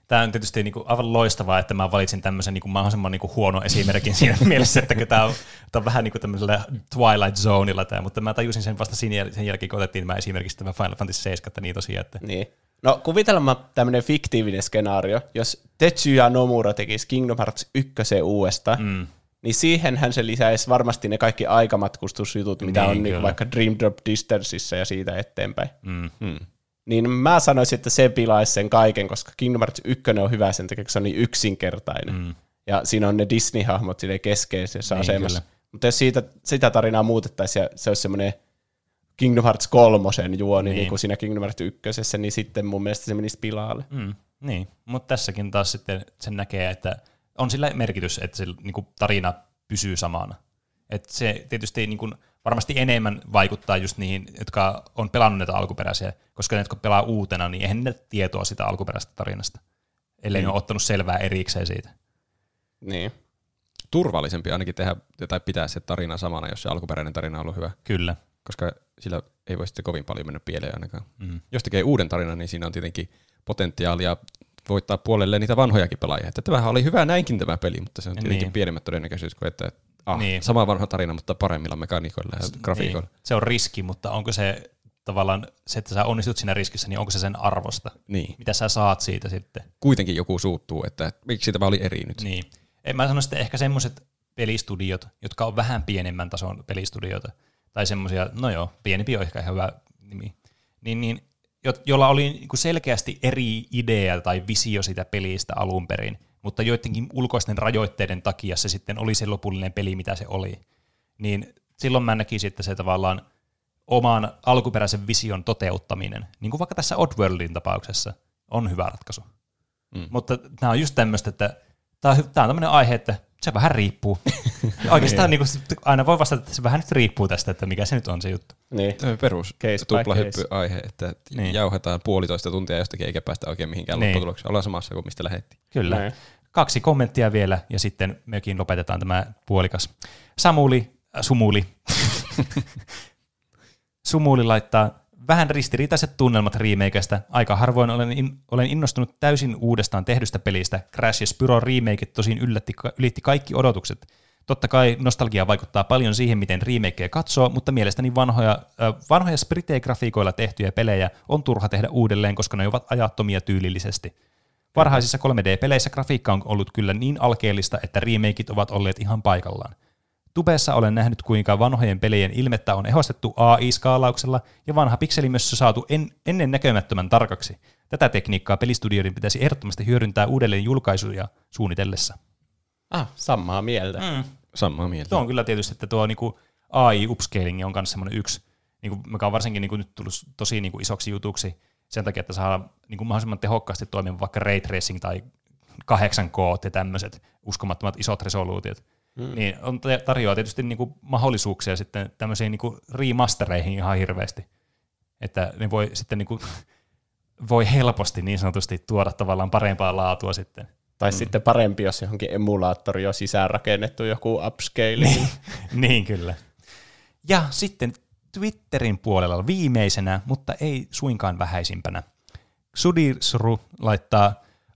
Tämä on tietysti niinku aivan loistavaa, että mä valitsin tämmöisen niinku mahdollisimman niinku huono esimerkin siinä *laughs* mielessä, että tämä on, tää on vähän niin kuin tämmöisellä Twilight Zoneilla tämä, mutta mä tajusin sen vasta sen, jäl- sen jälkeen, kun otettiin tämä esimerkiksi tämä Final Fantasy 7, että niin tosiaan, että Niin. No kuvitelma tämmöinen fiktiivinen skenaario, jos Tetsuya Nomura tekisi Kingdom Hearts 1 uudestaan, mm. niin siihenhän se lisäisi varmasti ne kaikki aikamatkustusjutut, mitä Niin, on niin kyllä. vaikka Dream Drop Distanceissa ja siitä eteenpäin. mm, Hmm. Niin mä sanoisin, että se pilaisi sen kaiken, koska Kingdom Hearts 1 on hyvä sen takia, se on niin yksinkertainen. Mm. Ja siinä on ne Disney-hahmot siinä keskeisessä Niin, asemassa. kyllä. Mutta jos siitä, sitä tarinaa muutettaisiin ja se olisi semmoinen Kingdom Hearts kolmosen juoni, Niin. niin. niin kuin siinä Kingdom Hearts ykkösessä, niin sitten mun mielestä se menisi pilalle. mm, niin. Mutta tässäkin taas sitten sen näkee, että on sillä merkitys, että se niinku, tarina pysyy samana. Et se tietysti niinku, varmasti enemmän vaikuttaa just niihin, jotka on pelannut näitä alkuperäisiä, koska ne, jotka pelaa uutena, niin eihän ne tietoa sitä alkuperäisestä tarinasta, ellei ne ole ottanut selvää erikseen siitä. Niin. Turvallisempi ainakin tehdä tai pitää se tarina samana, jos se alkuperäinen tarina on ollut hyvä, Kyllä. Koska sillä ei voi sitten kovin paljon mennä pieleen ainakaan. Mm. Jos tekee uuden tarinan, niin siinä on tietenkin potentiaalia voittaa puolelle niitä vanhojakin pelaajia. Että tämähän oli hyvä näinkin tämä peli, mutta se on tietenkin Niin. pienemmät todennäköisyys kuin että ah, Niin. niin. sama vanha tarina, mutta paremmilla mekaniikoilla ja grafiikoilla. Niin. Se on riski, mutta onko se tavallaan se, että sä onnistut siinä riskissä, niin onko se sen arvosta? Niin. Mitä sä saat siitä sitten? Kuitenkin joku suuttuu, että miksi tämä oli eri nyt. Niin. En mä sano sitten ehkä semmoiset pelistudiot, jotka on vähän pienemmän tason pelistudioita, tai semmoisia, no joo, pienempi on ehkä ihan hyvä nimi, niin, niin jo, jolla oli niinku selkeästi eri idea tai visio sitä pelistä alun perin, mutta joidenkin ulkoisten rajoitteiden takia se sitten oli se lopullinen peli, mitä se oli. Niin silloin mä näkisin, että se tavallaan oman alkuperäisen vision toteuttaminen, niin kuin vaikka tässä Oddworldin tapauksessa, on hyvä ratkaisu. Mm. Mutta tämä on just tämmöistä, että tämä on tämmöinen aihe, että se vähän riippuu. *laughs* Oikeastaan niin kuin, aina voi vastata, että se vähän nyt riippuu tästä, että mikä se nyt on se juttu. Niin. Perus Case tuplahyppy-aihe, että Niin. niin. jauhetaan puolitoista tuntia jostakin eikä päästä oikein mihinkään Niin. niin. lopputulokseen. Ollaan samassa kuin mistä lähdettiin. Kyllä. Näin. Kaksi kommenttia vielä, ja sitten mekin lopetetaan tämä puolikas. Samuli, äh, Sumuli. *laughs* Sumuli laittaa vähän ristiriitaiset tunnelmat remakeista. Aika harvoin olen, in, olen innostunut täysin uudestaan tehdystä pelistä. Crash ja Spyro remake tosin yllätti, ylitti kaikki odotukset. Totta kai nostalgia vaikuttaa paljon siihen, miten remakeja katsoo, mutta mielestäni vanhoja, äh, vanhoja Sprite-grafiikoilla tehtyjä pelejä on turha tehdä uudelleen, koska ne ovat ajattomia tyylillisesti. Varhaisissa 3D-peleissä grafiikka on ollut kyllä niin alkeellista, että remakeit ovat olleet ihan paikallaan. Tubessa olen nähnyt, kuinka vanhojen pelien ilmettä on ehostettu AI-skaalauksella ja vanha pikselimössö saatu en, ennen näkemättömän tarkaksi. Tätä tekniikkaa pelistudioiden pitäisi ehdottomasti hyödyntää uudelleen julkaisuja suunnitellessa. Ah, samaa mieltä. Mm. Samaa mieltä. Tuo on kyllä tietysti, että tuo niinku AI-upscaling on myös semmoinen yksi, niinku, mikä on varsinkin niinku nyt tullut tosi niinku isoksi jutuksi sen takia, että saadaan niinku mahdollisimman tehokkaasti toimiva vaikka ray tracing tai 8K ja tämmöiset uskomattomat isot resoluutiot. Mm. Niin on, tarjoaa tietysti niinku mahdollisuuksia sitten tämmöisiin niinku remastereihin ihan hirveästi. Että ne voi sitten niinku, *laughs* voi helposti niin sanotusti tuoda tavallaan parempaa laatua sitten. Tai mm. sitten parempi, jos johonkin emulaattori on sisäänrakennettu joku upscale. *laughs* niin kyllä. Ja sitten Twitterin puolella viimeisenä, mutta ei suinkaan vähäisimpänä. Sudirsru laittaa,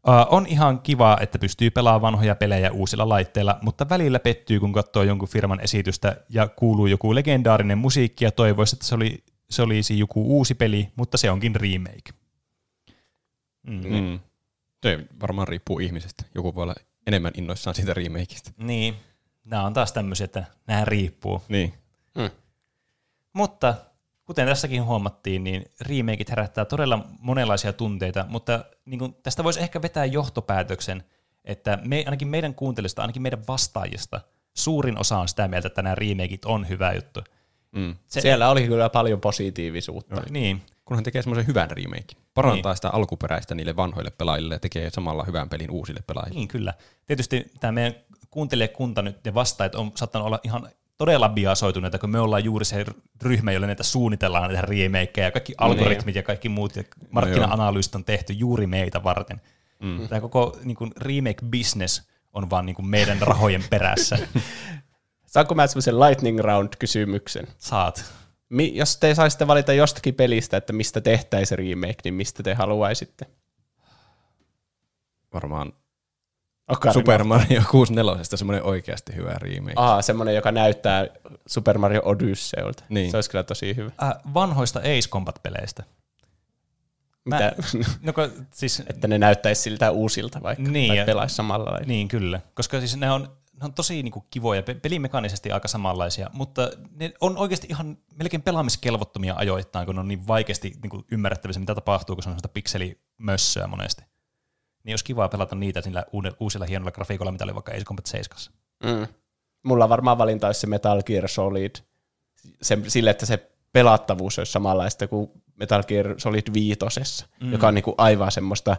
Uh, on ihan kiva, että pystyy pelaamaan vanhoja pelejä uusilla laitteilla, mutta välillä pettyy, kun katsoo jonkun firman esitystä ja kuuluu joku legendaarinen musiikki ja toivoisi, että se, oli, se olisi joku uusi peli, mutta se onkin remake. Mm. Mm. Se varmaan riippuu ihmisestä. Joku voi olla enemmän innoissaan siitä remakeista. Niin, nämä on taas tämmöisiä, että nämä riippuu. Niin. Mm. Mutta kuten tässäkin huomattiin, niin remakeit herättää todella monenlaisia tunteita, mutta niin kuin tästä voisi ehkä vetää johtopäätöksen, että me, ainakin meidän kuuntelijista, ainakin meidän vastaajista, suurin osa on sitä mieltä, että nämä remakeit on hyvä juttu. Mm. Se, Siellä oli kyllä paljon positiivisuutta. Niin, Kunhan tekee semmoisen hyvän remake. Parantaa Niin. sitä alkuperäistä niille vanhoille pelaajille ja tekee samalla hyvän pelin uusille pelaajille. niin kyllä. Tietysti tämä meidän kuuntelijakunta nyt ja vastaajat on saattanut olla ihan todella biasoituneita, kun me ollaan juuri se ryhmä, jolle näitä suunnitellaan näitä remakeja, ja kaikki algoritmit ja kaikki muut, ja markkina-analyysit on tehty juuri meitä varten. Mm. Tämä koko niin kuin, remake-business on vaan niin kuin, meidän rahojen perässä. *laughs* Saanko mä semmoisen lightning round-kysymyksen? Saat. Mi- jos te saisitte valita jostakin pelistä, että mistä tehtäisiin remake, niin mistä te haluaisitte? Varmaan Ocarina. Super Mario 64 semmoinen oikeasti hyvä remake. Aha, semmoinen, joka näyttää Super Mario Odysseyltä. Niin. Se olisi kyllä tosi hyvä. Äh, vanhoista Ace Combat-peleistä. Mä- Mitä? *laughs* No, kun, siis, että ne näyttäisi siltä uusilta vaikka, Niin, tai pelaisi samalla lailla. niin, kyllä. Koska siis ne on, ne on tosi niin kuin, kivoja, pe- pelimekaanisesti aika samanlaisia, mutta ne on oikeasti ihan melkein pelaamiskelvottomia ajoittain, kun ne on niin vaikeasti niin kuin, ymmärrettävissä, mitä tapahtuu, kun se on sellaista pikselimössöä monesti. Niin olisi kiva pelata niitä niillä uusilla hienoilla grafiikoilla, mitä oli vaikka Ace Combat 7. Mm. Mulla varmaan valinta olisi se Metal Gear Solid. Se, sille, että se pelattavuus olisi samanlaista kuin Metal Gear Solid viitosessa, mm. joka on niinku aivan semmoista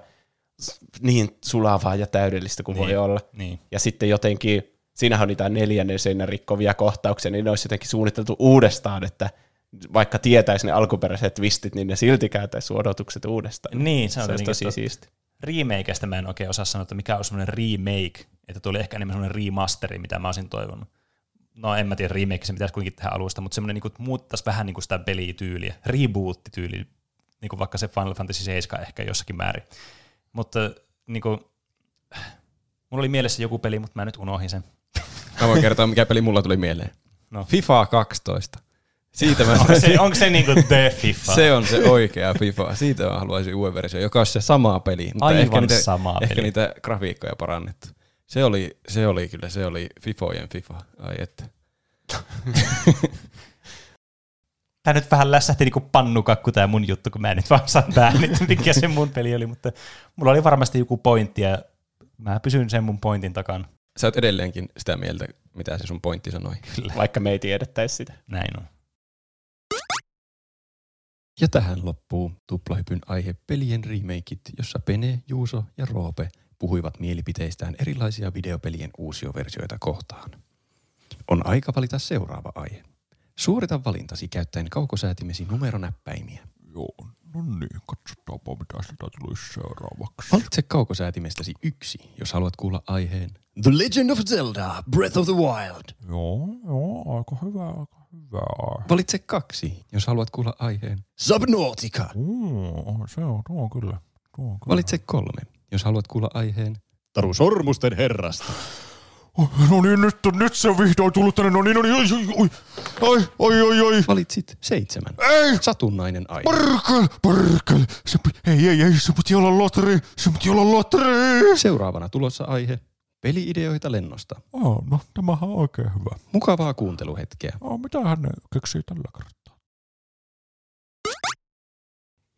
niin sulavaa ja täydellistä kuin niin. voi Niin. olla. Niin. Ja sitten jotenkin, siinähän on niitä neljännen seinän rikkovia kohtauksia, niin ne olisi jotenkin suunniteltu uudestaan, että vaikka tietäisi ne alkuperäiset twistit, niin ne silti kääntäisi odotukset uudestaan. Niin, se se on niinku tosi siisti. Remakeista mä en oikein osaa sanoa, että mikä on semmoinen remake, että tuo oli ehkä enemmän semmoinen remasteri, mitä mä olisin toivonut. No en mä tiedä, remake se pitäisi kuitenkin tehdä alusta, mutta semmoinen niin muuttaisi vähän niin kuin sitä pelityyliä, reboot-tyyli, niin kuin vaikka se Final Fantasy 7 ehkä jossakin määrin. Mutta niin kuin, mulla oli mielessä joku peli, mutta mä nyt unohdin sen. Mä voin kertoa, mikä peli mulla tuli mieleen. No. FIFA 12. Siitä mä Onko se, onko se niin kuin The FIFA? Se on se oikea FIFA. Siitä mä haluaisin uuden versio, joka on se sama peli. Mutta Aivan ehkä niitä, sama ehkä peli. niitä grafiikkoja parannettu. Se oli, se oli kyllä, se oli FIFOjen FIFA. Ai että. *laughs* Tämä nyt vähän lässähti niinku pannukakku tämä mun juttu, kun mä en nyt vaan saa että *laughs* mikä se mun peli oli, mutta mulla oli varmasti joku pointti ja mä pysyn sen mun pointin takana. Sä oot edelleenkin sitä mieltä, mitä se sun pointti sanoi. Kyllä. Vaikka me ei tiedettäisi sitä. Näin on. Ja tähän loppuu tuplahypyn aihe pelien remakeit, jossa Pene, Juuso ja Roope puhuivat mielipiteistään erilaisia videopelien uusioversioita kohtaan. On aika valita seuraava aihe. Suorita valintasi käyttäen kaukosäätimesi numeronäppäimiä. Joo, no niin, katsotaanpa mitä sieltä tulisi seuraavaksi. Valitse kaukosäätimestäsi yksi, jos haluat kuulla aiheen. The Legend of Zelda Breath of the Wild. Joo, joo, aika hyvä, aika hyvä. Valitse kaksi, jos haluat kuulla aiheen. Subnautica. Mm, se on, tuo on kyllä, tuo on kyllä. Valitse kolme, jos haluat kuulla aiheen. Taru Sormusten herrasta. Oh, no niin, nyt, nyt se on vihdoin tullut tänne, no niin, no niin, oi, oi, oi, oi, oi, oi. Valitsit seitsemän. Ei, Satunnainen aihe. perkele, perkele. Se, ei, ei, ei, se piti olla lotteri, se piti olla lotteri. Seuraavana tulossa aihe. Peliideoita lennosta. Oh, no, tämähän on oikein hyvä. Mukavaa kuunteluhetkeä. Oh, mitä hän keksii tällä kertaa?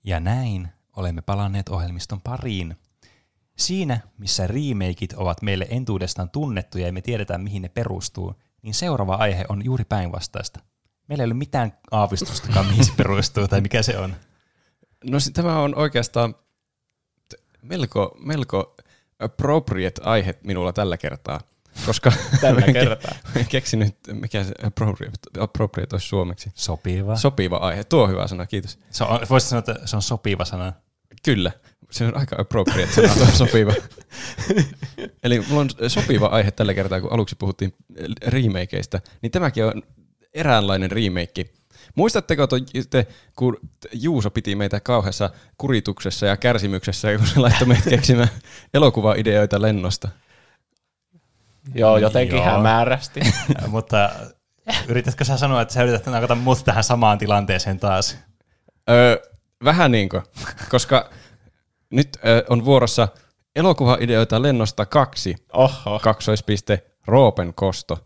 Ja näin olemme palanneet ohjelmiston pariin. Siinä, missä remakeit ovat meille entuudestaan tunnettuja ja me tiedetään, mihin ne perustuu, niin seuraava aihe on juuri päinvastaista. Meillä ei ole mitään aavistustakaan, mihin se perustuu tai mikä se on. No se- tämä on oikeastaan melko, melko appropriate aihe minulla tällä kertaa. Koska *laughs* Tällä *laughs* kertaa. mä *laughs* en keksinyt, mikä se appropriate, appropriate olisi suomeksi. Sopiva. Sopiva aihe. Tuo on hyvä sana, kiitos. Se on, voisit sanoa, että se on sopiva sana. Kyllä. Se on aika appropriate sana, tuo sopiva. Eli mulla on sopiva aihe tällä kertaa, kun aluksi puhuttiin remakeista, niin tämäkin on eräänlainen remake. Muistatteko to, te, kun Juuso piti meitä kauheassa kurituksessa ja kärsimyksessä, kun se laittoi meitä keksimään elokuvaideoita lennosta? Joo, jotenkin Joo. hämärästi. *laughs* Mutta yritätkö sä sanoa, että sä yrität nakata mut tähän samaan tilanteeseen taas? Öö, vähän niin kuin, koska nyt öö, on vuorossa elokuvaideoita lennosta kaksi, Oho. kaksoispiste Roopen kosto,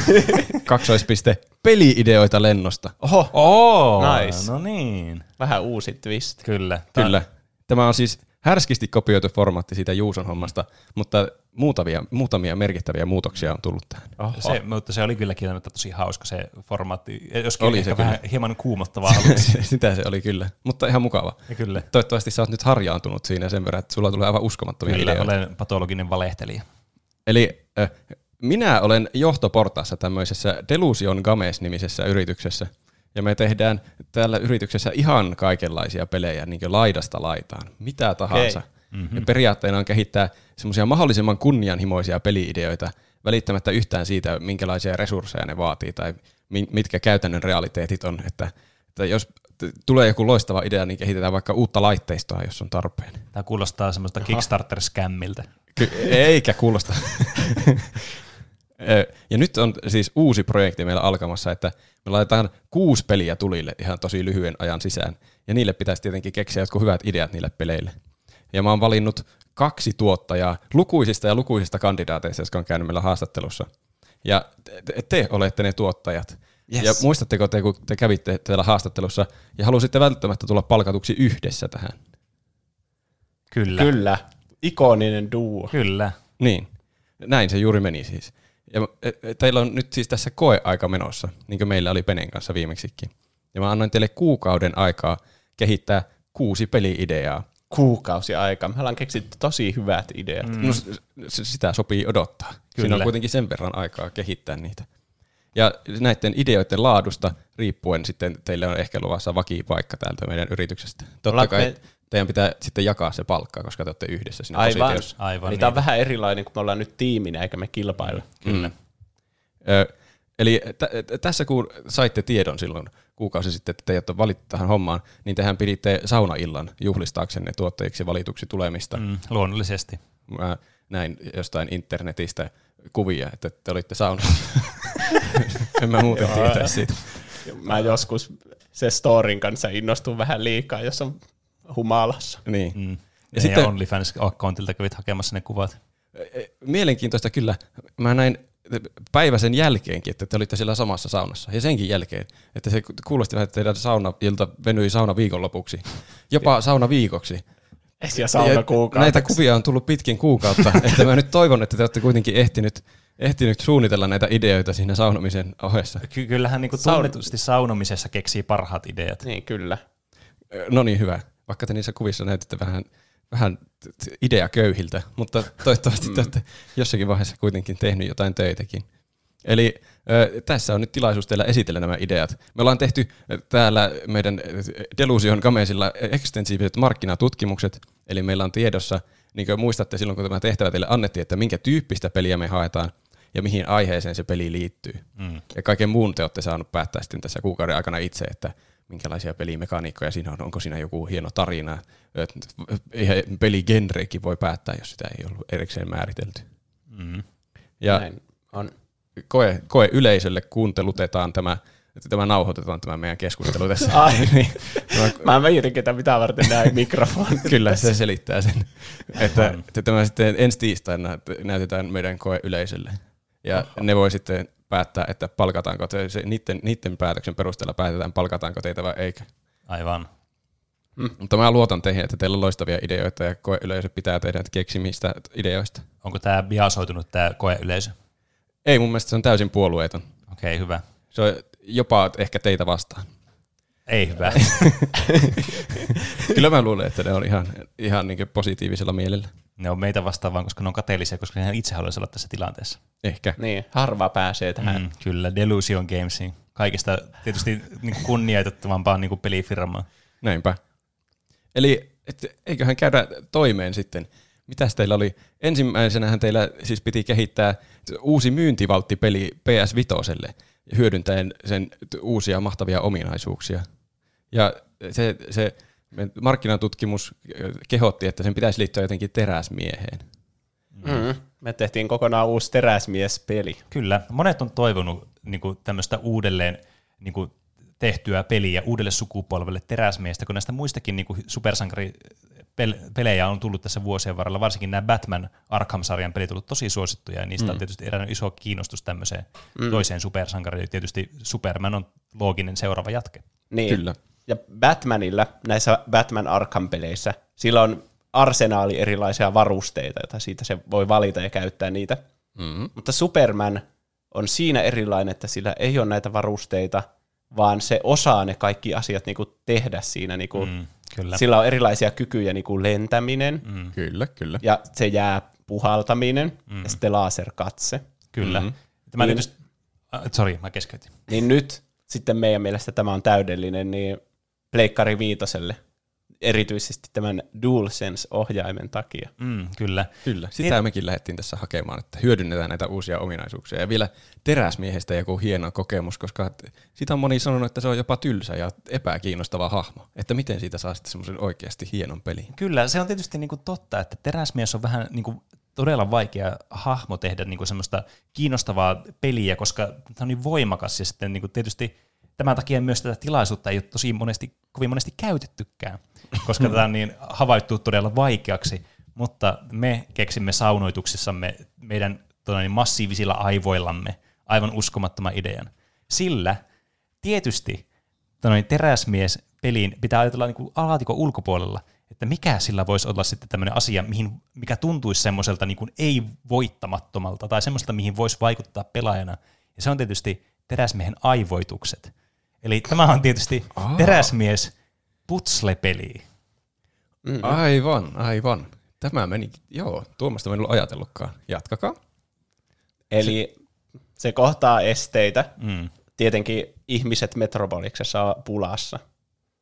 *laughs* kaksoispiste peliideoita lennosta. Oho, Oh, Nice. no niin. vähän uusi twist. Kyllä. Kyllä. Tämä on siis härskisti kopioitu formaatti siitä Juuson hommasta, mutta muutamia, muutamia merkittäviä muutoksia on tullut tähän. Oho. Se, mutta se oli kyllä kieltämättä tosi hauska se formaatti. Joskin Oli se vähän hieman kuumottavaa. *laughs* Sitä se oli kyllä, mutta ihan mukava. Ja kyllä. Toivottavasti sä oot nyt harjaantunut siinä sen verran, että sulla tulee aivan uskomattomia Kyllä, ideoita. olen patologinen valehtelija. Eli äh, minä olen johtoportaassa tämmöisessä Delusion Games-nimisessä yrityksessä. Ja me tehdään täällä yrityksessä ihan kaikenlaisia pelejä, niin kuin laidasta laitaan, mitä tahansa. Okay. Mm-hmm. Ja periaatteena on kehittää semmoisia mahdollisimman kunnianhimoisia peliideoita, välittämättä yhtään siitä, minkälaisia resursseja ne vaatii tai mi- mitkä käytännön realiteetit on. Että, että jos t- tulee joku loistava idea, niin kehitetään vaikka uutta laitteistoa, jos on tarpeen. Tämä kuulostaa semmoista Kickstarter-skämmiltä. Ky- eikä kuulosta. *laughs* Ja nyt on siis uusi projekti meillä alkamassa, että me laitetaan kuusi peliä tulille ihan tosi lyhyen ajan sisään. Ja niille pitäisi tietenkin keksiä jotkut hyvät ideat niille peleille. Ja mä oon valinnut kaksi tuottajaa lukuisista ja lukuisista kandidaateista, jotka on käynyt meillä haastattelussa. Ja te, te olette ne tuottajat. Yes. Ja muistatteko te, kun te kävitte täällä haastattelussa ja halusitte välttämättä tulla palkatuksi yhdessä tähän? Kyllä. Kyllä. Ikoninen duo. Kyllä. Niin, näin se juuri meni siis. Ja e- e- teillä on nyt siis tässä koeaika menossa, niin kuin meillä oli Penen kanssa viimeksikin. Ja mä annoin teille kuukauden aikaa kehittää kuusi peli-ideaa. Kuukausi aikaa. Me ollaan keksitty tosi hyvät ideat. Mm. No, sitä sopii odottaa. Kyllä. Siinä on kuitenkin sen verran aikaa kehittää niitä. Ja näiden ideoiden laadusta riippuen sitten teille on ehkä luvassa vakipaikka täältä meidän yrityksestä. Totta kai me- teidän pitää sitten jakaa se palkka, koska te olette yhdessä siinä Aivan. positiossa. Aivan Eli tämä on niin. vähän erilainen, kun me ollaan nyt tiiminä, eikä me kilpailla. Kyllä. Ö, eli t- t- tässä kun saitte tiedon silloin kuukausi sitten, että teidät on valittu tähän hommaan, niin tehän piditte saunaillan juhlistaaksenne tuottajiksi valituksi tulemista. Mm. Mm, luonnollisesti. Mä näin jostain internetistä kuvia, että te olitte saunassa. *laughs* en mä muuten tietää siitä. Mä joskus se storin kanssa innostun vähän liikaa, jos on humalassa. Niin. Mm. Ja, Ja ja sitten- OnlyFans-accountilta kävit hakemassa ne kuvat. Mielenkiintoista kyllä. Mä näin päivä sen jälkeenkin, että te olitte siellä samassa saunassa. Ja senkin jälkeen, että se kuulosti vähän, että teidän saunailta venyi sauna viikonlopuksi. Jopa sauna viikoksi. Ja sauna Ja kuukaudeksi. Näitä kuvia on tullut pitkin kuukautta, *laughs* että mä nyt toivon, että te olette kuitenkin ehtinyt, ehtinyt suunnitella näitä ideoita siinä saunomisen ohessa. Ky- kyllähän niin tunnetusti saunomisessa keksii parhaat ideat. Niin, kyllä. No niin, hyvä. Vaikka te niissä kuvissa näytitte vähän, vähän t- ideaköyhiltä, mutta toivottavasti te olette jossakin vaiheessa kuitenkin tehnyt jotain töitäkin. Eli ö, tässä on nyt tilaisuus teillä esitellä nämä ideat. Me ollaan tehty täällä meidän Delusion Gamesilla ekstensiiviset markkinatutkimukset, eli meillä on tiedossa, niin kuin muistatte silloin, kun tämä tehtävä teille annettiin, että minkä tyyppistä peliä me haetaan ja mihin aiheeseen se peli liittyy. Mm. Ja kaiken muun te olette saanut päättää sitten tässä kuukauden aikana itse, että minkälaisia pelimekaniikkoja siinä on, onko siinä joku hieno tarina. Eihän peligenrekin voi päättää, jos sitä ei ollut erikseen määritelty. Mm. Ja Näin on. koe, koe yleisölle kuuntelutetaan tämä, että tämä nauhoitetaan tämä meidän keskustelu tässä. *laughs* Ai. *laughs* Niin. Mä mietinkin, että mitä varten näin mikrofoni. *laughs* Kyllä, se selittää sen. Että, että tämä sitten ensi tiistaina näytetään meidän koe yleisölle. Ja ne voi sitten päättää, että palkataanko te, se, niiden, niiden päätöksen perusteella päätetään, palkataanko teitä vai eikö. Aivan. Mutta mä luotan teihin, että teillä on loistavia ideoita ja koe yleisö pitää teidän keksimistä ideoista. Onko tämä biasoitunut tämä koeyleisö? Ei, mun mielestä se on täysin puolueeton. Okei, hyvä. Se on jopa ehkä teitä vastaan. Ei hyvä. *laughs* Kyllä mä luulen, että ne on ihan, ihan niin positiivisella mielellä. Ne on meitä vastaan vaan, koska ne on kateellisia, koska ne itse haluaisi olla tässä tilanteessa. Ehkä. Niin, harva pääsee tähän. Mm, kyllä, Delusion Gamesiin. Kaikista tietysti niin kunnioitettavampaa niin pelifirmaa. Näinpä. Eli et, eiköhän käydä toimeen sitten. Mitäs teillä oli? Ensimmäisenähän teillä siis piti kehittää uusi myyntivalttipeli PS Vitoselle, hyödyntäen sen uusia mahtavia ominaisuuksia. Ja se, se markkinatutkimus kehotti, että sen pitäisi liittyä jotenkin teräsmieheen. Mm. Me tehtiin kokonaan uusi teräsmiespeli. Kyllä, monet on toivonut niin kuin, tämmöistä uudelleen niin kuin, tehtyä peliä uudelle sukupolvelle teräsmiestä, kun näistä muistakin niin supersankaripelejä on tullut tässä vuosien varrella, varsinkin nämä Batman Arkham-sarjan pelit on tullut tosi suosittuja, ja niistä mm. on tietysti erännyt iso kiinnostus tämmöiseen mm. toiseen supersankariin. Tietysti Superman on looginen seuraava jatke. Niin. Kyllä. Ja Batmanilla, näissä Batman Arkham-peleissä, sillä on arsenaali erilaisia varusteita, joita siitä se voi valita ja käyttää niitä. Mm-hmm. Mutta Superman on siinä erilainen, että sillä ei ole näitä varusteita, vaan se osaa ne kaikki asiat niin kuin tehdä siinä. Niin kuin, Mm, kyllä. Sillä on erilaisia kykyjä, niin kuin lentäminen, Mm, Kyllä, kyllä. ja se jää puhaltaminen, mm. ja sitten laserkatse. Kyllä. Mm-hmm. Tämä Niin. tietysti, ah, sorry, mä keskeytin. Niin nyt sitten meidän mielestä tämä on täydellinen, niin Pleikkari Viitoselle, erityisesti tämän DualSense-ohjaimen takia. Mm, kyllä. Kyllä, sitä mekin lähdettiin tässä hakemaan, että hyödynnetään näitä uusia ominaisuuksia. Ja vielä teräsmiehestä joku hieno kokemus, koska sitä on moni sanonut, että se on jopa tylsä ja epäkiinnostava hahmo. Että miten siitä saa sitten semmoisen oikeasti hienon pelin. Kyllä, se on tietysti niinku totta, että teräsmies on vähän niinku todella vaikea hahmo tehdä niinku semmoista kiinnostavaa peliä, koska tämä on niin voimakas ja sitten niinku tietysti tämän takia myös tätä tilaisuutta ei ole tosi monesti, kovin monesti käytettykään, koska tätä on niin havaittu todella vaikeaksi, mutta me keksimme saunoituksissamme meidän todella niin massiivisilla aivoillamme aivan uskomattoman idean. Sillä tietysti noin teräsmies peliin pitää ajatella niin alaatikon ulkopuolella, että mikä sillä voisi olla sitten tämmöinen asia, mihin, mikä tuntuisi semmoiselta niin ei-voittamattomalta tai semmoiselta, mihin voisi vaikuttaa pelaajana. Ja se on tietysti teräsmiehen aivoitukset. Eli tämä on tietysti Aa. teräsmies putsle-peli. Mm. Aivan, aivan. Tämä meni, joo, tuommoista mä en ollut ajatellutkaan. Jatkakaa. Eli se kohtaa esteitä. Mm. Tietenkin ihmiset Metropoliksessa on pulassa.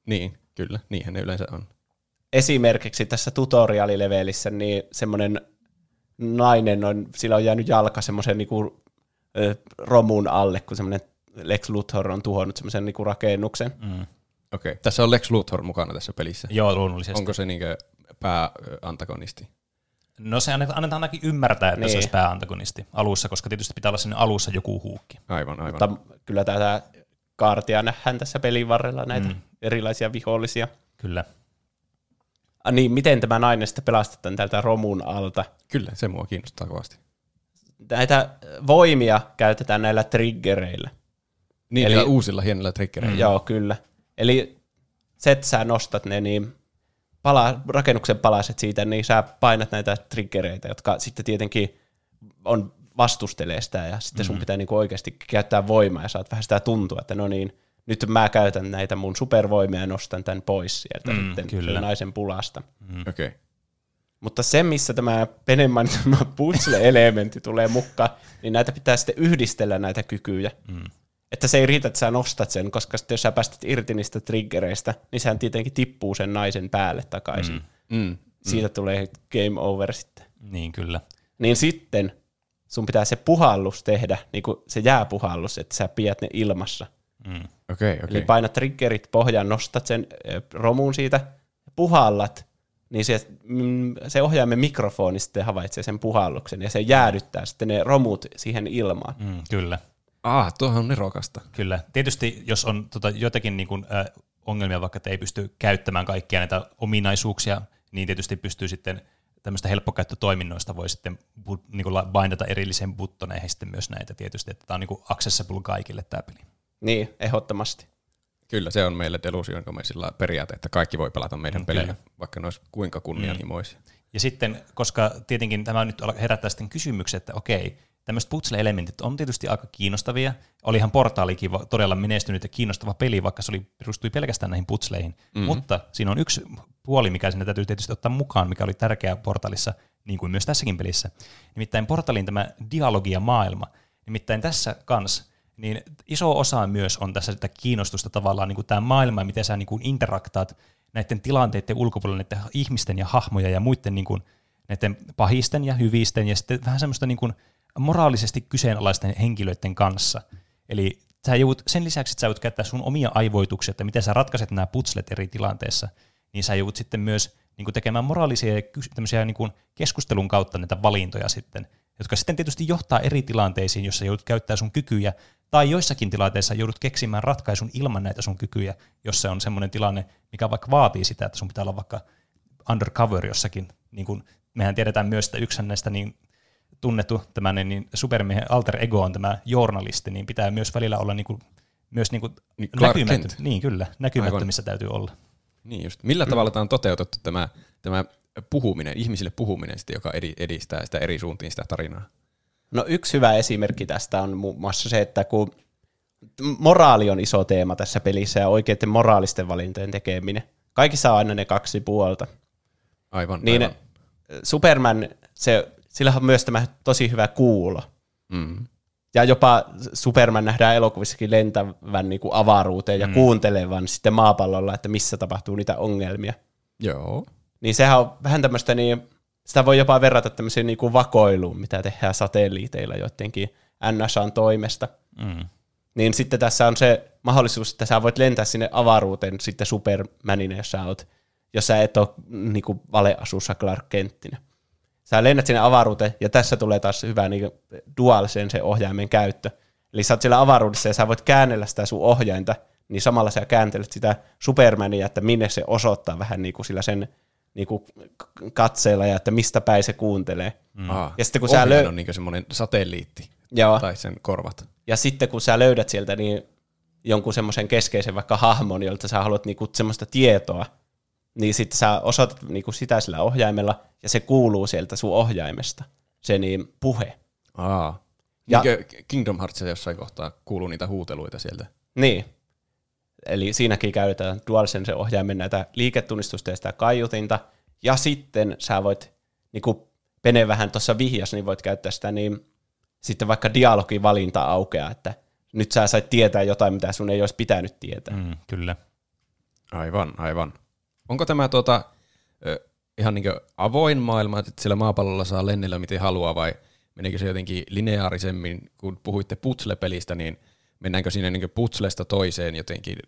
Niin, kyllä, niinhän ne yleensä on. Esimerkiksi tässä tutorialilevelissä niin semmoinen nainen on, sillä on jäänyt jalka semmoisen niinku, romun alle, kun semmoinen Lex Luthor on tuhonnut semmoisen niinku rakennuksen. Mm. Okei, tässä on Lex Luthor mukana tässä pelissä. Joo, luonnollisesti. Onko se niinkö pääantagonisti? No se annetaan, ainakin ymmärtää, että niin. se olisi pääantagonisti alussa, koska tietysti pitää olla sinne alussa joku huukki. Aivan, aivan. Mutta kyllä tätä kaartia nähdään tässä pelin varrella, näitä mm. erilaisia vihollisia. Kyllä. Ah, niin, miten tämä nainen sitten pelastetaan tältä romun alta? Kyllä, se mua kiinnostaa kovasti. Näitä voimia käytetään näillä triggereillä. Niin, Eli- Eli, uusilla hienoilla triggereillä. Mm. Joo, kyllä. Eli se, että sä nostat ne, niin pala, rakennuksen palaset siitä, niin sä painat näitä triggereitä, jotka sitten tietenkin on vastustelee sitä, ja sitten sun pitää niinku oikeasti käyttää voimaa, ja saat vähän sitä tuntua, että no niin, nyt mä käytän näitä mun supervoimia ja nostan tämän pois sieltä Mm, sitten kyllä. naisen pulasta. Okei. Okay. Mutta se, missä tämä Penen mainitsema *laughs* puzzle-elementti tulee mukaan, niin näitä pitää sitten yhdistellä näitä kykyjä. Mm. Että se ei riitä, että sä nostat sen, koska sitten jos sä päästät irti niistä triggereistä, niin sehän tietenkin tippuu sen naisen päälle takaisin. Mm. Mm. Siitä tulee game over sitten. Niin kyllä. Niin sitten sun pitää se puhallus tehdä, niin kuin se jääpuhallus, että sä pidät ne ilmassa. Mm. Okei, okay, Eli painat triggerit pohjaan, nostat sen romuun siitä, puhallat, niin se, mm, se ohjaimen mikrofoni sitten havaitsee sen puhalluksen ja se jäädyttää sitten ne romut siihen ilmaan. Mm, kyllä. Ah, tuohan on nerokasta. Kyllä. Tietysti jos on tota, jotakin niin kuin, äh, ongelmia, vaikka että ei pysty käyttämään kaikkia näitä ominaisuuksia, niin tietysti pystyy sitten tämmöistä helppokäyttötoiminnoista voi sitten bu- niin kuin bindata erillisen buttoneihin sitten myös näitä tietysti, että tämä on niin kuin accessible kaikille tämä peli. Niin, ehdottomasti. Kyllä, se on meille Delusion sillä periaate, että kaikki voi pelata meidän Mm, pelejä, kyllä. vaikka ne olisi kuinka kunnianhimoisia. Ja sitten, koska tietenkin tämä nyt herättää sitten kysymyksen, että okei, tämmöiset puzzle-elementit on tietysti aika kiinnostavia. Olihan portaalikin todella menestynyt ja kiinnostava peli, vaikka se oli, perustui pelkästään näihin puzzleihin. Mm-hmm. Mutta siinä on yksi puoli, mikä sinne täytyy tietysti ottaa mukaan, mikä oli tärkeä portaalissa, niin kuin myös tässäkin pelissä. Nimittäin portaalin tämä dialogia maailma. Nimittäin tässä kans niin iso osa myös on tässä sitä kiinnostusta tavallaan niin kuin tämä maailma ja miten sä niin kuin interaktaat näiden tilanteiden ulkopuolella näiden ihmisten ja hahmoja ja muiden niin kuin, näiden pahisten ja hyvisten ja sitten vähän semmoista niin kuin moraalisesti kyseenalaisten henkilöiden kanssa. Eli sä joudut, sen lisäksi, että sä joudut käyttää sun omia aivoituksia, että miten sä ratkaiset nämä putslet eri tilanteissa, niin sä joudut sitten myös niin kuin tekemään moraalisia ja niin kuin keskustelun kautta näitä valintoja sitten, jotka sitten tietysti johtaa eri tilanteisiin, jossa joudut käyttää sun kykyjä, tai joissakin tilanteissa joudut keksimään ratkaisun ilman näitä sun kykyjä, jos se on semmoinen tilanne, mikä vaikka vaatii sitä, että sun pitää olla vaikka undercover jossakin. Niin kuin, mehän tiedetään myös, että yksi näistä niin tunnettu tämmöinen niin supermiehen alter ego on tämä journalisti, niin pitää myös välillä olla niin kuin, myös niin kuin Niin Kent. niin kyllä, näkymättömissä täytyy olla. Niin just. Millä tavalla tämä on toteutettu tämä, tämä puhuminen, ihmisille puhuminen, sitten, joka edi- edistää sitä eri suuntiin sitä tarinaa? No yksi hyvä esimerkki tästä on muun muassa se, että kun moraali on iso teema tässä pelissä ja oikeiden moraalisten valintojen tekeminen. Kaikissa on aina ne kaksi puolta. Aivan, Niin aivan. Superman, se, sillä on myös tämä tosi hyvä kuulo. Mm. Ja jopa Superman nähdään elokuvissakin lentävän niin kuin avaruuteen ja mm. kuuntelevan sitten maapallolla, että missä tapahtuu niitä ongelmia. Joo. Niin sehän on vähän tämmöistä, niin sitä voi jopa verrata tämmöiseen niin kuin vakoiluun, mitä tehdään satelliiteilla joidenkin NSAn toimesta. Mm. Niin sitten tässä on se mahdollisuus, että sä voit lentää sinne avaruuteen sitten Supermanina, jos sä, oot, jos sä et ole niin kuin valeasussa Clark Kenttinä. Sä lennät sinne avaruuteen, ja tässä tulee taas hyvä niin dualisen se ohjaimen käyttö. Eli sä oot siellä avaruudessa, ja sä voit käännellä sitä sun ohjainta, niin samalla sä kääntelet sitä Supermania, että minne se osoittaa vähän niin kuin sillä sen niin kuin katseella, ja että mistä päin se kuuntelee. Mm. Aa, Ja sitten kun sä Ohjaan löy- on niin semmoinen satelliitti, Joo. tai sen korvat. Ja sitten kun sä löydät sieltä niin jonkun semmoisen keskeisen vaikka hahmon, jolta sä haluat niinku semmoista tietoa, niin sitten sä osoitat niinku sitä sillä ohjaimella, ja se kuuluu sieltä sun ohjaimesta, se niin puhe. Aa. Ja- niin Kingdom Heartsissa jossain kohtaa kuuluu niitä huuteluita sieltä. Niin. Eli siinäkin käytetään DualSense ohjaimen näitä liiketunnistusta ja sitä kaiutinta, ja sitten sä voit, niin kuin Pene vähän tuossa vihjas, niin voit käyttää sitä, niin sitten vaikka dialogivalinta aukeaa, että nyt sä sait tietää jotain, mitä sun ei olisi pitänyt tietää. Mm, kyllä. Aivan, aivan. Onko tämä tuota, ihan niin avoin maailma, että siellä maapallolla saa lennellä miten haluaa, vai meneekö se jotenkin lineaarisemmin, kun puhuitte putsle-pelistä, niin mennäänkö siinä niin putslesta toiseen jotenkin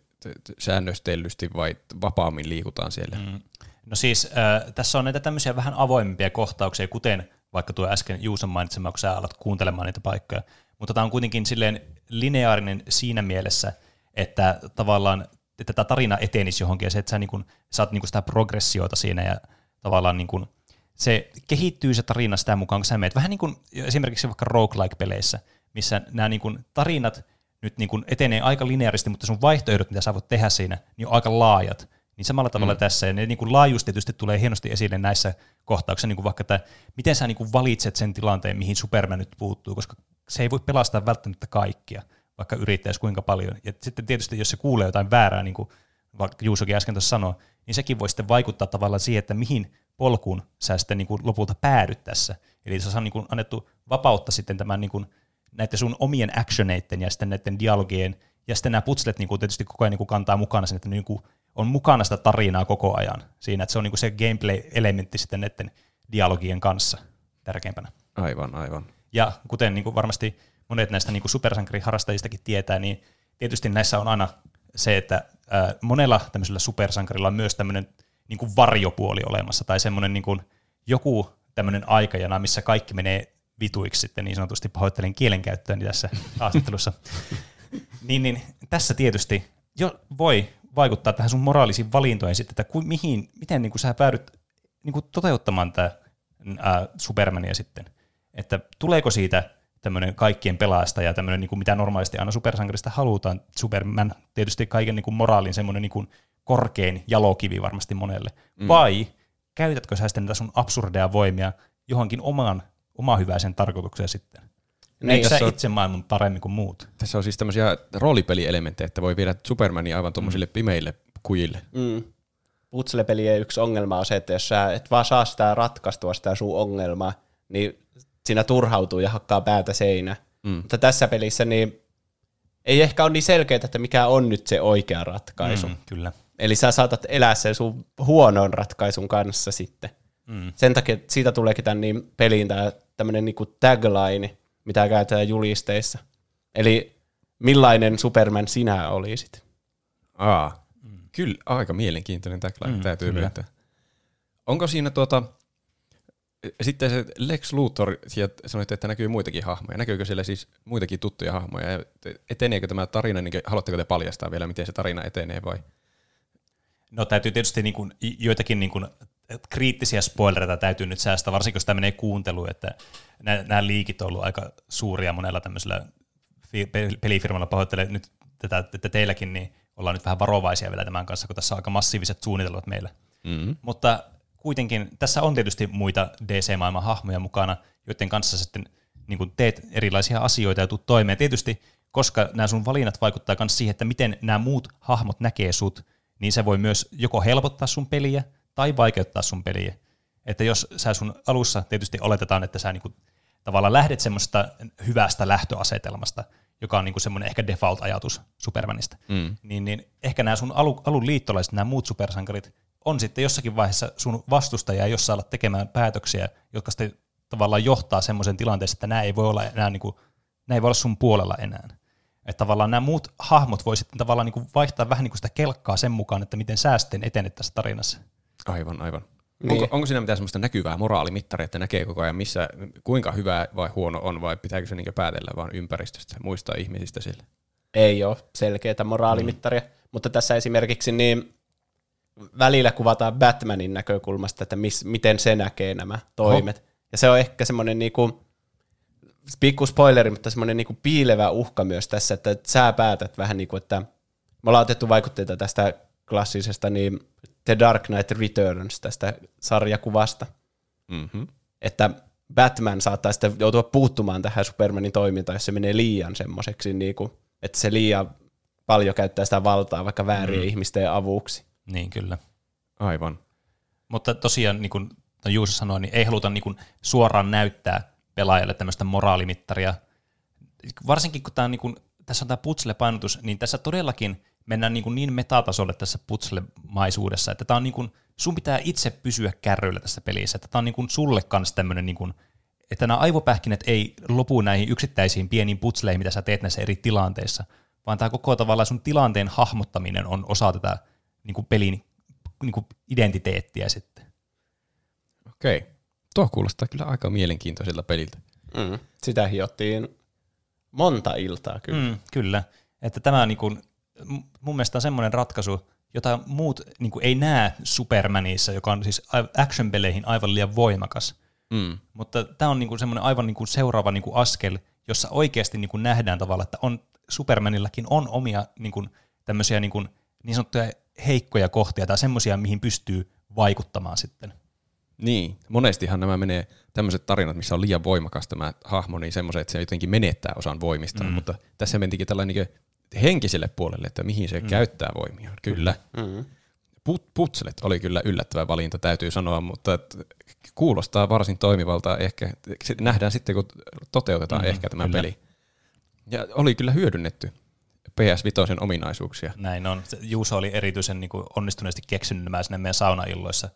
säännöstellysti vai vapaammin liikutaan siellä? Mm. No siis äh, tässä on näitä tämmöisiä vähän avoimempia kohtauksia, kuten vaikka tuo äsken Juuson mainitsema, kun sä alat kuuntelemaan niitä paikkoja. Mutta tämä on kuitenkin silleen lineaarinen siinä mielessä, että tavallaan että tämä tarina etenisi johonkin ja se, että sä niin saat niin sitä progressiota siinä ja tavallaan niin kuin, se kehittyy se tarina sitä mukaan, kun sä meet. Vähän niin kuin esimerkiksi vaikka roguelike-peleissä, missä nämä niin kuin tarinat nyt niin kuin etenee aika lineaaristi, mutta sun vaihtoehdot, mitä sä voit tehdä siinä, niin on aika laajat. Niin samalla tavalla mm. tässä, ja ne niin kuin laajuus tietysti tulee hienosti esille näissä kohtauksissa, niin kuin vaikka tämä, miten sä niin kuin valitset sen tilanteen, mihin Superman nyt puuttuu, koska se ei voi pelastaa välttämättä kaikkia, vaikka yrittäisi kuinka paljon. Ja sitten tietysti, jos se kuulee jotain väärää, niin kuin vaikka Juusokin äsken tuossa sanoi, niin sekin voi sitten vaikuttaa tavallaan siihen, että mihin polkuun sä sitten niin kuin lopulta päädyt tässä. Eli se on niin kuin annettu vapautta sitten tämän niin kuin näiden sun omien actioneiden ja sitten näiden dialogien, ja sitten nämä putslet niin kuin tietysti koko ajan niin kuin kantaa mukana sen, että niin kuin on mukana sitä tarinaa koko ajan siinä, että se on niin kuin se gameplay-elementti sitten näiden dialogien kanssa tärkeimpänä. Aivan, aivan. Ja kuten niin kuin varmasti monet näistä niin supersankariharrastajistakin tietää, niin tietysti näissä on aina se, että ää, monella tämmöisellä supersankarilla on myös tämmöinen niin kuin varjopuoli olemassa, tai semmoinen niin kuin joku tämmöinen aikajana, missä kaikki menee vituiksi sitten niin sanotusti, pahoittelen kielenkäyttöäni tässä haastattelussa. *laughs* niin, niin, tässä tietysti jo voi vaikuttaa tähän sun moraalisiin valintoihin sitten, että ku, mihin, miten niin kuin sä päädyt niin kuin toteuttamaan tämä ää, Supermania sitten. Että tuleeko siitä tämmöinen kaikkien pelaasta ja tämmöinen, niin kuin mitä normaalisti aina supersankarista halutaan. Superman tietysti kaiken niin kuin moraalin semmoinen niin kuin korkein jalokivi varmasti monelle. Mm. Vai käytätkö sä sitten näitä sun absurdeja voimia johonkin omaan, oma hyväisen tarkoitukseen sitten? Niin, Eikö jos sä on- itse maailman paremmin kuin muut? Tässä on siis tämmöisiä roolipelielementtejä, että voi viedä Supermania aivan tuommoisille pimeille kujille. Mm. Putslepelien yksi ongelma on se, että jos sä et vaan saa sitä ratkaistua sitä sun ongelmaa, niin siinä turhautuu ja hakkaa päätä seinä. Mm. Mutta tässä pelissä niin ei ehkä ole niin selkeää, että mikä on nyt se oikea ratkaisu. Mm. Kyllä. Eli sä saatat elää sen sun huonon ratkaisun kanssa sitten. Mm. Sen takia että siitä tuleekin tämän niin peliin tämä tämmöinen niinku tagline, mitä käytetään julisteissa. Eli millainen Superman sinä olisit? Aa, mm. kyllä, aika mielenkiintoinen tagline, mm, täytyy kyllä. myöntää. Onko siinä tuota, sitten se Lex Luthor, sanoitte, että näkyy muitakin hahmoja. Näkyykö siellä siis muitakin tuttuja hahmoja? Ja Eteneekö tämä tarina, niin haluatteko te paljastaa vielä, miten se tarina etenee vai? No täytyy tietysti niin kuin, joitakin niin kuin, kriittisiä spoilereita täytyy nyt säästää, varsinkin jos tämä menee kuunteluun, että nämä, nämä liikit on ollut aika suuria monella tämmöisellä fi- pe- pelifirmalla pahoittelen nyt tätä, että teilläkin niin ollaan nyt vähän varovaisia vielä tämän kanssa, kun tässä on aika massiiviset suunnitelmat meillä. Mm-hmm. Mutta kuitenkin tässä on tietysti muita DC-maailman hahmoja mukana, joiden kanssa sitten niin kuin teet erilaisia asioita ja tuut toimeen. Tietysti, koska nämä sun valinnat vaikuttaa myös siihen, että miten nämä muut hahmot näkee sut, niin se voi myös joko helpottaa sun peliä tai vaikeuttaa sun peliä. Että jos sä sun alussa tietysti oletetaan, että sä niin kuin tavallaan lähdet semmoisesta hyvästä lähtöasetelmasta, joka on niin kuin semmoinen ehkä default-ajatus Supermanista, mm. niin, niin ehkä nämä sun alu, alun liittolaiset, nämä muut supersankarit, on sitten jossakin vaiheessa sun vastustajia, jossa alat tekemään päätöksiä, jotka sitten tavallaan johtaa semmoisen tilanteeseen, että nämä ei voi olla enää niin kuin, nämä ei voi olla sun puolella enää. Että tavallaan nämä muut hahmot voi sitten tavallaan niin kuin vaihtaa vähän niin kuin sitä kelkkaa sen mukaan, että miten sä sitten etenet tässä tarinassa. Aivan, aivan. Niin. Onko, onko siinä mitään semmoista näkyvää moraalimittaria, että näkee koko ajan, missä, kuinka hyvä vai huono on, vai pitääkö se niin päätellä vaan ympäristöstä, muista ihmisistä sille? ei ole selkeää moraalimittaria, mm. mutta tässä esimerkiksi niin välillä kuvataan Batmanin näkökulmasta, että mis, miten se näkee nämä toimet. Oho. Ja se on ehkä semmoinen niinku, pikku spoileri, mutta semmoinen niinku piilevä uhka myös tässä, että sä päätät vähän niin kuin, että me ollaan otettu vaikutteita tästä klassisesta niin The Dark Knight Returns tästä sarjakuvasta, Mm-hmm. että Batman saattaa sitten joutua puuttumaan tähän Supermanin toimintaan, jos se menee liian semmoiseksi, niin kuin, että se liian paljon käyttää sitä valtaa vaikka väärien mm. ihmisten avuksi. Niin kyllä. Aivan. Mutta tosiaan, niin kuin no Juuso sanoi, niin ei haluta niin kuin suoraan näyttää pelaajalle tämmöistä moraalimittaria. Varsinkin kun tämä on niin kuin, tässä on tämä putsle-painotus, niin tässä todellakin mennään niin, kuin niin metatasolle tässä putsle-maisuudessa, että tämä on niin kuin, sun pitää itse pysyä kärryillä tässä pelissä, että tämä on niin kuin sulle kanssa tämmöinen, niin kuin, että nämä aivopähkinät ei lopu näihin yksittäisiin pieniin putsleihin, mitä sä teet näissä eri tilanteissa, vaan tämä koko tavallaan sun tilanteen hahmottaminen on osa tätä niin kuin pelin niin kuin identiteettiä sitten. Okei. Tuo kuulostaa kyllä aika mielenkiintoiselta peliltä. Mm. Sitä hiottiin monta iltaa kyllä. Mm, kyllä. Että tämä niin kuin, mun mielestä on semmoinen ratkaisu, jota muut niin kuin, ei näe Supermanissa, joka on siis action-peleihin aivan liian voimakas. Mm. Mutta tämä on niin kuin semmoinen aivan niin kuin seuraava niin kuin askel, jossa oikeasti niin kuin nähdään tavalla, että on, Supermanillakin on omia niin kuin, tämmöisiä niin, kuin, niin sanottuja heikkoja kohtia tai semmoisia, mihin pystyy vaikuttamaan sitten. Niin, monestihan nämä menee tämmöiset tarinat, missä on liian voimakas tämä hahmo, niin semmoiset, että se jotenkin menettää osan voimistaan, mm. mutta tässä mentikin tällainen niin henkiselle puolelle, että mihin se mm. käyttää voimia. Kyllä. Mm. Put, putslet oli kyllä yllättävä valinta, täytyy sanoa, mutta kuulostaa varsin toimivalta. Ehkä nähdään sitten, kun toteutetaan Mm, mm, ehkä tämä kyllä. peli. Ja oli kyllä hyödynnetty PS5 ominaisuuksia. Näin on. Se Juuso oli erityisen niin kuin, onnistuneesti keksinyt nämä sinne meidän saunailloissa.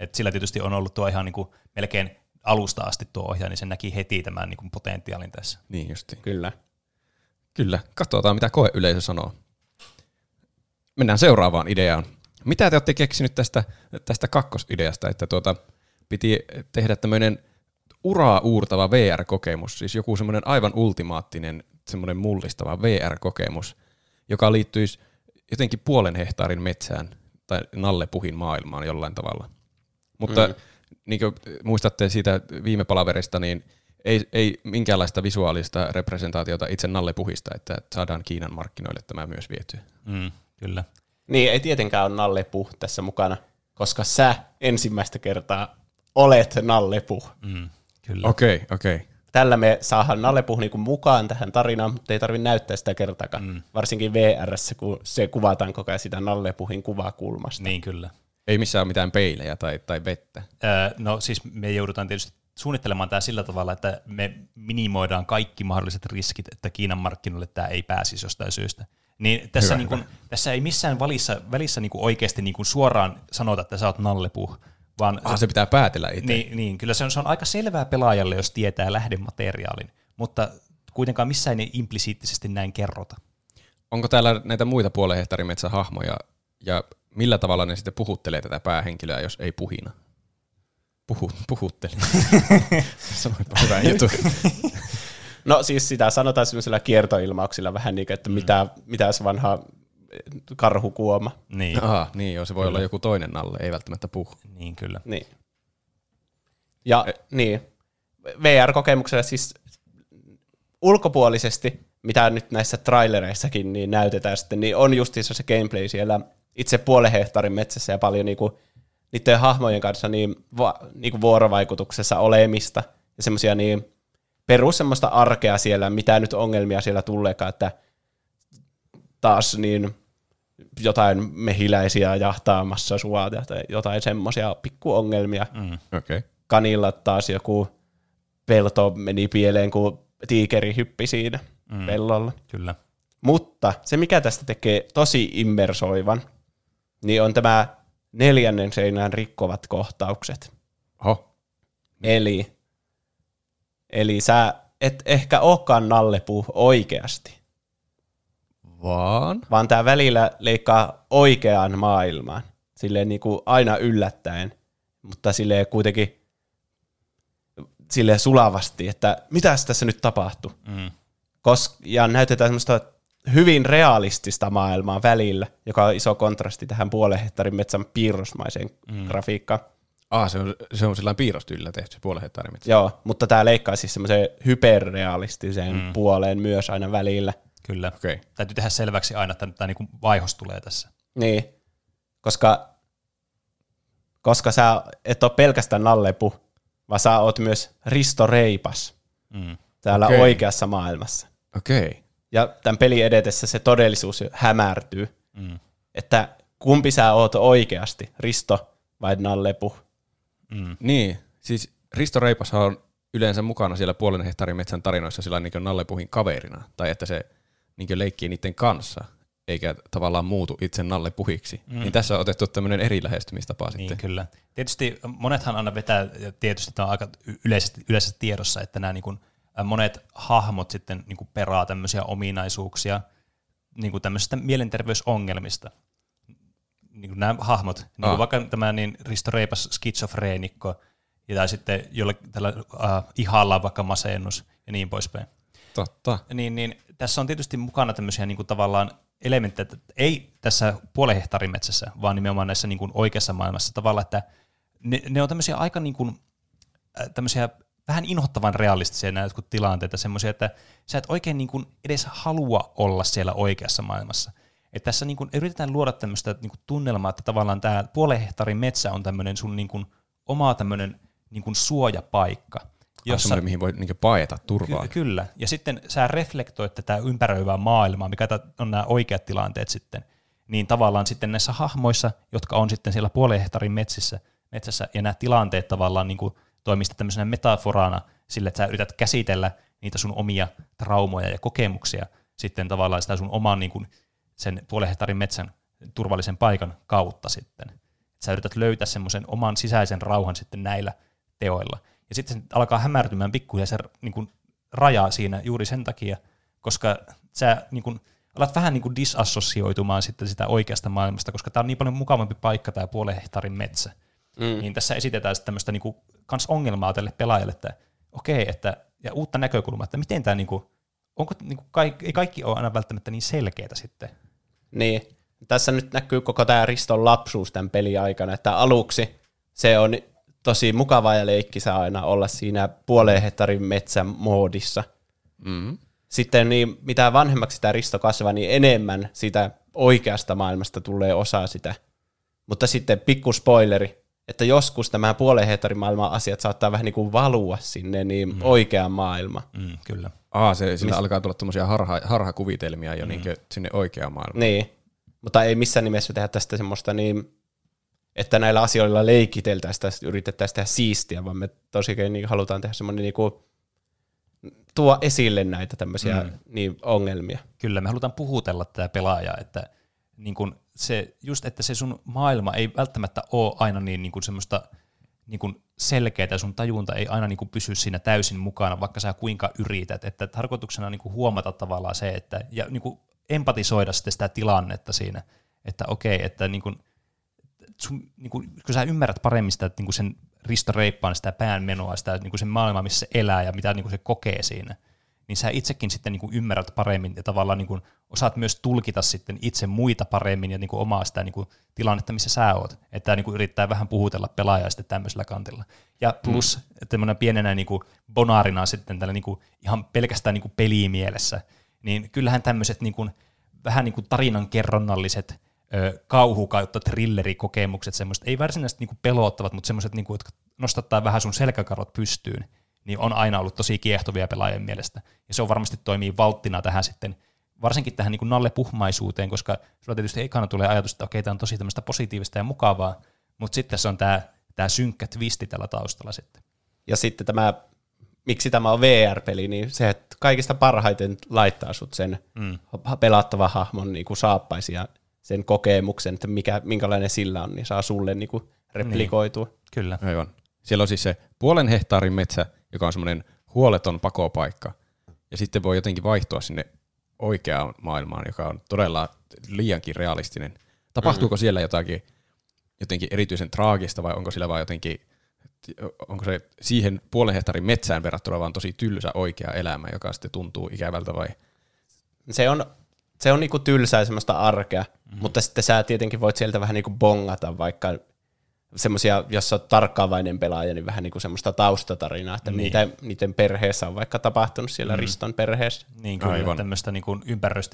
Et sillä tietysti on ollut tuo ihan niin kuin, melkein alusta asti tuo ohjaaja, niin se näki heti tämän niin kuin, potentiaalin tässä. Niin justiin. Kyllä. Kyllä, katsotaan mitä koeyleisö sanoo. Mennään seuraavaan ideaan. Mitä te olette keksinyt tästä, tästä kakkosideasta, että tuota, piti tehdä tämmöinen uraa uurtava VR-kokemus, siis joku semmoinen aivan ultimaattinen, semmoinen mullistava VR-kokemus, joka liittyisi jotenkin puolen hehtaarin metsään tai nallepuhin maailmaan jollain tavalla. Mutta mm. niin kuin muistatte siitä viime palaverista, niin ei, ei minkäänlaista visuaalista representaatiota itse nallepuhista, että saadaan Kiinan markkinoille tämä myös vietyä. Mm, kyllä. Niin, ei tietenkään ole Nallepu tässä mukana, koska sä ensimmäistä kertaa olet Nallepu. Mm, kyllä. Okei, okay, okei. Okay. Tällä me saadaan Nallepu niinku mukaan tähän tarinaan, mutta ei tarvitse näyttää sitä kertakaan. Mm. Varsinkin VRssä, kun se kuvataan koko ajan sitä Nallepuhin kuvakulmasta. Niin kyllä. Ei missään ole mitään peilejä tai, tai vettä. Öö, no siis me joudutaan tietysti suunnittelemaan tämä sillä tavalla, että me minimoidaan kaikki mahdolliset riskit, että Kiinan markkinoille tämä ei pääsisi jostain syystä. Niin tässä, Hyvä, niin kuin, hyvä. tässä ei missään välissä, välissä niin kuin oikeasti niin kuin suoraan sanota, että sä oot nallepuh, vaan Ah, se pitää päätellä itse. niin, niin, kyllä se on, se on aika selvää pelaajalle, jos tietää lähdemateriaalin, mutta kuitenkaan missään ei implisiittisesti näin kerrota. Onko täällä näitä muita puolen hehtaarin metsähahmoja ja millä tavalla ne sitten puhuttelee tätä päähenkilöä, jos ei puhina? Puhu, puhutteli. *laughs* Sanoitpa hyvä juttu. *laughs* No siis sitä sanotaan semmoisella kiertoilmauksilla vähän niin kuin, että mitä, mitä se vanha karhukuoma. Niin, Aha, niin joo, se voi olla joku toinen nalle, ei välttämättä puhu. niin kyllä. Niin. Ja niin, VR-kokemuksella siis ulkopuolisesti, mitä nyt näissä trailereissakin niin näytetään sitten, niin on justiinsa se gameplay siellä itse puolen hehtaarin metsässä ja paljon niinku, niiden hahmojen kanssa niin, va, niinku vuorovaikutuksessa olemista ja semmoisia niin perus semmoista arkea siellä, mitä nyt ongelmia siellä tuleekaan, että taas niin jotain mehiläisiä jahtaamassa sua tai jotain semmoisia pikkuongelmia. Mm. Okei. Okay. Kanilla taas joku pelto meni pieleen, kun tiikeri hyppi siinä mm. pellolla. Kyllä. Mutta se, mikä tästä tekee tosi immersoivan, niin on tämä neljännen seinän rikkovat kohtaukset. Oho. Eli, eli sä et ehkä olekaan nallepuu oikeasti, Vaan? vaan tämä välillä leikkaa oikeaan maailmaan. Silleen niin kuin aina yllättäen, mutta silleen kuitenkin silleen sulavasti, että mitäs tässä nyt tapahtui. Mm. Kos- ja näytetään semmoista hyvin realistista maailmaa välillä, joka on iso kontrasti tähän puolen hehtaarin metsän piirrosmaiseen mm. grafiikkaan. Ah, se on, se on sillä piirrostyylillä tehty, se puolen hehtaarin metsä. Joo, mutta tämä leikkaa siis semmoiseen hyperrealistiseen mm. puoleen myös aina välillä. Kyllä. Okei. Okay. Täytyy tehdä selväksi aina, että tämä niinku vaihos tulee tässä. Niin, koska, koska sä et ole pelkästään nallepu, vaan sä oot myös Risto Reipas Mm. täällä Okei. oikeassa maailmassa. Okei. Okay. Ja tämän pelin edetessä se todellisuus hämärtyy, Mm. että kumpi sä oot oikeasti, Risto vai nallepu. Mm. Niin, siis Risto Reipashan on yleensä mukana siellä puolen hehtaarin metsän tarinoissa sillä niin Nallepuhin kaverina, tai että se niin leikkii niiden kanssa, eikä tavallaan muutu itse Nallepuhiksi. Mm. Niin tässä on otettu tämmöinen eri lähestymistapa Niin, sitten. kyllä. Tietysti monethan aina vetää, ja tietysti tämä on aika yleisesti, yleisessä tiedossa, että nämä niin kuin, monet hahmot sitten niin kuin peraa tämmöisiä ominaisuuksia niin kuin tämmöisistä mielenterveysongelmista. Niin kuin nämä hahmot, niin kuin Ah. vaikka tämä niin Risto Reipas skitsofreenikko, ja tai sitten jolle tällä äh, ihalla vaikka masennus ja niin poispäin. Totta. Niin, niin tässä on tietysti mukana tämmöisiä niin kuin tavallaan elementtejä, että ei tässä puolen hehtaarin metsässä, vaan nimenomaan näissä niin kuin oikeassa maailmassa tavallaan, että ne, ne on tämmöisiä aika niin kuin, äh, tämmöisiä vähän inhottavan realistisia nämä jotkut tilanteita, semmoisia, että sä et oikein niin kuin edes halua olla siellä oikeassa maailmassa. Että tässä niin kuin yritetään luoda tämmöistä niin kuin tunnelmaa, että tavallaan tämä puolen hehtaarin metsä on tämmöinen sun niin kuin oma tämmöinen niin kuin suojapaikka, Jossa... Semmoinen, mihin voi niin paeta turvaa. Ky- kyllä. Ja sitten sä reflektoit tätä ympäröivää maailmaa, mikä on nämä oikeat tilanteet sitten, niin tavallaan sitten näissä hahmoissa, jotka on sitten siellä puolen hehtaarin metsissä, metsässä, ja nämä tilanteet tavallaan niin sitten tämmöisenä metaforana sille, että sä yrität käsitellä niitä sun omia traumoja ja kokemuksia sitten tavallaan sitä sun oman niin kuin sen puolen hehtaarin metsän turvallisen paikan kautta sitten. Sä yrität löytää semmoisen oman sisäisen rauhan sitten näillä teoilla. Ja sitten se alkaa hämärtymään pikkuhiljaa se niin kuin, raja siinä juuri sen takia, koska sä niin kuin, alat vähän niin kuin disassosioitumaan sitten sitä oikeasta maailmasta, koska tämä on niin paljon mukavampi paikka tämä puolen hehtaarin metsä. Mm. Niin tässä esitetään sitten tämmöistä niin kuin, kans ongelmaa tälle pelaajalle, että okei, että, ja uutta näkökulmaa, että miten tämä, niin kuin, onko niin kuin, kaikki, ei kaikki ole aina välttämättä niin selkeitä sitten. Niin, tässä nyt näkyy koko tämä Riston lapsuus tämän pelin aikana, että aluksi se on tosi mukava ja leikkisä aina olla siinä puoleen hehtaarin metsän moodissa. Mm. Sitten niin, mitä vanhemmaksi tämä Risto kasvaa, niin enemmän sitä oikeasta maailmasta tulee osa sitä. Mutta sitten pikku spoileri, että joskus tämä puolen hehtaarin maailman asiat saattaa vähän niin kuin valua sinne niin mm. oikeaan maailmaan. Mm, kyllä. Aa, se, sillä Mis... alkaa tulla tuommoisia harha, harhakuvitelmia jo mm. niin sinne oikeaan maailmaan. Niin, mutta ei missään nimessä tehdä tästä semmoista niin, että näillä asioilla leikiteltäisiin tästä, yritettäisiin tehdä siistiä, vaan me tosiaan niin halutaan tehdä semmoinen niin kuin, tuo esille näitä tämmöisiä mm. niin, ongelmia. Kyllä, me halutaan puhutella tätä pelaajaa, että niin kun se, just että se sun maailma ei välttämättä ole aina niin, niin kuin semmoista niin kuin selkeää, sun tajunta ei aina niin kuin pysy siinä täysin mukana, vaikka sä kuinka yrität. Että tarkoituksena on niin kuin huomata tavallaan se, että, ja niin kuin empatisoida sitten sitä tilannetta siinä, että okei, että niin kuin, sun, niin kuin, kun sä ymmärrät paremmin sitä, että niin kuin sen Risto Reippaan sitä päänmenoa, sitä niin kuin sen maailmaa, missä se elää ja mitä niin kuin se kokee siinä, niin sä itsekin sitten niin kuin ymmärrät paremmin ja tavallaan niin kuin osaat myös tulkita sitten itse muita paremmin ja niin kuin omaa sitä niin kuin tilannetta, missä sä oot. Että niin kuin yrittää vähän puhutella pelaajaa sitten tämmöisellä kantilla. Ja plus mm. tämmöinen pienenä niin kuin bonaarina sitten tällä niin kuin ihan pelkästään niin kuin pelimielessä, niin kyllähän tämmöiset niin kuin, vähän niin kuin tarinan kerronnalliset kauhu kautta thrillerikokemukset, semmoiset, ei varsinaisesti niinku pelottavat, mutta semmoiset, niinku, jotka nostattaa vähän sun selkäkarot pystyyn, niin on aina ollut tosi kiehtovia pelaajien mielestä. Ja se on varmasti toimii valttina tähän sitten, varsinkin tähän niinku nallepuhmaisuuteen, koska sulla tietysti ekana tulee ajatus, että okei, tämä on tosi tämmöistä positiivista ja mukavaa, mutta sitten se on tämä, tämä synkkä twisti tällä taustalla sitten. Ja sitten tämä miksi tämä on VR-peli, niin se, että kaikista parhaiten laittaa sut sen mm. pelattava hahmon niin kuin saappaisi ja sen kokemuksen, että mikä, minkälainen sillä on, niin saa sulle niin kuin replikoitua. Niin. Kyllä. Aivan. Siellä on siis se puolen hehtaarin metsä, joka on semmoinen huoleton pakopaikka. Ja sitten voi jotenkin vaihtua sinne oikeaan maailmaan, joka on todella liiankin realistinen. Tapahtuuko mm-hmm. siellä jotakin jotenkin erityisen traagista vai onko sillä vaan jotenkin, onko se siihen puolen hehtaarin metsään verrattuna vaan tosi tylsä oikea elämä, joka sitten tuntuu ikävältä vai? Se on, se on niinku tylsää semmoista arkea, mm. mutta sitten sä tietenkin voit sieltä vähän niinku bongata vaikka semmoisia, jos olet tarkkaavainen pelaaja, niin vähän niin kuin semmoista taustatarinaa, että niin. niitä, niiden perheessä on vaikka tapahtunut siellä mm. Riston perheessä. Niin kyllä, Aivan. tämmöistä niin kuin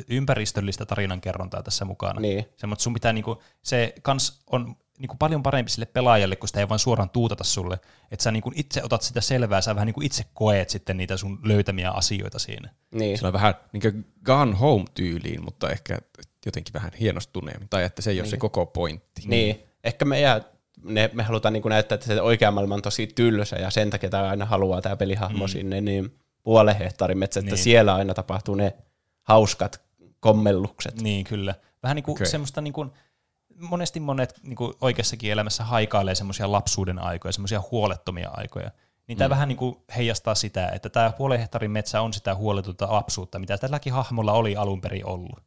ympäristöllistä tarinankerrontaa tässä mukana. Niin. Semmoista sun pitää, niin kuin, se kans on niin kuin paljon parempi sille pelaajalle, kun sitä ei vaan suoraan tuutata sulle. Että sä niin kuin itse otat sitä selvää, sä vähän niin kuin itse koet sitten niitä sun löytämiä asioita siinä. Niin. Se on vähän niin kuin Gone Home-tyyliin, mutta ehkä jotenkin vähän hienostuneemmin, tai että se ei niin. ole se niin. koko pointti. Niin, ehkä meidän ne, me halutaan niin näyttää, että se oikea maailma on tosi tylsä ja sen takia tämä aina haluaa tämä pelihahmo mm. sinne, niin puolen hehtaarin metsä, että niin. siellä aina tapahtuu ne hauskat kommellukset. Niin, kyllä. Vähän niin kuin okay. semmoista niin kuin, monesti monet niin kuin oikeassakin elämässä haikailee semmoisia lapsuuden aikoja, semmoisia huolettomia aikoja. Niin tämä mm. vähän niin kuin heijastaa sitä, että tämä puolen hehtaarin metsä on sitä huoletonta lapsuutta, mitä tälläkin hahmolla oli alun perin ollut.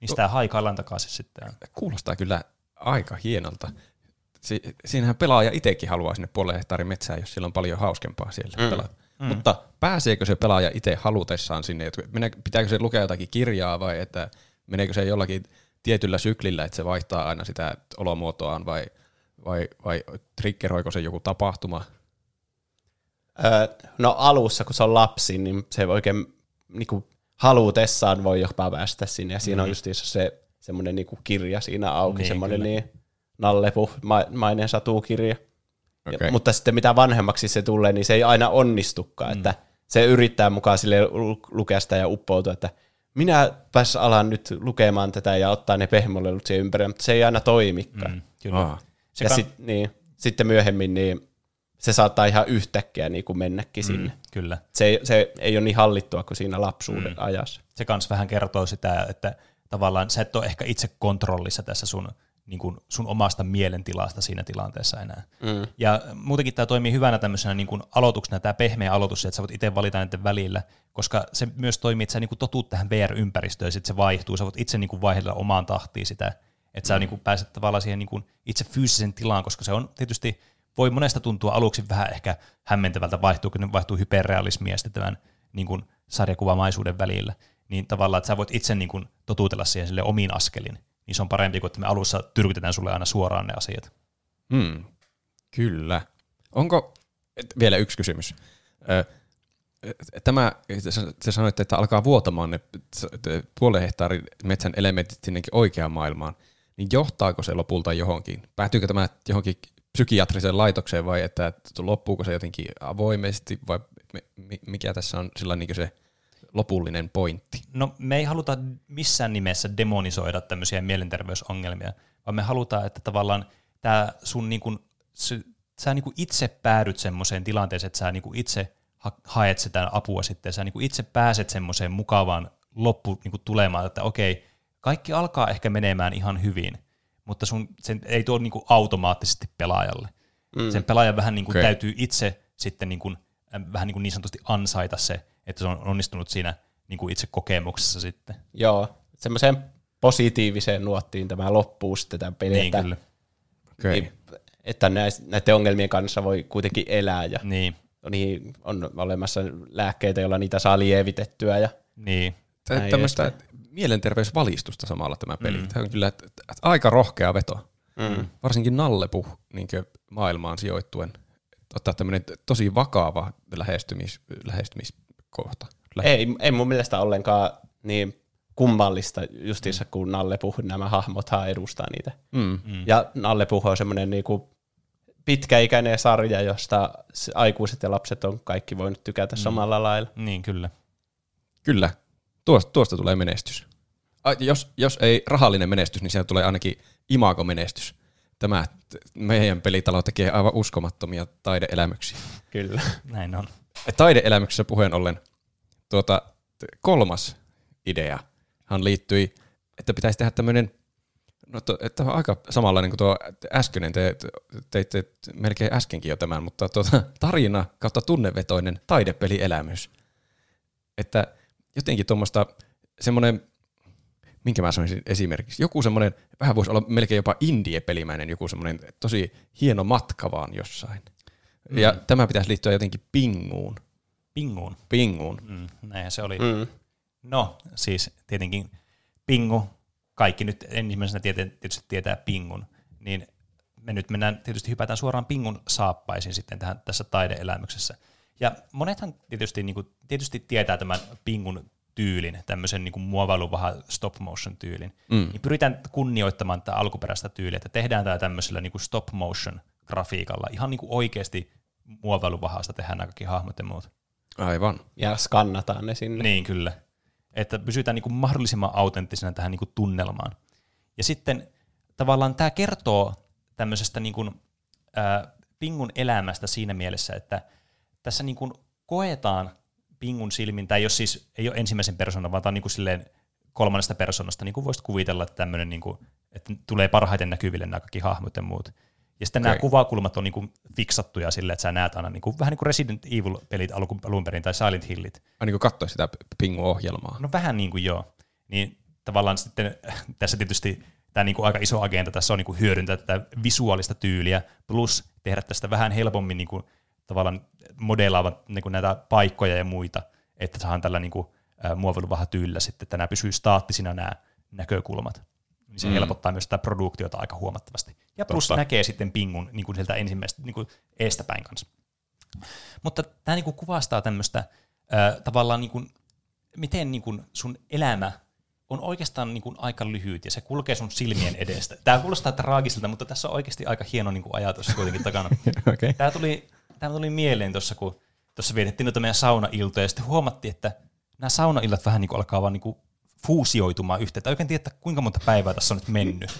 Niin sitä haikaillaan takaisin sitten. Kuulostaa kyllä aika hienolta si, siinähän pelaaja itsekin haluaa sinne puolen hehtaarin metsään, jos siellä on paljon hauskempaa siellä mm. pelata. Mm. Mutta pääseekö se pelaaja itse halutessaan sinne? Pitääkö se lukea jotakin kirjaa vai että meneekö se jollakin tietyllä syklillä, että se vaihtaa aina sitä olomuotoaan vai, vai, vai triggeroiko se joku tapahtuma? Öö, no alussa, kun se on lapsi, niin se oikein niin kuin, halutessaan voi jopa päästä sinne. Ja siinä mm. on just se semmoinen niin kirja siinä auki, niin, semmoinen niin, Nallepu, mainen satukirja. Okay. Ja, mutta sitten mitä vanhemmaksi se tulee, niin se ei aina onnistukaan, mm. että se yrittää mukaan sille lukea sitä ja uppoutua, että minä pääs alan nyt lukemaan tätä ja ottaa ne pehmolelut siihen ympärille, mutta se ei aina toimikaan. Mm, kyllä. Ah. Se ja sit, niin, sitten myöhemmin niin se saattaa ihan yhtäkkiä niin kuin mennäkin mm, sinne. Kyllä. Se ei, se ei ole niin hallittua kuin siinä lapsuuden mm. ajassa. Se kans vähän kertoo sitä, että tavallaan sä et ole ehkä itse kontrollissa tässä sun niin kuin sun omasta mielentilasta siinä tilanteessa enää. Mm. Ja muutenkin tämä toimii hyvänä tämmöisenä niin kuin aloituksena, tämä pehmeä aloitus, että sä voit itse valita näiden välillä, koska se myös toimii, että sä niin kuin totut tähän VR-ympäristöön, ja sitten se vaihtuu, sä voit itse niin kuin vaihdella omaan tahtiin sitä, että sä mm. niin kuin pääset tavallaan siihen niin kuin itse fyysisen tilaan, koska se on tietysti, voi monesta tuntua aluksi vähän ehkä hämmentävältä vaihtuu, kun ne vaihtuu hyperrealismia sitten tämän niin kuin sarjakuvamaisuuden välillä, niin tavallaan, että sä voit itse niin kuin totutella siihen sille omiin askelin, niin se on parempi kuin, että me alussa tyrkytetään sulle aina suoraan ne asiat. Hmm. Kyllä. Onko, vielä yksi kysymys. Tämä, te sanoitte, että alkaa vuotamaan ne puolen hehtaarin metsän elementit sinnekin oikeaan maailmaan, niin johtaako se lopulta johonkin? Päätyykö tämä johonkin psykiatriseen laitokseen vai että loppuuko se jotenkin avoimesti vai mikä tässä on sillä niin se lopullinen pointti? No me ei haluta missään nimessä demonisoida tämmöisiä mielenterveysongelmia, vaan me halutaan, että tavallaan tämä sun niin kuin, sä niin kuin itse päädyt semmoiseen tilanteeseen, että sä niin kuin itse haet sitä apua sitten, ja sä niin kuin itse pääset semmoiseen mukavaan loppu niin kuin tulemaan, että okei, kaikki alkaa ehkä menemään ihan hyvin, mutta sun, sen ei tuo niin kuin automaattisesti pelaajalle. Mm. Sen pelaajan vähän niin kuin okay. täytyy itse sitten niin kuin, vähän niin, kuin niin sanotusti ansaita se, että se on onnistunut siinä niin kuin itse kokemuksessa sitten. Joo, semmoiseen positiiviseen nuottiin tämä loppuu sitten tämä peli. Niin, että, kyllä. Okay. Niin, että näiden ongelmien kanssa voi kuitenkin elää ja niin. niin on olemassa lääkkeitä, joilla niitä saa lievitettyä. Ja niin. Tämmöistä mielenterveysvalistusta samalla tämä peli. Mm. Tämä on kyllä aika rohkea veto. Mm. Varsinkin Nallepu niin maailmaan sijoittuen. Ottaa tämmöinen tosi vakava lähestymis, lähestymis kohta. Ei, ei mun mielestä ollenkaan niin kummallista justiinsa, kun Nalle Puh, nämä hahmothan edustaa niitä. Mm. Mm. Ja Nalle Puh on semmoinen niinku pitkäikäinen sarja, josta aikuiset ja lapset on kaikki voinut tykätä mm. samalla lailla. Niin, kyllä. Kyllä. Tuosta, tuosta tulee menestys. A, jos, jos ei rahallinen menestys, niin siellä tulee ainakin imago-menestys. tämä meidän pelitalo tekee aivan uskomattomia taideelämyksiä. Kyllä. Näin on. Taideelämyksissä puheen ollen tuota, kolmas ideahan liittyi, että pitäisi tehdä tämmöinen, no to, että on aika samanlainen kuin tuo äskeinen, te teitte melkein äskenkin jo tämän, mutta tuota, tarina kautta tunnevetoinen taidepelielämys. Että jotenkin tuommoista semmoinen, minkä mä sanoisin esimerkiksi, joku semmoinen, vähän voisi olla melkein jopa indie-pelimäinen, joku semmoinen tosi hieno matka vaan jossain. Mm. Ja tämä pitäisi liittyä jotenkin pinguun. Pinguun. Pinguun. Mm, näinhän se oli. Mm. No, siis tietenkin Pingu, kaikki nyt ensimmäisenä tietysti tietää Pingun, niin me nyt mennään, tietysti hypätään suoraan Pingun saappaisiin sitten tähän, tässä taideelämyksessä. Ja monethan tietysti, niin kuin, tietysti tietää tämän Pingun tyylin, tämmöisen niin kuin muovailuvaha stop motion tyylin, mm. niin pyritään kunnioittamaan tätä alkuperäistä tyyliä, että tehdään tämä tämmöisellä niin kuin stop motion grafiikalla, ihan niin kuin oikeasti muovailuvahasta tehdään nämä kaikki hahmot ja muut. Aivan. Ja skannataan ne sinne. Niin, kyllä. Että pysytään niin kuin mahdollisimman autenttisena tähän niin kuin tunnelmaan. Ja sitten tavallaan tämä kertoo tämmöisestä niin kuin, ää, Pingun elämästä siinä mielessä, että tässä niin kuin koetaan Pingun silmin, tai jos siis ei ole ensimmäisen persoonan, vaan tämä on niin kuin silleen kolmannesta persoonasta, niin kuin voisit kuvitella, että tämmöinen, niin kuin, että tulee parhaiten näkyville nämä kaikki hahmot ja muut. Ja sitten okay. nämä kuvakulmat on niin kuin fiksattuja silleen, että sä näet aina niin kuin, vähän niin kuin Resident Evil-pelit alun, alun perin tai Silent Hillit. Aina kun katsoi sitä Pingu-ohjelmaa. No vähän niin kuin joo. Niin tavallaan sitten *laughs* tässä tietysti tämä niin kuin aika iso agenda tässä on niin kuin hyödyntää tätä visuaalista tyyliä, plus tehdä tästä vähän helpommin niin kuin, tavallaan modelaavat niin kuin näitä paikkoja ja muita, että saadaan tällä niin kuin, ää, muoviluvaha tyylillä sitten, että nämä pysyy staattisina nämä näkökulmat. Niin se mm. helpottaa myös tätä produktiota aika huomattavasti. Ja plus Totta. näkee sitten pingun niin kuin sieltä ensimmäistä niin kuin eestäpäin kanssa. Mutta tämä niin kuin kuvastaa tämmöistä ää, tavallaan, niin kuin, miten niin kuin sun elämä on oikeastaan niin kuin aika lyhyt ja se kulkee sun silmien edestä. Tämä kuulostaa traagiselta, mutta tässä on oikeasti aika hieno niin kuin ajatus kuitenkin takana. *laughs* Okei. Tämä tuli, tämä tuli mieleen tuossa, kun tuossa vietettiin noita meidän saunailtoja ja sitten huomattiin, että nämä saunaillat vähän niin kuin alkaa vaan niin kuin fuusioitumaan yhteen. Tai oikein tiedä, kuinka monta päivää tässä on nyt mennyt.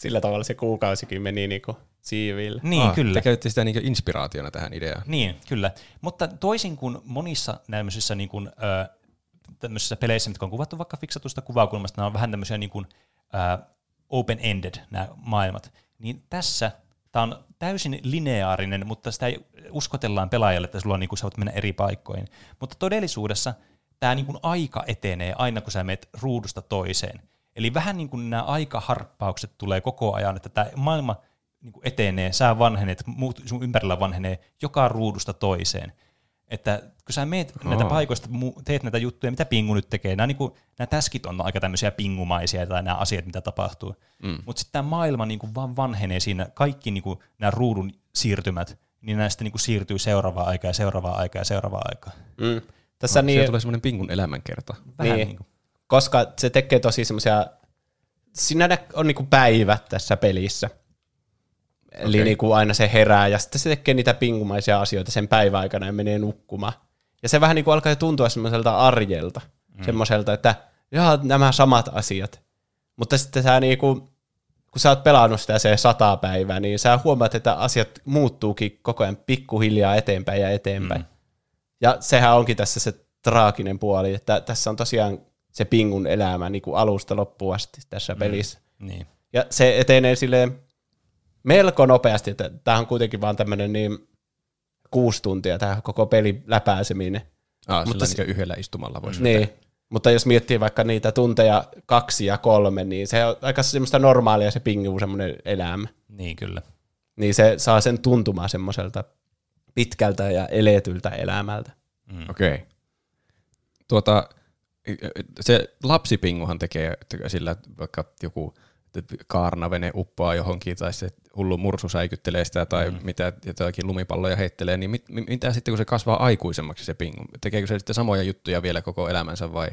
Sillä tavalla se kuukausikin meni niinku siiville. Niin, Ah, kyllä. Te sitä niinku inspiraationa tähän ideaan. Niin, kyllä. Mutta toisin kuin monissa nämmöisissä niin kuin, tämmöisissä peleissä, mitkä on kuvattu vaikka fiksatusta kuvakulmasta, nämä on vähän tämmöisiä niin kuin, ö, open-ended nämä maailmat, niin tässä tämä on täysin lineaarinen, mutta sitä ei uskotellaan pelaajalle, että sulla on niin kuin, sä voit mennä eri paikkoihin. Mutta todellisuudessa tämä niin kuin aika etenee aina, kun sä menet ruudusta toiseen. Eli vähän niin kuin nämä aikaharppaukset tulee koko ajan, että tämä maailma niin kuin etenee, sä vanhenet, muut sun ympärillä vanhenee joka ruudusta toiseen. Että kun sä meet oh. näitä paikoista, teet näitä juttuja, mitä Pingu nyt tekee, nämä, niin kuin, nämä täskit on aika tämmöisiä pingumaisia tai nämä asiat, mitä tapahtuu. Mm. Mutta sitten tämä maailma niin kuin vaan vanhenee siinä, kaikki niin kuin, nämä ruudun siirtymät, niin näistä niin kuin siirtyy seuraavaan aikaan ja seuraavaan aikaan ja seuraavaan aikaan. Mm. Tässä No, niin, tulee semmoinen Pingun elämänkerta. Vähän niin, niin kuin. Koska se tekee tosi semmoisia, siinä nä- on niinku päivät tässä pelissä. Eli Okei. niinku aina se herää ja sitten se tekee niitä pingumaisia asioita sen päivän aikana ja menee nukkumaan. Ja se vähän niinku alkaa tuntua semmoiselta arjelta. Mm. Semmoiselta, että jaa, nämä samat asiat. Mutta sitten sä niinku, kun sä oot pelannut sitä se sata päivää, niin sä huomaat, että asiat muuttuukin koko ajan pikkuhiljaa eteenpäin ja eteenpäin. Mm. Ja sehän onkin tässä se traaginen puoli, että tässä on tosiaan se pingun elämä niin kuin alusta loppuun asti tässä mm. pelissä. Niin. Ja se etenee silleen melko nopeasti, että tämä on kuitenkin vaan tämmöinen niin kuusi tuntia tämä koko peli läpääseminen. Ah, Mutta se- niin yhdellä istumalla voisi Niin. Mutta jos miettii vaikka niitä tunteja kaksi ja kolme, niin se on aika semmoista normaalia se pingu semmoinen elämä. niin, kyllä. Niin se saa sen tuntumaan semmoiselta pitkältä ja eletyltä elämältä. Okei. Okay. Tuota, se lapsipinguhan tekee sillä, että vaikka joku kaarnavene uppoaa johonkin tai se hullu mursu säikyttelee sitä tai mm. mitä jotakin lumipalloja heittelee, niin mit, mi- mitä sitten kun se kasvaa aikuisemmaksi se pingu? Tekeekö se sitten samoja juttuja vielä koko elämänsä vai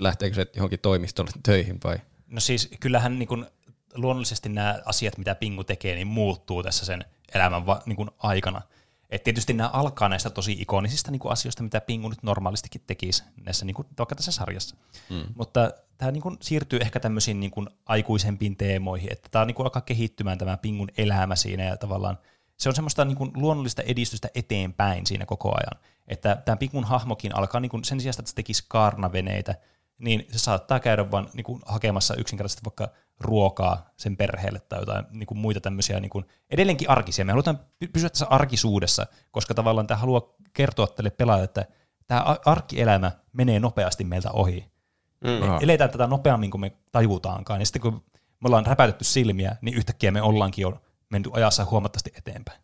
lähteekö se johonkin toimistolle töihin vai? No siis kyllähän niin kuin, luonnollisesti nämä asiat, mitä Pingu tekee, niin muuttuu tässä sen elämän va, niin kuin aikana. Et tietysti nämä alkaa näistä tosi ikonisista niin kuin asioista, mitä Pingu nyt normaalistikin tekisi näissä, niin kuin, vaikka tässä sarjassa. Mm. Mutta tämä niin kuin, siirtyy ehkä tämmöisiin niin kuin, aikuisempiin teemoihin, että tämä niin kuin, alkaa kehittymään tämä Pingun elämä siinä ja tavallaan se on semmoista niin kuin, luonnollista edistystä eteenpäin siinä koko ajan. Että tämä Pingun hahmokin alkaa niin kuin, sen sijaan, että se tekisi kaarnaveneitä, niin se saattaa käydä vaan niin kuin, hakemassa yksinkertaisesti vaikka ruokaa sen perheelle tai jotain niin kuin muita tämmöisiä niin kuin, edelleenkin arkisia. Me halutaan py- pysyä tässä arkisuudessa, koska tavallaan tämä haluaa kertoa teille pelaajalle, että tämä arkielämä menee nopeasti meiltä ohi. Mm. Me eletään tätä nopeammin kuin me tajutaankaan. Ja sitten kun me ollaan räpäytetty silmiä, niin yhtäkkiä me ollaankin jo menty ajassa huomattavasti eteenpäin.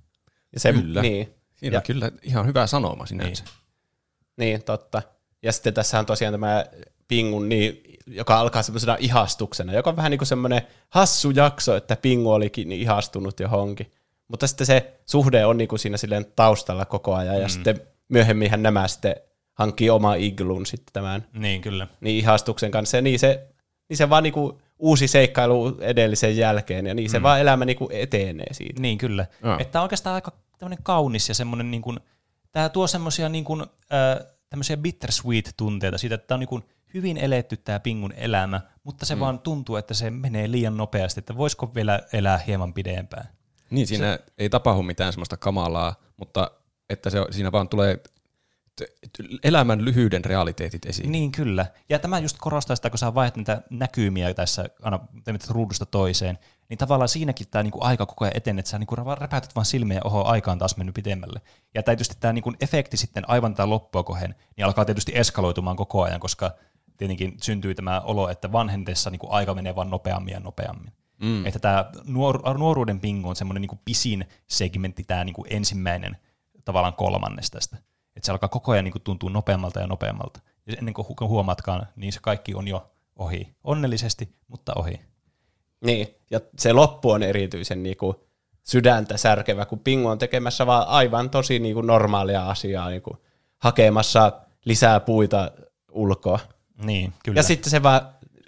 Ja se, Kyllä. Niin, Siinä Ja- on kyllä ihan hyvä sanoma sinänsä. niin, totta. Ja sitten tässä on tosiaan tämä Pingun, niin, joka alkaa semmoisena ihastuksena, joka on vähän niin kuin semmoinen hassu jakso, että Pingu olikin niin ihastunut johonkin. Mutta sitten se suhde on niin kuin siinä silleen taustalla koko ajan, ja sitten myöhemminhän nämä sitten hankkii oma iglun sitten tämän Niin, kyllä. niin ihastuksen kanssa, ja niin se, niin se vaan niinku uusi seikkailu edellisen jälkeen, ja niin se vaan elämä niinku etenee siitä. Niin, kyllä. Joo. Että on oikeastaan aika tämmöinen kaunis ja semmoinen, niin kuin, tämä tuo semmoisia niin kuin, äh, tämmöisiä bittersweet-tunteita siitä, että tämä on niin kuin hyvin eletty tämä Pingun elämä, mutta se mm. vaan tuntuu, että se menee liian nopeasti, että voisiko vielä elää hieman pidempään. Niin, siinä se... ei tapahdu mitään semmoista kamalaa, mutta että se, siinä vaan tulee elämän lyhyyden realiteetit esiin. Niin kyllä. Ja tämä just korostaa sitä, kun sä vaihdat niitä näkymiä tässä aina ruudusta toiseen, niin tavallaan siinäkin tämä niinku aika koko ajan etenee, että sä niinku räpäytät vaan silmiä, oho, aika on taas mennyt pidemmälle. Ja tietysti tämä niinku efekti sitten aivan tämä loppua kohden, niin alkaa tietysti eskaloitumaan koko ajan, koska tietenkin syntyy tämä olo, että vanhentessa niinku aika menee vaan nopeammin ja nopeammin. Mm. Että tämä nuor- nuoruuden pingu on semmoinen niinku pisin segmentti, tämä niinku ensimmäinen tavallaan kolmannes tästä. Että se alkaa koko ajan niinku tuntua nopeammalta ja nopeammalta. Ja ennen kuin hu- huomaatkaan, niin se kaikki on jo ohi. Onnellisesti, mutta ohi. Niin, ja se loppu on erityisen niinku sydäntä särkevä, kun Pingu on tekemässä vaan aivan tosi niinku normaalia asiaa, niinku hakemassa lisää puita ulkoa. Niin, kyllä. Ja sitten se vaan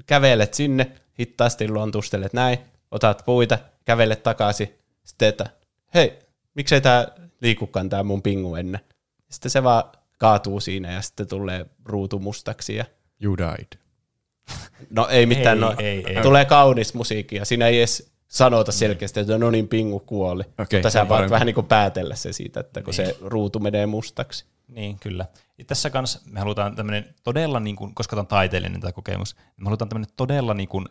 kävelet sinne, hittaasti luontustelet näin, otat puita, kävelet takaisin, sitten että hei, miksei tämä liikukaan tämä mun pingu ennen. Sitten se vaan kaatuu siinä ja sitten tulee ruutu mustaksi. Ja... You died. No ei mitään, Ei, no, ei, ei. tulee kaunis musiikki ja siinä ei edes sanota selkeästi, että no niin, pingu kuoli. Okei, Mutta sä voit vähän niin kuin päätellä se siitä, että kun se ruutu menee mustaksi. Niin, kyllä. Ja tässä kanssa me halutaan tämmöinen todella, niin kuin, koska tämä on taiteellinen tämä kokemus, niin me halutaan tämmöinen todella niin kuin,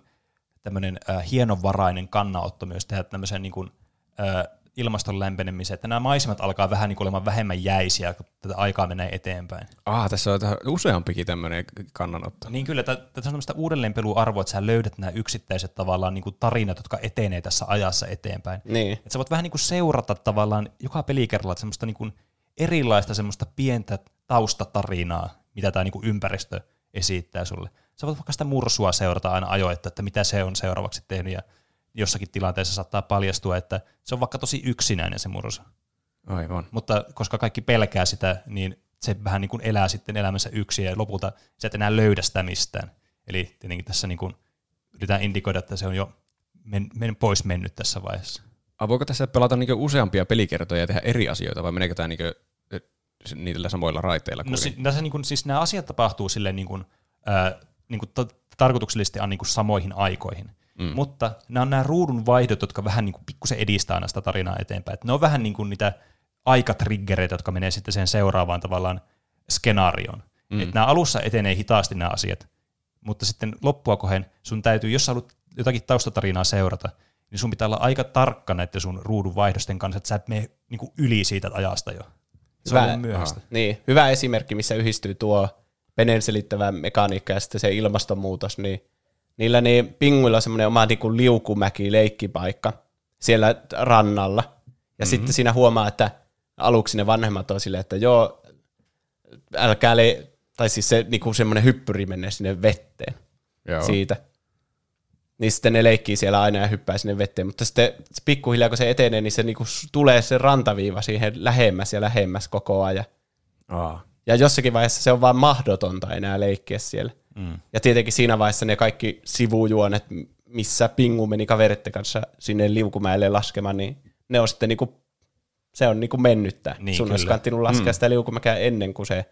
tämmöinen äh, hienovarainen kannanotto myös tehdä tämmöisen niin kuin, äh, ilmaston lämpenemiseen, että nämä maisemat alkaa vähän niin kuin olemaan vähemmän jäisiä, kun tätä aikaa menee eteenpäin. Ah, tässä on useampikin tämmöinen kannanotto. Niin kyllä, tä- tässä on tämmöistä uudelleenpeluarvoa, että sä löydät nämä yksittäiset tavallaan niin kuin tarinat, jotka etenee tässä ajassa eteenpäin. Niin. Että sä voit vähän niin kuin seurata tavallaan joka pelikerralla semmoista niin kuin erilaista semmoista pientä taustatarinaa, mitä tämä niin kuin ympäristö esittää sulle. Sä voit vaikka sitä mursua seurata aina ajoittain, että mitä se on seuraavaksi tehnyt ja jossakin tilanteessa saattaa paljastua, että se on vaikka tosi yksinäinen se mursu. Aivan. Mutta koska kaikki pelkää sitä, niin se vähän niin kuin elää sitten elämässä yksin ja lopulta sä et enää löydä sitä mistään. Eli tietenkin tässä niin kuin yritetään indikoida, että se on jo men, men, pois mennyt tässä vaiheessa. Ah, voiko tässä pelata niinku useampia pelikertoja ja tehdä eri asioita, vai meneekö tämä niinku, niillä samoilla raiteilla? No si, tässä niin kuin, siis nämä asiat tapahtuu silleen niin kuin, ää, niin kuin to, tarkoituksellisesti on niin kuin samoihin aikoihin. Mm. Mutta nämä on nämä ruudun vaihdot, jotka vähän niin kuin pikkusen edistää aina sitä tarinaa eteenpäin. Et ne on vähän niin kuin niitä aikatriggereitä, jotka menee sitten sen seuraavaan tavallaan skenaarioon. Mm. Et nämä alussa etenee hitaasti nämä asiat, mutta sitten loppua kohden sun täytyy, jos sä haluat jotakin taustatarinaa seurata, niin sun pitää olla aika tarkka näiden sun ruudun vaihdosten kanssa, että sä et mene niin kuin yli siitä ajasta jo. Se on Hyvä- liian myöhäistä. Niin, hyvä esimerkki, missä yhdistyy tuo veneen selittävä mekaniikka ja sitten se ilmastonmuutos, niin niillä niin pinguilla on semmoinen oma niin kuin liukumäki leikkipaikka siellä rannalla. Ja mm-hmm. sitten siinä huomaa, että aluksi ne vanhemmat on silleen, että joo, älkää le... Tai siis se niin kuin semmoinen hyppyri menee sinne vetteen Joo. siitä. Niin sitten ne leikkii siellä aina ja hyppää sinne veteen, mutta sitten pikkuhiljaa kun se etenee, niin se niinku tulee se rantaviiva siihen lähemmäs ja lähemmäs koko ajan. Aa. Ja jossakin vaiheessa se on vaan mahdotonta enää leikkiä siellä. Mm. Ja tietenkin siinä vaiheessa ne kaikki sivujuonet, missä Pingu meni kaveritten kanssa sinne liukumäelle laskemaan, niin ne on sitten niinku se on niinku mennyttä. Niin, Sun olisi kyllä. kannattanut laskea mm. sitä liukumäkeä ennen kuin se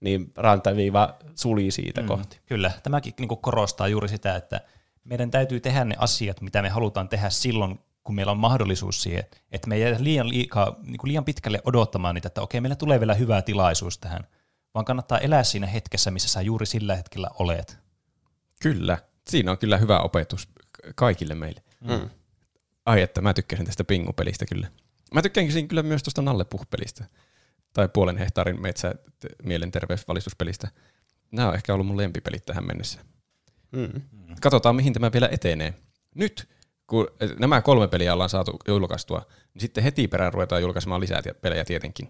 niin rantaviiva suli siitä mm. kohti. Kyllä, tämäkin niin korostaa juuri sitä, että meidän täytyy tehdä ne asiat, mitä me halutaan tehdä silloin, kun meillä on mahdollisuus siihen, että me ei jää liian, liikaa, niin kuin liian pitkälle odottamaan niitä, että okei, meillä tulee vielä hyvä tilaisuus tähän, vaan kannattaa elää siinä hetkessä, missä sä juuri sillä hetkellä olet. Kyllä. Siinä on kyllä hyvä opetus kaikille meille. Mm. Ai että mä tykkäsin tästä pingupelistä kyllä. Mä tykkäsin kyllä myös tuosta Nallepuh-pelistä. Tai puolen hehtaarin metsä mielenterveysvalistuspelistä. Nämä on ehkä ollut mun lempipelit tähän mennessä. Mm. Katsotaan, mihin tämä vielä etenee. Nyt, kun eh, nämä kolme peliä ollaan saatu julkaistua, niin sitten heti perään ruvetaan julkaisemaan lisää pelejä tietenkin.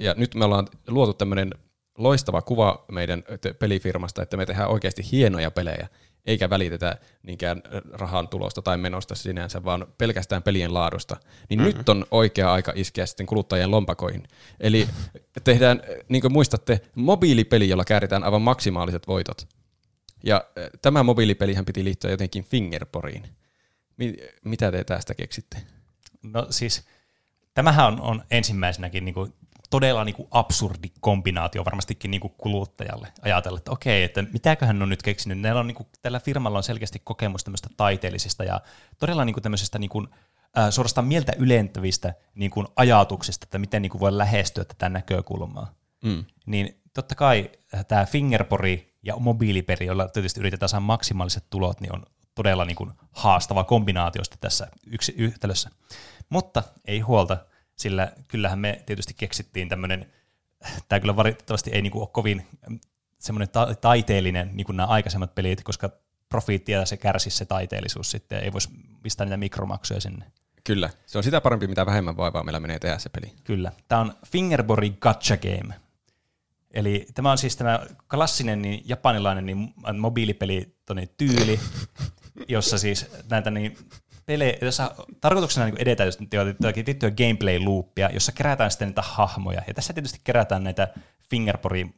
Ja nyt me ollaan luotu tämmöinen loistava kuva meidän te- pelifirmasta, että me tehdään oikeasti hienoja pelejä, eikä välitetä niinkään rahan tulosta tai menosta sinänsä, vaan pelkästään pelien laadusta. Niin mm-hmm. nyt on oikea aika iskeä sitten kuluttajien lompakoihin. Eli tehdään, niin kuin muistatte, mobiilipeli, jolla kääritään aivan maksimaaliset voitot. Ja äh, tämä mobiilipelihän piti liittyä jotenkin Fingerporiin. Mi- mitä te tästä keksitte? No siis, tämähän on, on ensimmäisenäkin niin kuin, todella niin kuin absurdi kombinaatio varmastikin niin kuin kuluttajalle ajatella, että okei, että mitäköhän ne on nyt keksinyt. Näillä on, niin kuin, tällä firmalla on selkeästi kokemus tämmöistä taiteellisista ja todella niin kuin tämmöisestä niin kuin, äh, suorastaan mieltä ylentävistä niin kuin ajatuksista, että miten niin kuin voi lähestyä tätä näkökulmaa. Mm. Niin totta kai tämä fingerpori ja mobiiliperi, jolla tietysti yritetään saada maksimaaliset tulot, niin on todella niin kuin haastava kombinaatiosta tässä yksi yhtälössä. Mutta ei huolta, sillä kyllähän me tietysti keksittiin tämmöinen, tämä kyllä valitettavasti ei niin kuin ole kovin mm, semmoinen ta- taiteellinen niin kuin nämä aikaisemmat pelit, koska profiittia se kärsisi se taiteellisuus sitten, ei voisi pistää niitä mikromaksuja sinne. Kyllä, se on sitä parempi, mitä vähemmän vaivaa meillä menee tehdä se peli. Kyllä. Tämä on Fingerbori Gacha Game. Eli tämä on siis tämä klassinen niin japanilainen niin mobiilipeli tyyli, jossa siis näitä niin pelejä, jossa tarkoituksena niin edetä just jotakin tiettyä gameplay-loopia, jossa kerätään sitten niitä hahmoja. Ja tässä tietysti kerätään näitä Fingerpori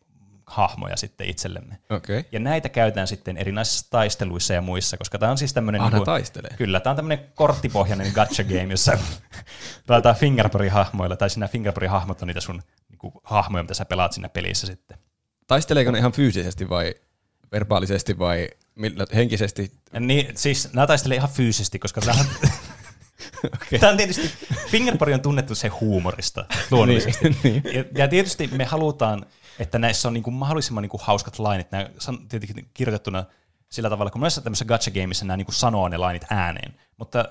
hahmoja sitten itsellemme. Okay. Ja näitä käytetään sitten erinäisissä taisteluissa ja muissa, koska tämä on siis tämmöinen... Ah, ne niinku- taistelee. Kyllä, tämä on tämmöinen korttipohjainen gacha game, jossa *laughs* pelataan Fingerpori-hahmoilla, tai siinä Fingerpori-hahmot on niitä sun hahmoja, mitä sä pelaat siinä pelissä sitten. Taisteleeko ne ihan fyysisesti vai verbaalisesti vai millä, henkisesti? Niin, siis nämä taistelee ihan fyysisesti, koska tämä on, *laughs* okay. tämä on tietysti, Fingerpori on tunnettu se huumorista luonnollisesti. *laughs* Niin, ja, ja tietysti me halutaan, että näissä on niinku mahdollisimman niinku hauskat lainit, nämä on tietenkin kirjoitettuna sillä tavalla, kun monessa tämmöisessä gacha-gameissa nämä niinku sanoo ne lainit ääneen, mutta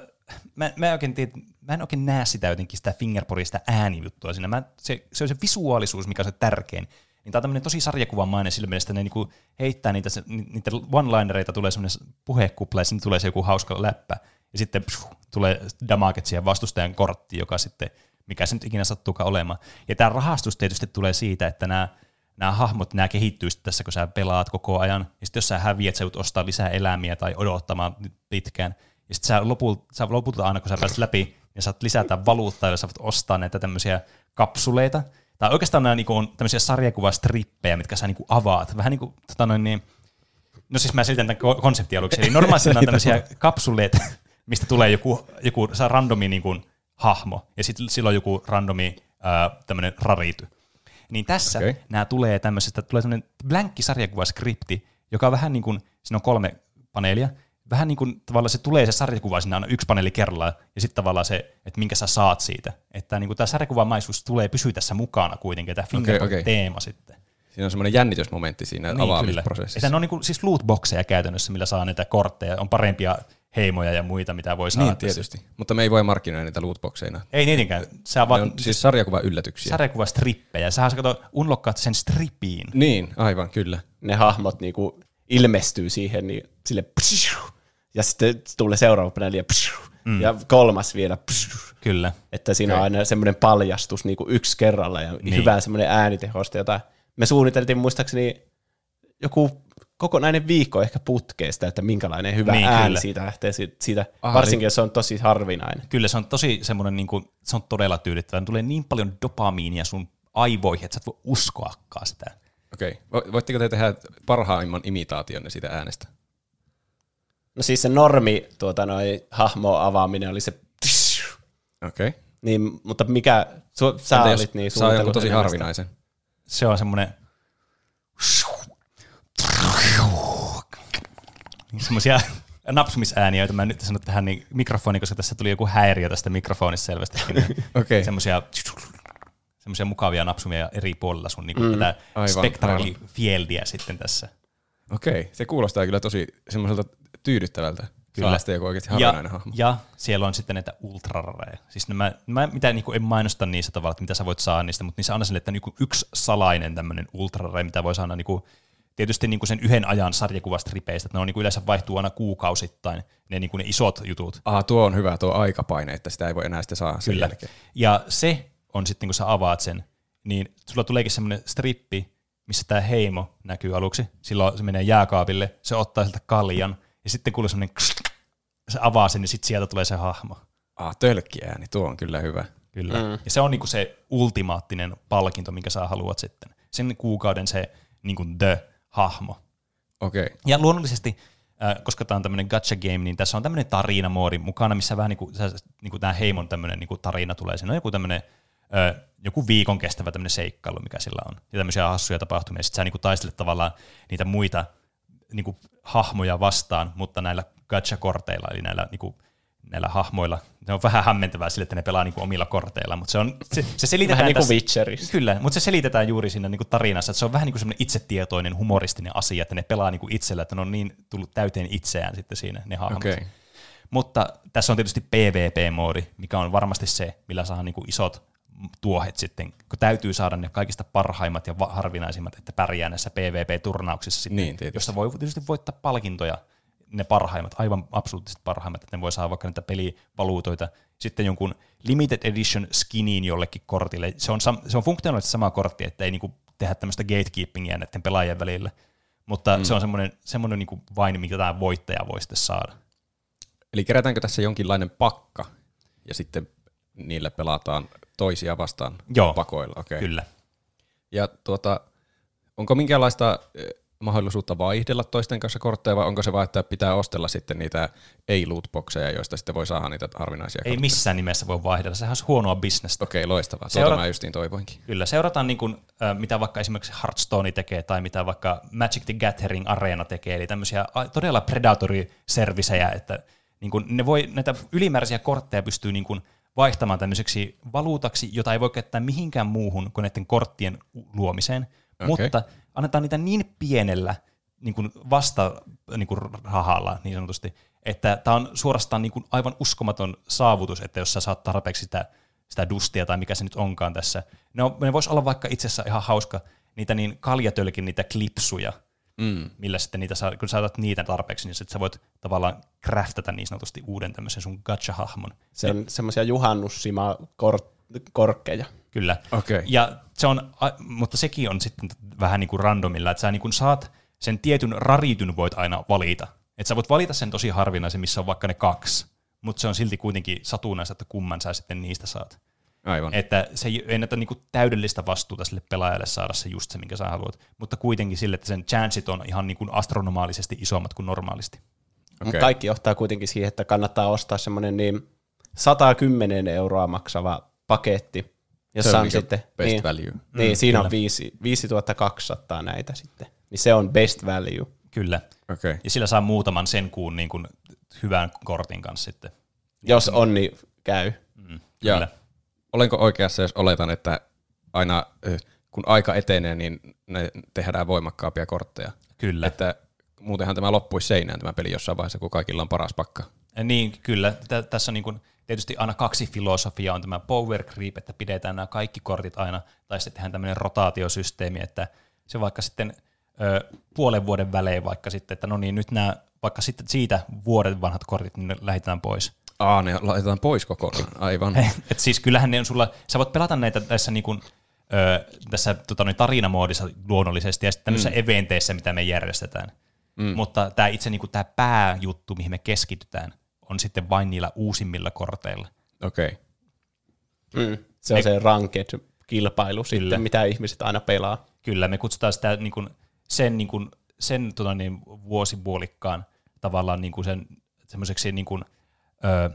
mä, mä, oikein tiedä, mä en oikein näe sitä jotenkin sitä fingerporista äänijuttua siinä. Mä, se, se on se visuaalisuus, mikä on se tärkein. Niin tämä on tämmöinen tosi sarjakuvamainen sillä mielessä, että ne niinku heittää niitä, se- ni- niitä one-linereita, tulee semmoinen puhekupla ja tulee se joku hauska läppä. Ja sitten pshu, tulee damaget siihen vastustajan korttiin, joka sitten, mikä se nyt ikinä sattuukaan olemaan. Ja tämä rahastus tietysti tulee siitä, että nämä nämä hahmot, nämä kehittyy tässä, kun sä pelaat koko ajan. Ja sitten jos sä häviät, sä ostaa lisää elämiä tai odottamaan pitkään. Ja sitten sä lopulta, sä lopulta aina, kun sä pääset läpi, ja saat lisätä valuuttaa, jolla sä voit ostaa näitä tämmöisiä kapsuleita. Tai oikeastaan nämä niinku on tämmöisiä sarjakuvastrippejä, mitkä sä niinku avaat. Vähän niin kuin, tota noin, niin, no siis mä selitän tämän ko- konseptin aluksi. Eli normaalisti nämä on tämmöisiä kapsuleita, mistä tulee joku, joku saa randomi niin kuin, hahmo, ja sitten silloin joku randomi ää, tämmöinen rarity. Niin tässä okay. nämä tulee tämmöisestä, tulee tämmöinen blankki sarjakuvaskripti, joka on vähän niin kuin, siinä on kolme paneelia, vähän niin kuin tavallaan se tulee se sarjakuva sinne aina yksi paneeli kerrallaan, ja sitten tavallaan se, että minkä sä saat siitä. Että niin kuin tämä sarjakuvamaisuus tulee pysyä tässä mukana kuitenkin, tämä Fingerprint-teema sitten. Siinä on semmoinen jännitysmomentti siinä niin, avaamisprosessissa. Että ne on niin kuin, siis lootboxeja käytännössä, millä saa niitä kortteja, on parempia heimoja ja muita, mitä voi saada. Niin, tietysti. Mutta me ei voi markkinoida niitä lootboxeina. Ei tietenkään. Sä Ne vaan on siis sarjakuva yllätyksiä. sarjakuvastrippejä. Sähän sä kato, unlockkaat sen strippiin. niin, aivan, kyllä. Ne hahmot niinku ilmestyy siihen, niin sille pshu, ja sitten tulee seuraava paneeli ja, pshu, mm. ja kolmas vielä. Pshu, Kyllä. että siinä on aina semmoinen paljastus niin kuin yksi kerralla ja Niin. hyvä semmoinen äänitehosta, jota me suunniteltiin muistaakseni joku kokonainen viikko ehkä putkeesta, että minkälainen hyvä Niin, ääni kyllä. siitä lähtee siitä, siitä Aha, varsinkin jos se on tosi harvinainen. Kyllä se on tosi semmoinen, niin kuin, se on todella tyydyttävä. Tulee niin paljon dopamiinia sun aivoihin, että sä et voi uskoakaan sitä. Okei. Okay. Voitteko te tehdä parhaimman imitaationne siitä äänestä? No siis se normi tuota, noi, hahmo avaaminen oli se *laughs* Okei. Okay. Niin, mutta mikä, su, sä Entä olit niin saa suunnitellut tosi harvinaisen. Se on semmoinen semmoisia napsumisääniä, joita mä nyt sanon tähän niin mikrofoniin, koska tässä tuli joku häiriö tästä mikrofonissa selvästi. *laughs* Okei. Semmoisia semmoisia mukavia napsumia eri puolilla sun niin mm, tätä aivan, spectrali fieldiä sitten tässä. Okei, se kuulostaa kyllä tosi semmoiselta tyydyttävältä. Kyllä. Saa joku oikeasti Ja, hahmo. ja siellä on sitten näitä ultrarareja. Siis nämä, mä mitä niin en mainosta niissä tavalla, että mitä sä voit saada niistä, mutta niissä on aina sille, että niin yksi salainen tämmöinen ultrarare, mitä voi saada niin kuin, tietysti niin kuin sen yhden ajan sarjakuvastripeistä, että ne on niin kuin yleensä vaihtuu aina kuukausittain, ne, niin kuin ne isot jutut. Ah, tuo on hyvä, tuo aikapaine, että sitä ei voi enää sitten saa sen Kyllä. jälkeen. Ja se on sitten, kun sä avaat sen, niin sulla tuleekin semmoinen strippi, missä tämä heimo näkyy aluksi. Silloin se menee jääkaapille, se ottaa sieltä kaljan, ja sitten kuuluu semmoinen se avaa sen, ja sitten sieltä tulee se hahmo. Ah, tölkkiääni, tuo on kyllä hyvä. Kyllä. Mm. Ja se on niinku se ultimaattinen palkinto, minkä sä haluat sitten. Sen kuukauden se niinku the-hahmo. Okei. Okay. Ja luonnollisesti, äh, koska tämä on tämmöinen gacha game, niin tässä on tämmöinen tarinamoodi mukana, missä vähän niinku, sä- niinku tämä heimon tämmöinen niinku tarina tulee. Siinä on joku tämmöinen äh, joku viikon kestävä tämmöinen seikkailu, mikä sillä on. Ja tämmöisiä hassuja tapahtumia. Sitten sä niinku taistelet tavallaan niitä muita niinku hahmoja vastaan, mutta näillä gacha-korteilla, eli näillä niinku, näillä hahmoilla. Ne on vähän hämmentävää sille, että ne pelaa niinku omilla korteilla, mutta se, on, se, se selitetään Vähän niin kuin tässä- Witcherissa. Kyllä, mutta se selitetään juuri siinä niin kuin tarinassa, että se on vähän niin kuin semmoinen itsetietoinen, humoristinen asia, että ne pelaa niin kuin itsellä, että ne on niin tullut täyteen itseään sitten siinä, ne hahmot. Okei. Mutta tässä on tietysti PvP-moodi, mikä on varmasti se, millä saa niin kuin isot tuohet sitten, kun täytyy saada ne kaikista parhaimmat ja harvinaisimmat, että pärjää näissä PvP-turnauksissa sitten, Niin, tietysti. jossa voi tietysti voittaa palkintoja, ne parhaimmat, aivan absoluuttiset parhaimmat, että ne voi saada vaikka niitä pelivaluutoita, sitten jonkun limited edition skiniin jollekin kortille. Se on, sam- se on funktionaalisesti sama kortti, että ei niinku tehdä tämmöistä gatekeepingia näiden pelaajien välillä, mutta mm. se on semmoinen, semmoinen niinku vain, mikä tämä voittaja voi sitten saada. Eli kerätäänkö tässä jonkinlainen pakka ja sitten niillä pelataan toisia vastaan Joo, pakoilla? Okay. Kyllä. Ja tuota, onko minkäänlaista eh, mahdollisuutta vaihdella toisten kanssa kortteja vai onko se vaan, että pitää ostella sitten niitä ei-lootboxeja, joista sitten voi saada niitä harvinaisia Ei kortteja? missään nimessä voi vaihdella, sehän olisi huonoa bisnestä. Okei, loistavaa. Seura- Tuota mä justiin toivoinkin. Kyllä, seurataan niin kuin, äh, mitä vaikka esimerkiksi Hearthstone tekee tai mitä vaikka Magic the Gathering Arena tekee, eli tämmöisiä a- todella predatory-servisejä, että niin kuin ne voi, näitä ylimääräisiä kortteja pystyy niin kuin vaihtamaan tämmöiseksi valuutaksi, jota ei voi käyttää mihinkään muuhun kuin näiden korttien luomiseen, Okei. mutta annetaan niitä niin pienellä niin kuin vasta niin kuin rahalla niin sanotusti, että tämä on suorastaan niin kuin aivan uskomaton saavutus, että jos sä saat tarpeeksi sitä, sitä dustia tai mikä se nyt onkaan tässä. Ne, on, ne voisi olla vaikka itse asiassa ihan hauska niitä niin kaljatölkin niitä klipsuja, Mm. millä sitten niitä saa, kun sä otat niitä tarpeeksi, niin sitten sä voit tavallaan craftata niin sanotusti uuden tämmöisen sun gacha-hahmon. Se on semmoisia juhannussima-korkkeja. Kyllä. Okei. Ja se on, mutta sekin on sitten vähän niin kuin randomilla, että sä niin kuin saat sen tietyn rarityn voit aina valita. Että sä voit valita sen tosi harvinaisen, missä on vaikka ne kaksi, mutta se on silti kuitenkin satunnaista, että kumman sä sitten niistä saat. Aivan. Että se ei näitä niinku täydellistä vastuuta sille pelaajalle saada se just se, minkä sä haluat, mutta kuitenkin sille, että sen chanceit on ihan niinku astronomaalisesti isommat kuin normaalisti. Okay. Kaikki johtaa kuitenkin siihen, että kannattaa ostaa semmoinen niin 110 euroa maksava paketti, jossa Se on on, sitten, best niin, value. Niin, Mm, siinä kyllä. on viisi, 5200 näitä sitten. Niin se on best value. Kyllä. Okei. Ja sillä saa muutaman sen kuun niin kuin hyvän kortin kanssa sitten. Jos on, niin käy. Mm, Ja kyllä. Olenko oikeassa, jos oletan, että aina ö, kun aika etenee, niin ne tehdään voimakkaampia kortteja? Kyllä. Että muutenhan tämä loppuisi seinään tämä peli jossain vaiheessa, kun kaikilla on paras pakka. Niin, kyllä. Tä- tässä on niin kuin, tietysti aina kaksi filosofiaa. On tämä power creep, että pidetään nämä kaikki kortit aina, tai sitten tehdään tämmöinen rotaatiosysteemi, että se vaikka sitten ö, puolen vuoden välein vaikka sitten, että no niin, nyt nämä, vaikka sitten siitä vuoden vanhat kortit, niin ne lähdetään pois. Aa, ne laitetaan pois kokonaan. Aivan. *laughs* Et siis kyllähän ne on sulla, sä voit pelata näitä tässä niin kuin, ö, tässä tota, noin tarinamoodissa luonnollisesti ja sitten tämmöisissä mm. eventeissä, mitä me järjestetään. Mm. Mutta tämä itse niin kuin, tämä pääjuttu, mihin me keskitytään, on sitten vain niillä uusimmilla korteilla. Okei. Okay. Mm. Se on Ne- se ranked-kilpailu sitten, mitä ihmiset aina pelaa. Kyllä, me kutsutaan sitä niin kuin, sen, niin kuin, sen tota, niin, vuosipuolikkaan tavallaan niin kuin sen semmoiseksi niin kuin, ö,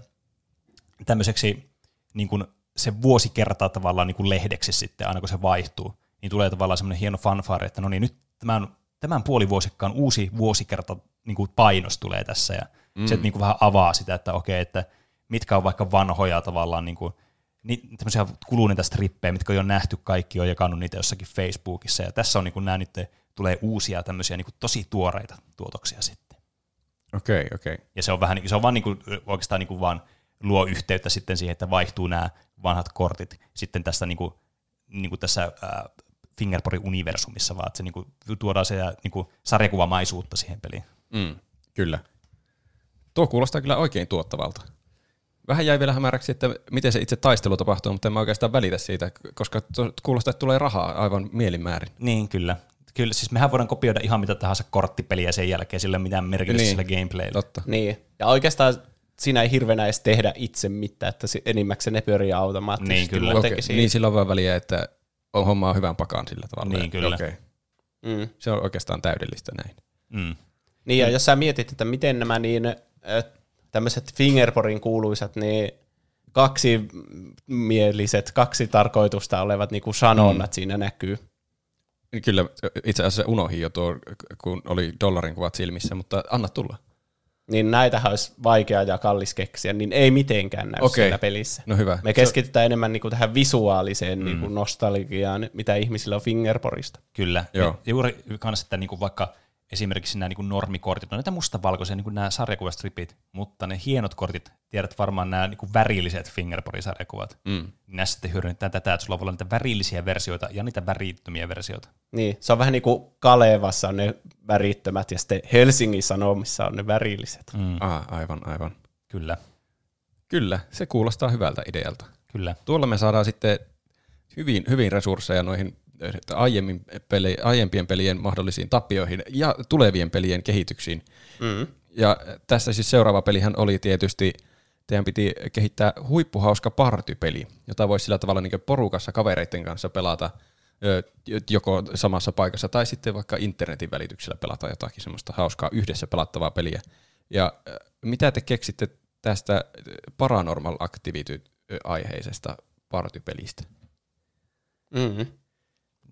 tämmöiseksi niin kuin se vuosi kertaa tavallaan niin kuin lehdeksi sitten, aina kun se vaihtuu, niin tulee tavallaan semmoinen hieno fanfare, että no niin, nyt tämän, tämän puolivuosikkaan uusi vuosikerta niin kuin painos tulee tässä, ja mm. se niin kuin vähän avaa sitä, että okei, että mitkä on vaikka vanhoja tavallaan niin kuin, niin, tämmöisiä kuluneita strippejä, mitkä on jo nähty, kaikki on jakanut niitä jossakin Facebookissa, ja tässä on niin kuin, nämä nyt tulee uusia tämmöisiä niin kuin, tosi tuoreita tuotoksia sitten. Okei, okay, okei. Okay. Ja se on vähän, niin- se on vaan niin kuin, oikeastaan niin kuin vaan luo yhteyttä sitten siihen, että vaihtuu nämä vanhat kortit sitten tässä, niin kuin, niin kuin tässä äh, Fingerporin universumissa, vaan että se niin kuin, tuodaan se niin kuin, sarjakuvamaisuutta siihen peliin. Mm, kyllä. Tuo kuulostaa kyllä oikein tuottavalta. Vähän jäi vielä hämäräksi, että miten se itse taistelu tapahtuu, mutta en mä oikeastaan välitä siitä, koska kuulostaa, että tulee rahaa aivan mielinmäärin. Niin, kyllä. Kyllä, siis mehän voidaan kopioida ihan mitä tahansa korttipeliä sen jälkeen, sillä ei ole mitään merkitystä Niin. sillä gameplayllä. Totta. Niin. Ja oikeastaan siinä ei hirveänä edes tehdä itse mitään, että se- enimmäkseen ne pyörii automaattisesti Niin, kyllä. siinä. niin sillä on vaan väliä, että on hommaa hyvän pakan sillä tavalla. Niin, kyllä. Okei. Mm. Se on oikeastaan täydellistä näin. Mm. Niin, ja jos sä mietit, että miten nämä niin, tämmöiset Fingerporin kuuluisat, niin kaksimieliset, kaksi tarkoitusta olevat niin kuin sanonnat mm. siinä näkyy. Kyllä, itse asiassa unohin jo tuo, kun oli dollarin kuvat silmissä, mutta anna tulla. Niin näitähän olisi vaikea ja kallis keksiä, niin ei mitenkään näy Okei. siellä pelissä. No hyvä. Me keskitytään enemmän niin kuin tähän visuaaliseen niin kuin nostalgiaan, mitä ihmisillä on Fingerporista. Kyllä. Joo. Ja juuri kanssa, että niinku vaikka esimerkiksi nämä niinku normikortit, on näitä mustavalkoisia, niin kuin nämä sarjakuvastripit, mutta ne hienot kortit, tiedät varmaan nämä niinku värilliset Fingerporin-sarjakuvat. Mm. Niin näissä sitten hyödynnetään tätä, että sulla voi olla niitä värillisiä versioita ja niitä värittömiä versioita. Niin, se on vähän niin kuin Kalevassa on ne värittömät ja sitten Helsingin Sanomissa on ne värilliset. Mm. Ah, aivan, aivan. Kyllä, Kyllä, se kuulostaa hyvältä idealta. kyllä. Tuolla me saadaan sitten hyvin, hyvin resursseja noihin aiemmin peli, aiempien pelien mahdollisiin tappioihin ja tulevien pelien kehityksiin. Mm. Ja tässä siis seuraava pelihän oli tietysti, teidän piti kehittää huippuhauska partypeli, jota voisi sillä tavalla niin porukassa kavereiden kanssa pelata joko samassa paikassa tai sitten vaikka internetin välityksellä pelata jotakin semmoista hauskaa yhdessä pelattavaa peliä. Ja mitä te keksitte tästä Paranormal Activity-aiheisesta partypelistä? Mm.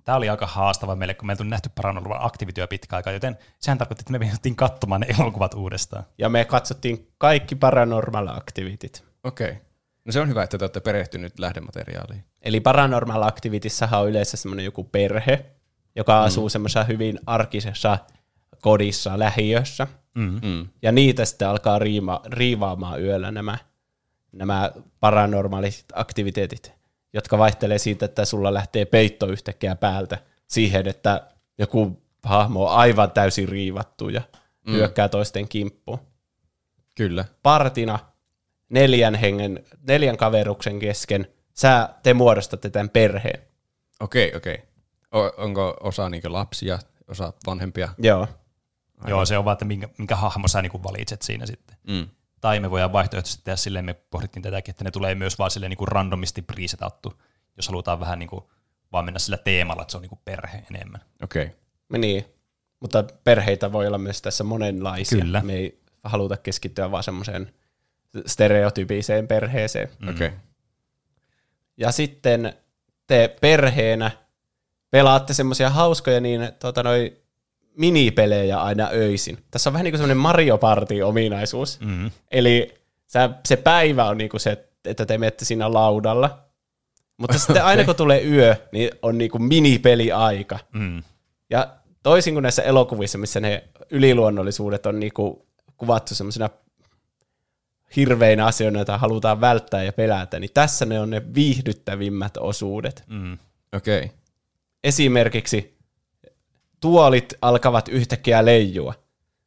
Tämä oli aika haastava meille, kun meiltä on nähty Paranormal Activityä pitkä aikaa, joten sehän tarkoitti, että me mentiin katsomaan ne elokuvat uudestaan. Ja me katsottiin kaikki Paranormal Activityt. Okei. Okay. No se on hyvä, että te olette perehtynyt lähdemateriaaliin. Eli Paranormal Activitissahan on yleensä semmoinen joku perhe, joka mm. asuu semmoisessa hyvin arkisessa kodissa, lähiössä. Mm. Mm. Ja niitä sitten alkaa riima, riivaamaan yöllä nämä, nämä paranormaalit aktiviteetit, jotka vaihtelee siitä, että sulla lähtee peitto yhtäkkiä päältä siihen, että joku hahmo on aivan täysin riivattu ja mm. hyökkää toisten kimppuun. Kyllä. Partina neljän hengen, neljän kaveruksen kesken, sä, te muodostatte tämän perheen. Okei, okei. O- onko osa niinku lapsia, osa vanhempia? Joo. Joo, se on vaan, että minkä, minkä hahmo sä niinku valitset siinä sitten. Mm. Tai me voidaan vaihtoehtoisesti tehdä silleen, me pohdittiin tätäkin, että ne tulee myös vaan silleen niin randomisti presetattu, jos halutaan vähän niin kuin vaan mennä sillä teemalla, että se on niin kuin perhe enemmän. Okei. Niin, mutta perheitä voi olla myös tässä monenlaisia. Kyllä. Me ei haluta keskittyä vaan semmoiseen stereotypiseen perheeseen. Mm. Okei. Ja sitten te perheenä pelaatte semmoisia hauskoja niin, tota, noi minipelejä aina öisin. Tässä on vähän niin kuin semmoinen Mario Party-ominaisuus. Mm. Eli sä, se päivä on niin kuin se, että te menette siinä laudalla. Mutta sitten aina kun tulee yö, niin on niin kuin minipeliaika. Mm. Ja toisin kuin näissä elokuvissa, missä ne yliluonnollisuudet on niinku kuvattu semmoisena hirveinä asioina, joita halutaan välttää ja pelätä, niin tässä ne on ne viihdyttävimmät osuudet. Mm. Okei. Esimerkiksi tuolit alkavat yhtäkkiä leijua.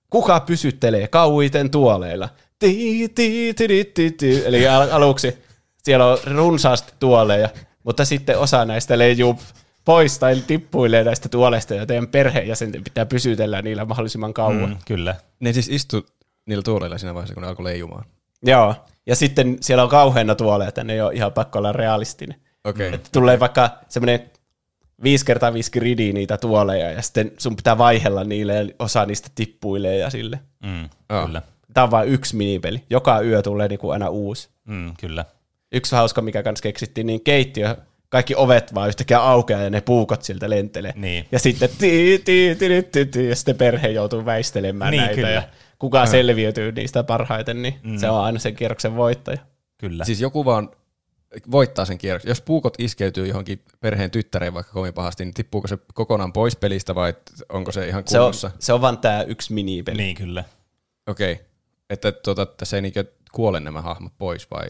Kuka pysyttelee kauiten tuoleilla? Ti, ti, ti, ti, ti, ti. Eli al- aluksi siellä on runsaasti tuoleja, mutta sitten osa näistä leijuu pois tai tippuilee näistä tuoleista, ja teidän perheenjäsenten pitää pysytellä niillä mahdollisimman kauan. Mm, kyllä. Ne siis istu niillä tuoleilla siinä vaiheessa, kun ne alkoi leijumaan. Joo, ja sitten siellä on kauheana tuoleja, että ne ei ole ihan pakko olla realistinen. Okay. Että tulee vaikka semmoinen viisi kertaa viisi gridi niitä tuoleja, ja sitten sun pitää vaihella niille, ja osa niistä tippuilee ja sille. Mm, Aa. kyllä. Tämä on vain yksi minipeli. Joka yö tulee niinku aina uusi. Mm, kyllä. yksi hauska, mikä kanssa keksittiin, niin keittiö, kaikki ovet vaan yhtäkkiä aukeaa ja ne puukot siltä lentelee. Niin. Ja sitten tii, tii, tii, tii, tii, ja sitten perhe joutuu väistelemään Niin, näitä. kyllä. Ja kuka selviytyy niistä parhaiten, niin mm. se on aina sen kierroksen voittaja. Kyllä. Siis joku vaan voittaa sen kierroksen. Jos puukot iskeytyy johonkin perheen tyttäreen vaikka kovin pahasti, niin tippuuko se kokonaan pois pelistä vai onko se ihan Se on, kunnossa? se on vaan tämä yksi minipeli. Niin, kyllä. Okei. Okay. Että tuota, tässä ei niinkö kuole nämä hahmot pois vai?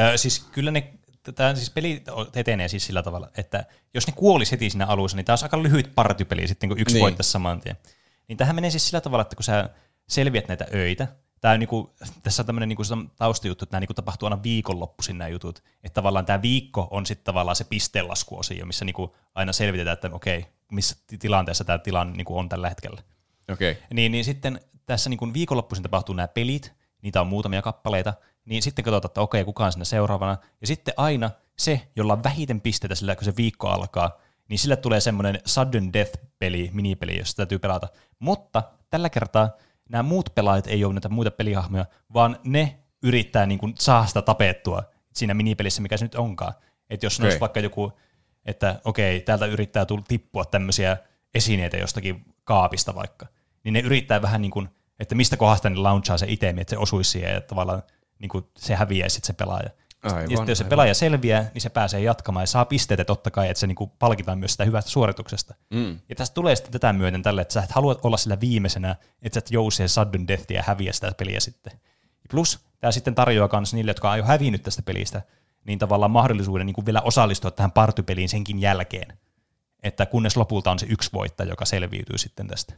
Ö, siis kyllä ne, tämä siis peli etenee siis sillä tavalla, että jos ne kuolisi heti siinä alussa, niin tämä olisi aika lyhyt partypeli sitten, kun yksi niin. voittaisi saman tien. Niin tähän menee siis sillä tavalla, että kun sä selviät näitä öitä, Tämä on niinku, tässä on tämmöinen niinku taustajuttu, että nämä niinku tapahtuu aina viikonloppuisin nämä jutut. Että tavallaan tämä viikko on sitten tavallaan se pisteenlaskuosio, missä niinku aina selvitetään, että okei, missä ti- tilanteessa tämä tilanne niinku on tällä hetkellä. Okay. Niin, niin sitten tässä niin kuin viikonloppuisin tapahtuu nämä pelit, niitä on muutamia kappaleita, niin sitten katsotaan, että okei, kuka on siinä seuraavana. Ja sitten aina se, jolla on vähiten pisteitä sillä, kun se viikko alkaa, niin sille tulee semmoinen sudden death-peli, minipeli, jossa täytyy pelata. Mutta tällä kertaa nämä muut pelaajat ei ole näitä muita pelihahmoja, vaan ne yrittää niin kuin saada sitä tapettua siinä minipelissä, mikä se nyt onkaan. Että jos okay. Olisi vaikka joku, että okei, täältä yrittää tulla tippua tämmöisiä esineitä jostakin kaapista vaikka, niin ne yrittää vähän niin kuin, että mistä kohdasta ne launchaa se itemi, että se osuisi siihen ja tavallaan niin kuin se häviäisi sitten se pelaaja. Aivan, ja sitten jos se aivan. pelaaja selviää, niin se pääsee jatkamaan ja saa pisteitä totta kai, että se niin kuin palkitaan myös sitä hyvästä suorituksesta. Mm. Ja tästä tulee sitten tätä myöten tälle, että sä et halua olla sillä viimeisenä, että sä et jou siihen sudden deathia ja häviä sitä peliä sitten. Plus tämä sitten tarjoaa myös niille, jotka on jo hävinnyt tästä pelistä, niin tavallaan mahdollisuuden niin kuin vielä osallistua tähän partypeliin senkin jälkeen. Että kunnes lopulta on se yksi voittaja, joka selviytyy sitten tästä.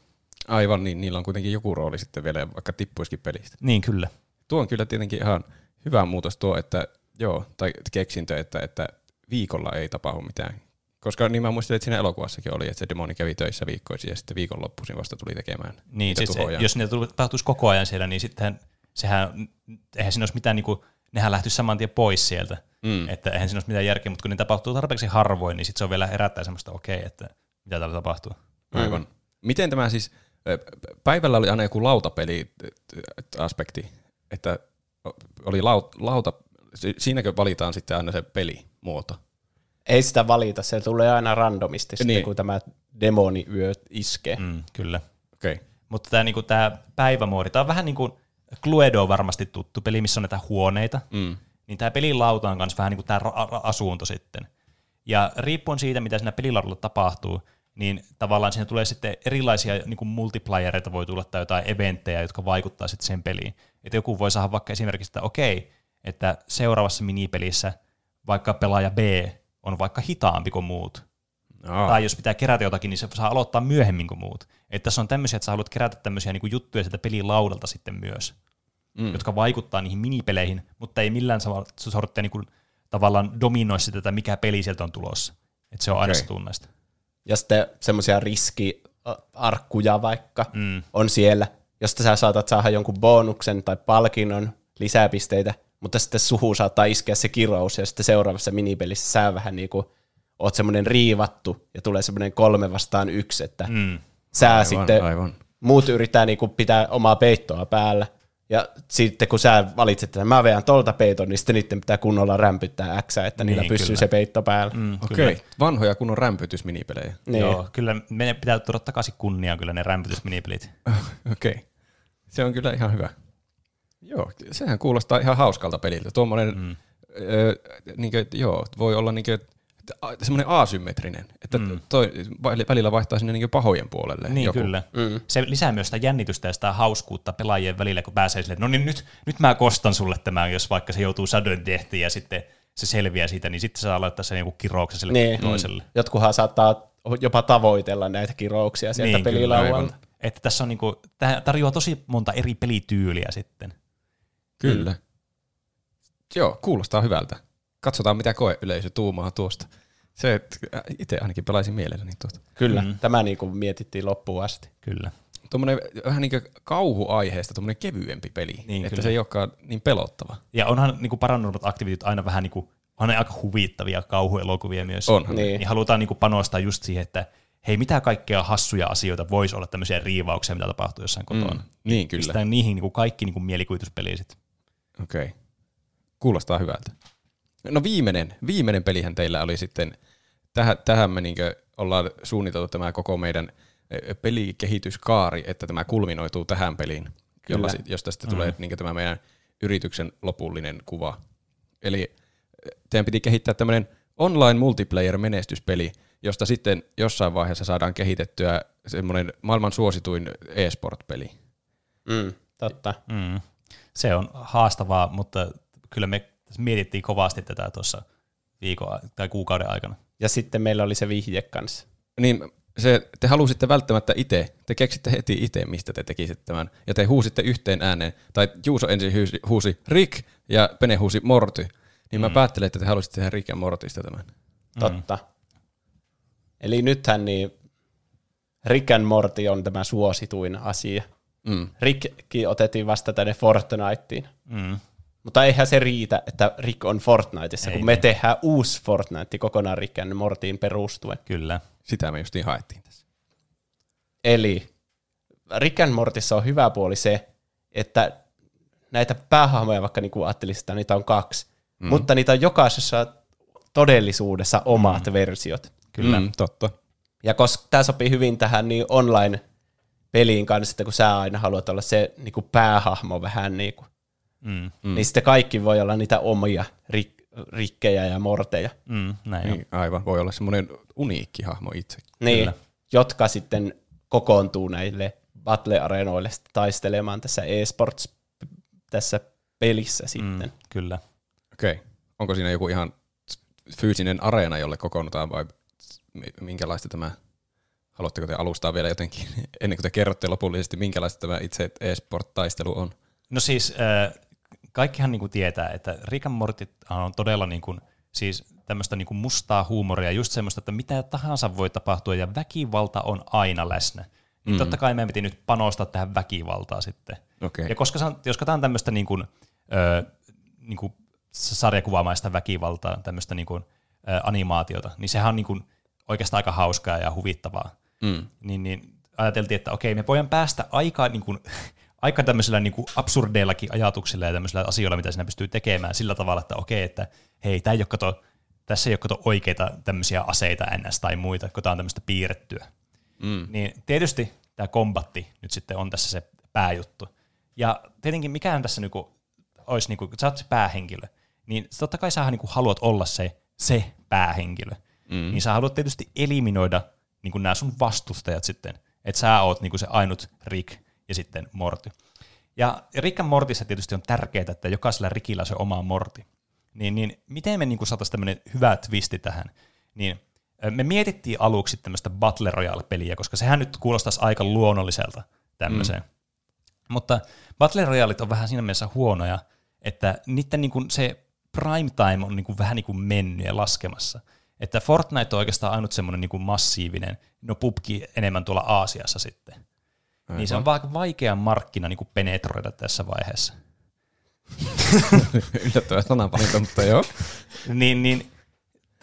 Aivan, niin niillä on kuitenkin joku rooli sitten vielä, vaikka tippuisikin pelistä. Niin kyllä. Tuo on kyllä tietenkin ihan hyvä muutos tuo, että joo, tai keksintö, että, että viikolla ei tapahdu mitään. Koska niin mä muistelin, että siinä elokuvassakin oli, että se demoni kävi töissä viikkoisin ja sitten viikonloppuisin vasta tuli tekemään Niin, siis, tuhoja. jos niitä tuli- tapahtuisi koko ajan siellä, niin sittenhän sehän, eihän siinä olisi mitään, niin kuin, nehän lähtyisi saman tien pois sieltä. Mm. Että eihän siinä olisi mitään järkeä, mutta kun ne tapahtuu tarpeeksi harvoin, niin sitten se on vielä herättää semmoista, okei, että mitä täällä tapahtuu. Aivan. Miten tämä siis, päivällä oli aina joku lautapeli-aspekti, että oli laut, lauta, siinäkö valitaan sitten aina se pelimuoto? Ei sitä valita, se tulee aina randomisti sitten, Niin. kun tämä demoni yö iskee. Mm, kyllä. Okei. Okay. Mutta tämä niinku, tää päivämoodi, tämä on vähän niin kuin Cluedo on varmasti tuttu peli, missä on näitä huoneita, Mm. niin tämä pelilauta on myös vähän niin kuin tämä ra- ra- asunto sitten. Ja riippuen siitä, mitä siinä pelilaudalla tapahtuu, niin tavallaan siinä tulee sitten erilaisia niin kuin multiplayereita voi tulla tai jotain eventtejä, jotka vaikuttaa sitten sen peliin. Että joku voi saada vaikka esimerkiksi, että okei, että seuraavassa minipelissä vaikka pelaaja B on vaikka hitaampi kuin muut. Aa, Tai jos pitää kerätä jotakin, niin se saa aloittaa myöhemmin kuin muut. Että tässä on tämmöisiä, että sä haluat kerätä tämmöisiä niin kuin juttuja sieltä pelilaudalta sitten myös, Mm. jotka vaikuttaa niihin minipeleihin, mutta ei millään sorttia niin kuin, tavallaan dominoi sitä, että mikä peli sieltä on tulossa. Että se on aina Okei. se tunnaista. Ja sitten semmoisia riskiarkkuja vaikka Mm. on siellä, josta sä saatat saada jonkun bonuksen tai palkinnon lisäpisteitä, mutta sitten suhu saattaa iskeä se kirous, ja sitten seuraavassa minipelissä sä vähän niin kuin oot semmoinen riivattu, ja tulee semmoinen kolme vastaan yksi, että Mm. sä aivan, sitten, aivan. muut yrittää niinku pitää omaa peittoa päällä, ja sitten kun sä valitset, että mä veän tolta peiton, niin sitten niiden pitää kunnolla rämpyttää X, että niillä Niin, pysyy kyllä. se peitto päällä. Mm, Okei, okay. okay. vanhoja kunnon rämpytysminipelejä. Niin. Joo, kyllä meidän pitää tuoda takaisin kunniaan kyllä ne rämpytysminipelit. *laughs* Okei, okay. se on kyllä ihan hyvä. Joo, sehän kuulostaa ihan hauskalta peliltä. Tuommoinen, mm. öö, niinkö, joo, voi olla niinkö, semmoinen asymmetrinen, että mm. toi välillä vaihtaa sinne niinkö pahojen puolelle. Niin joku. kyllä. Mm. Se lisää myös sitä jännitystä ja sitä hauskuutta pelaajien välillä, kun pääsee että no niin nyt, nyt mä kostan sulle tämän, jos vaikka se joutuu sudden deathiin ja sitten se selviää siitä, niin sitten saa laittaa sen joku kirouksen sille Niin. toiselle. Jotkuhan saattaa jopa tavoitella näitä kirouksia sieltä Niin, pelilaualta. Että tässä on niinku, tämä tarjoaa tosi monta eri pelityyliä sitten. Kyllä. Mm. Joo, kuulostaa hyvältä. Katsotaan, mitä koeyleisö tuumaa tuosta. Se, että itse ainakin pelaisin mielelläni tuota. Kyllä, Mm. tämä niinku mietittiin loppuun asti. Kyllä. Tuommoinen vähän niin kuin kauhuaiheesta, tuommoinen kevyempi peli, Niin, että kyllä. se ei olekaan niin pelottava. Ja onhan niinku Paranormal Activityt aina vähän niinku, on ne aika huvittavia kauhuelokuvia myös. Onhan. Niin. Niin halutaan niinku panostaa just siihen, että hei, mitä kaikkea hassuja asioita voisi olla tämmöisiä riivauksia, mitä tapahtuu jossain kotona. Mm, niin kyllä. Pistetään niihin niinku kaikki niinku mielikuvituspeliä sit. Okei. Okay. Kuulostaa hyvältä. No viimeinen, viimeinen pelihän teillä oli sitten, tähän, tähän me niinkö ollaan suunniteltu tämä koko meidän pelikehityskaari, että tämä kulminoituu tähän peliin, jolla, josta sitten tulee Mm. niinkö tämä meidän yrityksen lopullinen kuva. Eli teidän piti kehittää tämmöinen online multiplayer menestyspeli, josta sitten jossain vaiheessa saadaan kehitettyä semmoinen maailman suosituin e-sport-peli. Mm, totta. Mm. Se on haastavaa, mutta kyllä me mietittiin kovasti tätä tuossa viikon tai kuukauden aikana. Ja sitten meillä oli se vihje kanssa. Niin se, te halusitte välttämättä itse, te keksitte heti itse, mistä te tekisitte tämän, ja te huusitte yhteen ääneen, tai Juuso ensin huusi, huusi Rick, ja Pene huusi Morty, niin mä päättelin, että te halusitte tehdä Rick ja Mortista tämän. Totta. Eli nythän niin Rick and Morty on tämä suosituin asia. Mm. Rickkin otettiin vasta tänne Fortniteen. Mm. Mutta eihän se riitä, että Rick on Fortniteissa, Ei kun me niin. tehdään uusi Fortnite kokonaan Rick and Mortyin perustuen. Kyllä. Sitä me justiin haettiin tässä. Eli Rick and Mortissa on hyvä puoli se, että näitä päähahmoja, vaikka niin kuin ajattelisit, että niitä on kaksi, mm. mutta niitä on jokaisessa todellisuudessa omat mm. versiot. Kyllä. Mm, totta. Ja koska tämä sopii hyvin tähän niin online-peliin kanssa, että kun sä aina haluat olla se niin kuin päähahmo vähän niin kuin, Mm. mm. niin sitten kaikki voi olla niitä omia rik- rikkejä ja morteja. Mm. Näin on. Niin, aivan, voi olla semmoinen uniikki hahmo itse. Niin, Kyllä. jotka sitten kokoontuu näille battle-areenoille taistelemaan tässä eSports tässä pelissä sitten. Mm. Kyllä. Okei, okay. onko siinä joku ihan fyysinen areena, jolle kokoonnutaan, vai mi- minkälaista tämä, haluatteko te alustaa vielä jotenkin, *laughs* ennen kuin te kerrotte lopullisesti, minkälaista tämä itse e-sport-taistelu on? No siis äh, kaikkihan niinku tietää, että Rick and Morty on todella niinku, siis tämmöistä niinku mustaa huumoria, just semmoista, että mitä tahansa voi tapahtua ja väkivalta on aina läsnä. Niin mm. totta kai meidän piti nyt panostaa tähän väkivaltaa sitten. Okei. Ja koska, on, jos katsotaan tämmöistä niinku, ö, niinku sarjakuvaamaista väkivaltaa, tämmöistä niinku, ö, animaatiota, niin sehän on niinku oikeastaan aika hauskaa ja huvittavaa. Mm. Niin, niin ajateltiin, että okei, me voidaan päästä aika, niinku, *laughs* aika tämmöisillä niinku absurdeillakin ajatuksilla ja tämmöisillä asioilla, mitä siinä pystyy tekemään sillä tavalla, että okei, että hei, tää ei ole kato, tässä ei ole kato oikeita tämmöisiä aseita ns. tai muita, kun tämä on tämmöistä piirrettyä. Mm. Niin tietysti tämä kombatti nyt sitten on tässä se pääjuttu. Ja tietenkin mikään tässä niinku olisi, niinku, kun sä oot se päähenkilö, niin totta kai sä niinku haluat olla se, se päähenkilö. Mm. Niin sä haluat tietysti eliminoida niinku nämä sun vastustajat sitten. Että sä oot niinku se ainut Rick ja sitten Morty. Ja Rick and Mortissa tietysti on tärkeää, että jokaisella Rickillä on se oma Morty. Niin, niin miten me niinku saataisiin tämmöinen hyvä twisti tähän? Niin me mietittiin aluksi tämmöistä Battle Royale-peliä, koska sehän nyt kuulostaisi aika luonnolliselta tämmöiseen. Mm. Mutta Battle Royalet on vähän siinä mielessä huonoja, että niiden niinku se prime time on niinku vähän niinku mennyt ja laskemassa. Että Fortnite on oikeastaan ainut semmoinen niinku massiivinen, no PUBG enemmän tuolla Aasiassa sitten. Aivan. Niin se on vaan vaikea markkina niinku penetroida tässä vaiheessa. *laughs* Yllättävä sananvalinta, mutta joo. *laughs* niin, niin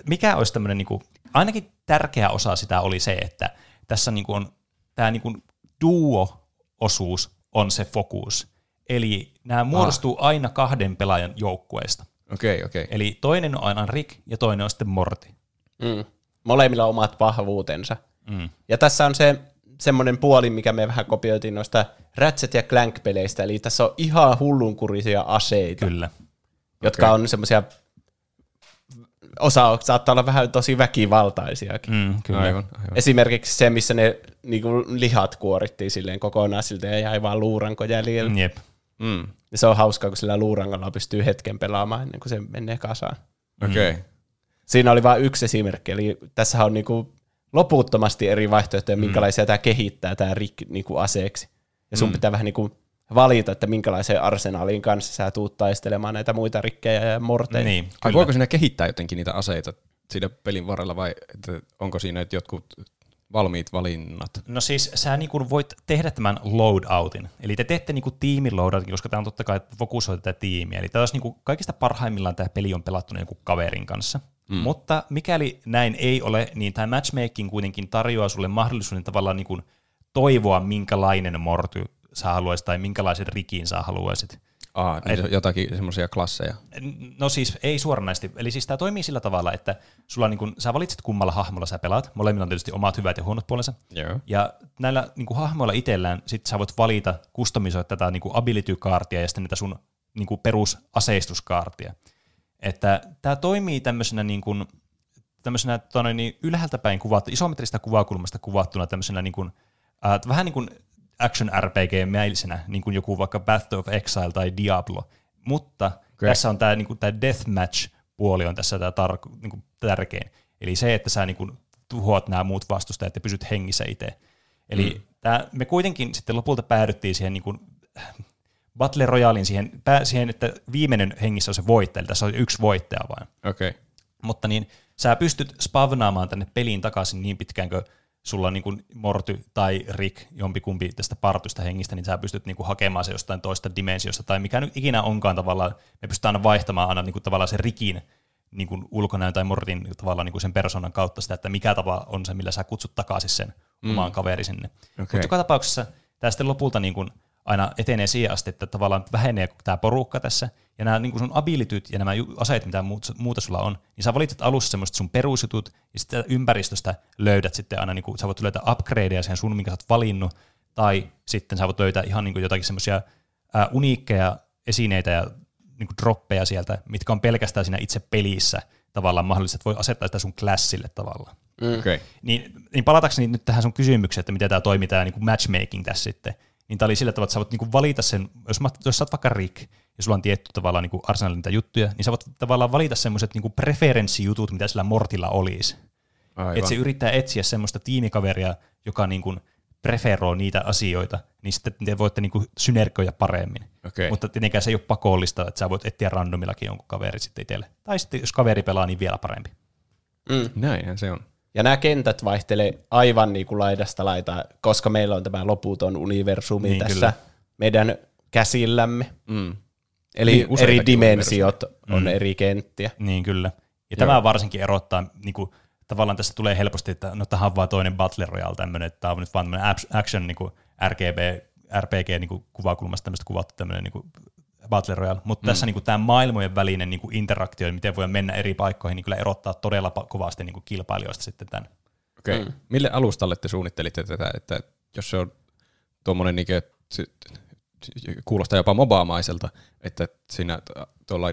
mikä olisi tämmöinen, niinku, ainakin tärkeä osa sitä oli se, että tässä niinku on tämä niinku duo-osuus on se fokus. Eli nämä muodostuu aina kahden pelaajan joukkueesta. Okei, okei. Eli toinen on aina Rick ja toinen on sitten Morty. Mm. Molemmilla on omat vahvuutensa. Mm. Ja tässä on se semmoinen puoli, mikä me vähän kopioitiin noista Ratchet ja Clank-peleistä, eli tässä on ihan hullunkurisia aseita, Kyllä. jotka Okei. on semmoisia, osa saattaa olla vähän tosi väkivaltaisiakin. Mm, kyllä. Aivan, aivan. Esimerkiksi se, missä ne niinku, lihat kuorittiin silleen kokonaan siltä ja jäi vaan luuranko jäljellä. Mm. Jep. Mm. Ja se on hauskaa, kun sillä luurangolla pystyy hetken pelaamaan ennen kuin se menee kasaan. Okei. Okay. Siinä oli vain yksi esimerkki, eli tässä on niinku loputtomasti eri vaihtoehtoja, minkälaisia tämä kehittää tämä Rick niinku aseeksi. Ja sun mm. pitää vähän niinku valita, että minkälaiseen arsenaalin kanssa sä tuut taistelemaan näitä muita rikkejä ja morteja. Niin, Ai voiko siinä kehittää jotenkin niitä aseita siinä pelin varrella vai että onko siinä jotkut valmiit valinnat? No siis sä niinku voit tehdä tämän loadoutin. Eli te teette niinku tiimin loadoutin, koska tämä on totta kai että fokusoi tätä tiimiä. Eli tämä olisi niinku kaikista parhaimmillaan tämä peli on pelattu jonkun kaverin kanssa. Mm. Mutta mikäli näin ei ole, niin tämä matchmaking kuitenkin tarjoaa sulle mahdollisuuden tavallaan niinku toivoa, minkälainen morty sä haluaisit tai minkälaisen rikin sä haluaisit. Aa, niin on jotakin semmoisia klasseja. No siis ei suoranaisesti. Eli siis tämä toimii sillä tavalla, että sulla niin kun, sä valitset kummalla hahmolla sä pelaat. Molemmilla on tietysti omat hyvät ja huonot puolensa. Joo. Ja näillä niin kuin hahmoilla itsellään sit sä voit valita, kustomisoida tätä niin kuin ability-kaartia ja sitten näitä sun niin kuin perusaseistuskaartia. Että tämä toimii tämmöisenä niin kuin, tämmöisenä tonne, niin ylhäältä päin kuvattu, isometristä kuvakulmasta kuvattuna tämmöisenä niin kuin, äh, vähän niin kuin action RPG-mäisenä, niin kuin joku vaikka Path of Exile tai Diablo. Mutta okay. tässä on tämä, niin kuin, tämä deathmatch-puoli on tässä tämä tar- niin kuin tärkein. Eli se, että sä niin kuin, tuhoat nämä muut vastustajat ja pysyt hengissä itse. Eli mm. tämä, me kuitenkin sitten lopulta päädyttiin siihen niin kuin, Battle Royalein siihen, pää, siihen, että viimeinen hengissä on se voittaja, eli tässä on yksi voittaja vain. Okei. Okay. Mutta niin sä pystyt spavnaamaan tänne peliin takaisin niin pitkään, kun sulla on niin kuin Morty tai Rick, jompikumpi tästä partusta hengistä, niin sä pystyt niin kuin hakemaan se jostain toista dimensiosta, tai mikä nyt ikinä onkaan tavallaan, me pystytään aina vaihtamaan aina niin kuin tavallaan se Rikin niin kuin ulkonäön tai Mortin tavallaan niin kuin sen persoonan kautta sitä, että mikä tapa on se, millä sä kutsut takaisin sen mm. omaan kaveri sinne. Okei. Mutta joka tapauksessa tämä sitten lopulta niin kuin aina etenee siihen asti, että tavallaan vähenee tämä porukka tässä, ja nämä niin sun abilityt ja nämä aseet, mitä muut- muuta sulla on, niin sä valitset alussa semmoista sun perusjutut, ja sitten ympäristöstä löydät sitten aina, niin kuin, sä voit löytää upgradeja siihen sun, minkä sä oot valinnut, tai sitten sä voit löytää ihan niin kuin jotakin semmoisia uniikkeja esineitä ja niin kuin droppeja sieltä, mitkä on pelkästään siinä itse pelissä tavallaan mahdollista, että voi asettaa sitä sun klassille tavallaan. Mm. Okei. Okay. Niin, niin palatakseni nyt tähän sun kysymykseen, että miten tämä toimii, tämä niin matchmaking tässä sitten, niin tämä oli sillä tavalla, että sä voit niin valita sen, jos, mä, jos sä oot vaikka Rick, ja sulla on tietty tavallaan niin arsenaalin niitä juttuja, niin sä voit tavallaan valita semmoiset niin preferenssijutut, mitä sillä Mortilla olisi. Että se yrittää etsiä semmoista tiimikaveria, joka niin kuin preferoi niitä asioita, niin sitten te voitte niin kuin synergoja paremmin. Okei. Mutta tietenkään se ei ole pakollista, että sä voit etsiä randomillakin jonkun kaveri sitten itselle. Tai sitten jos kaveri pelaa, niin vielä parempi. Näinhän se on. Ja nämä kentät vaihtelee aivan niin kuin laidasta laitaan, koska meillä on tämä loputon universumi Niin, tässä kyllä. meidän käsillämme. Mm. Eli Niin, eri dimensiot on Mm. eri kenttiä. Niin kyllä. Ja tämä varsinkin erottaa, niin kuin, tavallaan tässä tulee helposti, että no tähän on vaan toinen Battle Royale tämmöinen, että tämä on nyt vaan tämmöinen action niin kuin RGB, RPG niin kuin kuvakulmasta tämmöistä kuvattu tämmöinen niin kuin Battle Royale, mutta mm. tässä niin kuin, tämä maailmojen välinen niin kuin interaktio, ja miten voi mennä eri paikkoihin, niin kyllä erottaa todella kovasti niin kuin kilpailijoista sitten tämän. Okei. Okay. Mm. Mille alustalle te suunnittelitte tätä, että jos se on tuommoinen niin kuulostaa jopa mobaamaiselta, että siinä tuolla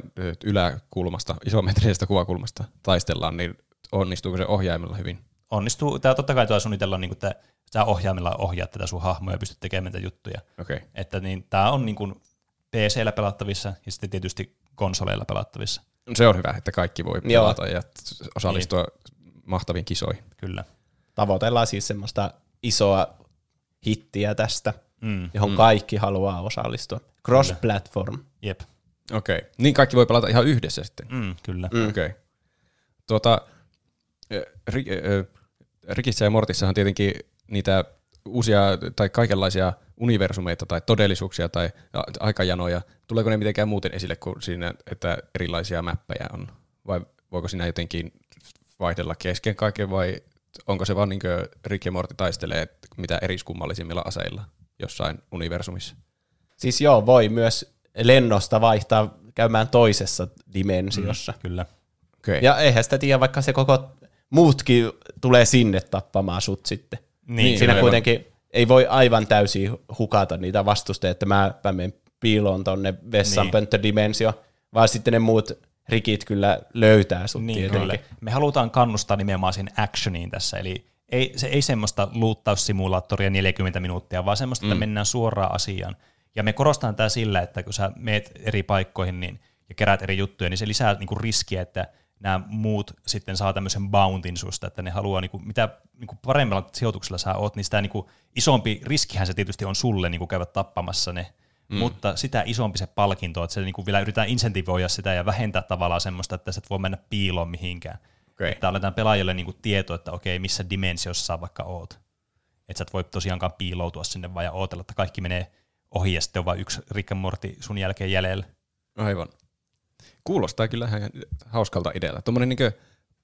yläkulmasta, isometrisestä kuvakulmasta taistellaan, niin onnistuuko se ohjaimella hyvin? Onnistuu, tämä totta kai tuo suunnitella, niin kuin, että sä ohjaimella ohjaat tätä sun hahmoa ja pystyt tekemään näitä juttuja. Okei. Okay. Että niin, tämä on niin kuin PC-llä pelattavissa ja sitten tietysti konsoleilla pelattavissa. Se on hyvä, että kaikki voi Joo. pelata ja osallistua mahtaviin kisoihin. Kyllä. Tavoitellaan siis semmoista isoa hittiä tästä, Mm. johon kaikki haluaa osallistua. Cross-platform. Jep. Okei. Okay. Niin kaikki voi pelata ihan yhdessä sitten. Mm, kyllä. Mm. Okei. Okay. Tuota, Ri- Rikissä ja Mortissahan tietenkin niitä uusia tai kaikenlaisia universumeita tai todellisuuksia tai aikajanoja. Tuleeko ne mitenkään muuten esille kuin siinä, että erilaisia mäppejä on? Vai voiko siinä jotenkin vaihdella kesken kaiken vai onko se vaan niin Rick ja Morty taistelee mitä eriskummallisimmilla aseilla jossain universumissa? Siis joo, voi myös lennosta vaihtaa käymään toisessa dimensiossa. Mm. Kyllä. Okay. Ja eihän sitä tiedä, vaikka se koko muutkin tulee sinne tappamaan sut sitten. Niin, Siinä aivan. kuitenkin ei voi aivan täysin hukata niitä vastustajia, että mä, mä menen piiloon tonne Niin. vessanpönttödimensio, vaan sitten ne muut rikit kyllä löytää sut Niin, tietenkin. kyllä. Me halutaan kannustaa nimenomaan sen actioniin tässä, eli ei, se ei semmoista luuttaussimulaattoria 40 minuuttia, vaan semmoista, mm. että mennään suoraan asiaan. Ja me korostetaan tämä sillä, että kun sä meet eri paikkoihin niin, ja kerät eri juttuja, niin se lisää niinku riskiä, että nämä muut sitten saa tämmöisen bountin susta, että ne haluaa, niinku, mitä niinku paremmalla sijoituksella sä oot, niin sitä niinku, isompi riskihän se tietysti on sulle niinku käydä tappamassa ne, mm. mutta sitä isompi se palkinto, että se niinku vielä yritetään insentivoida sitä ja vähentää tavallaan semmoista, että sä et voi mennä piiloon mihinkään. Okei. Että aletaan pelaajille niinku tieto, että okei, missä dimensiossa sä vaikka oot. Että sä et voi tosiaankaan piiloutua sinne vaan ja ootella, että kaikki menee ohi ja sitten on vain yksi Rick Morty sun jälkeen jäljellä. Aivan. Kuulostaa kyllä ihan hauskalta idealta. Tuommoinen niin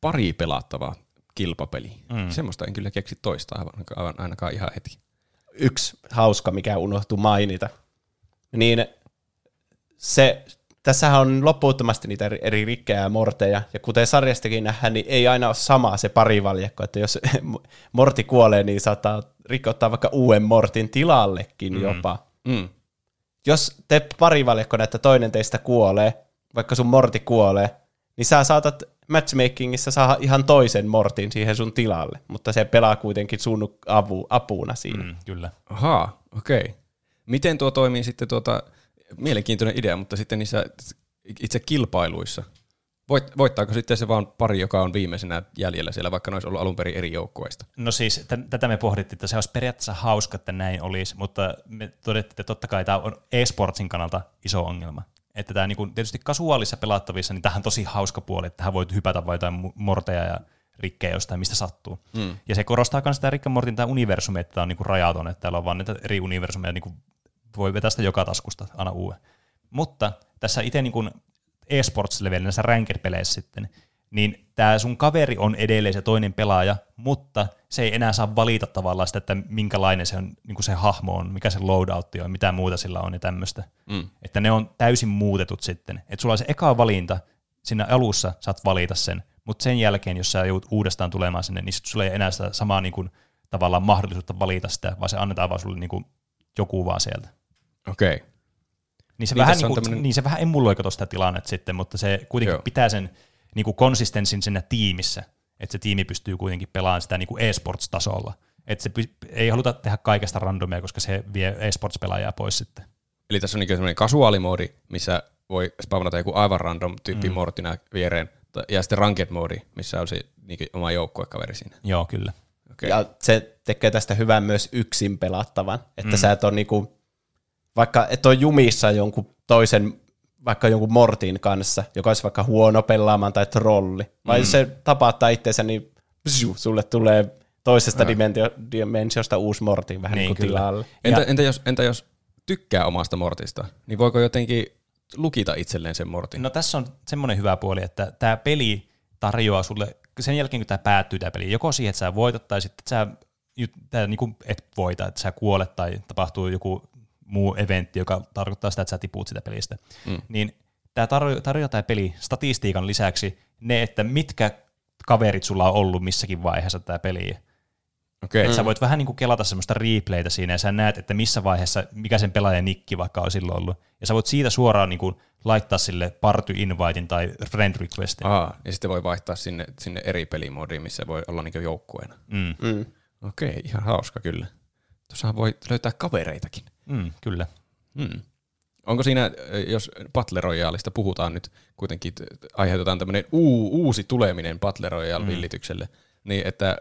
pari pelattava kilpapeli. Mm. Semmoista en kyllä keksi toista aivan, aivan ainakaan ihan heti. Yksi hauska, mikä unohtui mainita, niin se, tässähän on loppuuttomasti niitä eri- rikkejä ja morteja, ja kuten sarjastakin nähdään, niin ei aina ole sama se parivaljakko, että jos *laughs* morti kuolee, niin saattaa rikko ottaa vaikka uuden mortin tilallekin jopa. Mm. Jos te parivaljakko että toinen teistä kuolee, vaikka sun morti kuolee, niin sä saatat matchmakingissa saada ihan toisen mortin siihen sun tilalle, mutta se pelaa kuitenkin sun avu, apuna siinä. Mm, kyllä. Ahaa, okei. Okay. Miten tuo toimii sitten tuota, mielenkiintoinen idea, mutta sitten niissä itse kilpailuissa? Voit, voittaako sitten se vaan pari, joka on viimeisenä jäljellä siellä, vaikka ne olisi ollut alun perin eri joukkueista? No siis, t- tätä me pohdittiin, että se olisi periaatteessa hauska, että näin olisi, mutta me todettiin, että totta kai tämä on e-sportsin kannalta iso ongelma. Että tämä niin tietysti kasuaalissa pelattavissa, niin tähän on tosi hauska puoli, että tähän voit hypätä vai jotain morteja ja rikkejä jostain, mistä sattuu. Mm. Ja se korostaa myös tämä Rick Mortin tämä universumi, että tämä on niin rajaton, että täällä on vaan näitä eri universumeja, niin voi vetää sitä joka taskusta aina uuden. Mutta tässä itse niin e-sports-levelillä, näissä ranked-peleissä sitten, niin tämä sun kaveri on edelleen se toinen pelaaja, mutta se ei enää saa valita tavallaan sitä, että minkälainen se, on, niin kuin se hahmo on, mikä se loadoutti on, mitä muuta sillä on ja tämmöistä. Mm. Että ne on täysin muutetut sitten. Että sulla on se eka valinta, siinä alussa saat valita sen, mutta sen jälkeen, jos sä joudut uudestaan tulemaan sinne, niin sit sulla ei enää sitä samaa niin kuin, tavallaan mahdollisuutta valita sitä, vaan se annetaan vaan sulle niin kuin, joku vaan sieltä. Okei. Okay. Niin se, Niin vähän, niin, kuin, tämmönen- niin se vähän emuloi tuosta tilannetta sitten, mutta se kuitenkin. Joo. pitää sen niin kuin konsistenssin siinä tiimissä, että se tiimi pystyy kuitenkin pelaamaan sitä niin kuin e-sports-tasolla. Että se py- ei haluta tehdä kaikesta randomia, koska se vie e-sports-pelaajaa pois sitten. Eli tässä on niin semmoinen kasuaalimoodi, missä voi spawnata joku aivan random tyyppi mm. mortina viereen, ja sitten ranked moodi, missä on se niin oma joukkuekaveri siinä. Joo, kyllä. Okay. Ja se tekee tästä hyvän myös yksin pelattavan, että mm. sä et ole niinku, vaikka et ole jumissa jonkun toisen, vaikka jonkun Mortin kanssa, joka olisi vaikka huono pelaamaan tai trolli, vai mm. se tapaattaa itseensä, niin psiu, sulle tulee toisesta dimensio- dimensiosta uusi Mortin vähän niin, Niin, kuin kyllä. tilalle. Entä, Ja- entä, jos, entä jos tykkää omasta mortista, niin voiko jotenkin lukita itselleen sen mortin? No tässä on semmoinen hyvä puoli, että tämä peli tarjoaa sulle, sen jälkeen kun tämä päättyy tämä peli, joko siihen, että sä voitat tai sitten että sä tää niinku et voita, että sä kuolet tai tapahtuu joku muu eventti, joka tarkoittaa sitä, että sä tiput sitä pelistä, mm. niin tämä tarjo- tarjoaa tämä peli statistiikan lisäksi ne, että mitkä kaverit sulla on ollut missäkin vaiheessa tämä peliä. Okei. Että sä voit vähän niin kuin kelata semmoista replaytä siinä ja sä näet, että missä vaiheessa, mikä sen pelaajan nikki vaikka on silloin ollut. Ja sä voit siitä suoraan niin kuin laittaa sille party invitein tai friend requestin. Aa, ja sitten voi vaihtaa sinne, sinne eri pelimoodiin, missä voi olla niin joukkueena. Mm. Mm. Okei, ihan hauska kyllä. Tuossahan voi löytää kavereitakin. Mm, kyllä. Hmm. Onko siinä, jos Battle Royaleista puhutaan nyt, kuitenkin aiheutetaan tämmöinen uu, uusi tuleminen Battle Royale-villitykselle, niin että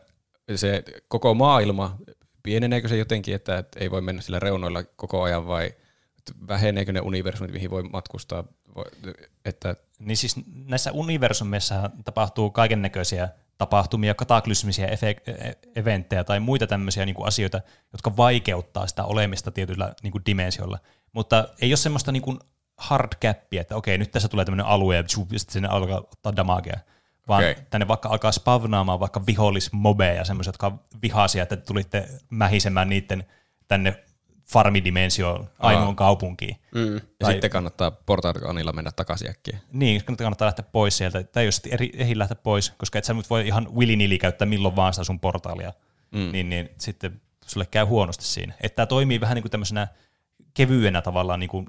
se koko maailma, pieneneekö se jotenkin, että et ei voi mennä sillä reunoilla koko ajan vai väheneekö ne universumit, mihin voi matkustaa, että Niin siis näissä universumeissa tapahtuu kaiken näköisiä tapahtumia, kataklysmisiä efe- e- eventtejä tai muita tämmöisiä niin kuin asioita, jotka vaikeuttaa sitä olemista tietyllä niin kuin dimensiolla. Mutta ei ole semmoista niin kuin hard cappia, että okei, nyt tässä tulee tämmöinen alue ja sitten sinne alkaa ottaa damagea. Vaan okay. tänne vaikka alkaa spavnaamaan vaikka vihollismobeja, semmoisia, jotka on vihaisia, että tulitte mähisemään niiden tänne farmidimensioon ainoan kaupunkiin. Mm. ja Tai- sitten kannattaa portaanilla mennä takaisin äkkiä. Niin, kannattaa kannattaa lähteä pois sieltä, tai jos eri, ehdi lähteä pois, koska et sä nyt voi ihan willy käyttää milloin vaan sitä sun portaalia, mm. niin, niin sitten sulle käy huonosti siinä. Että tämä toimii vähän niin kuin tämmöisenä kevyenä tavallaan niin kuin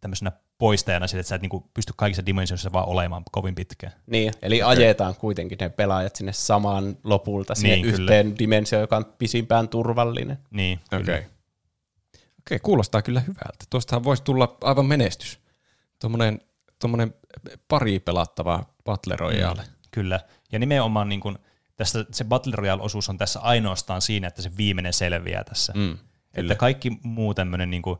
tämmöisenä poistajana, sille, että sä et niin kuin pysty kaikissa dimensioissa vaan olemaan kovin pitkään. Niin, eli ajetaan kuitenkin ne pelaajat sinne samaan lopulta, sinne Niin, niin, kyllä. yhteen dimensioon, joka on pisimpään turvallinen. Niin, Okei. kyllä. Okei, kuulostaa kyllä hyvältä. Tuostahan voisi tulla aivan menestys. Tuommoinen, tuommoinen pari pelattava Battle Royale. Mm. Kyllä. Ja nimenomaan niin kuin, tästä, se Battle Royale-osuus on tässä ainoastaan siinä, että se viimeinen selviää tässä. Mm, Että kaikki muu tämmöinen, niin kuin,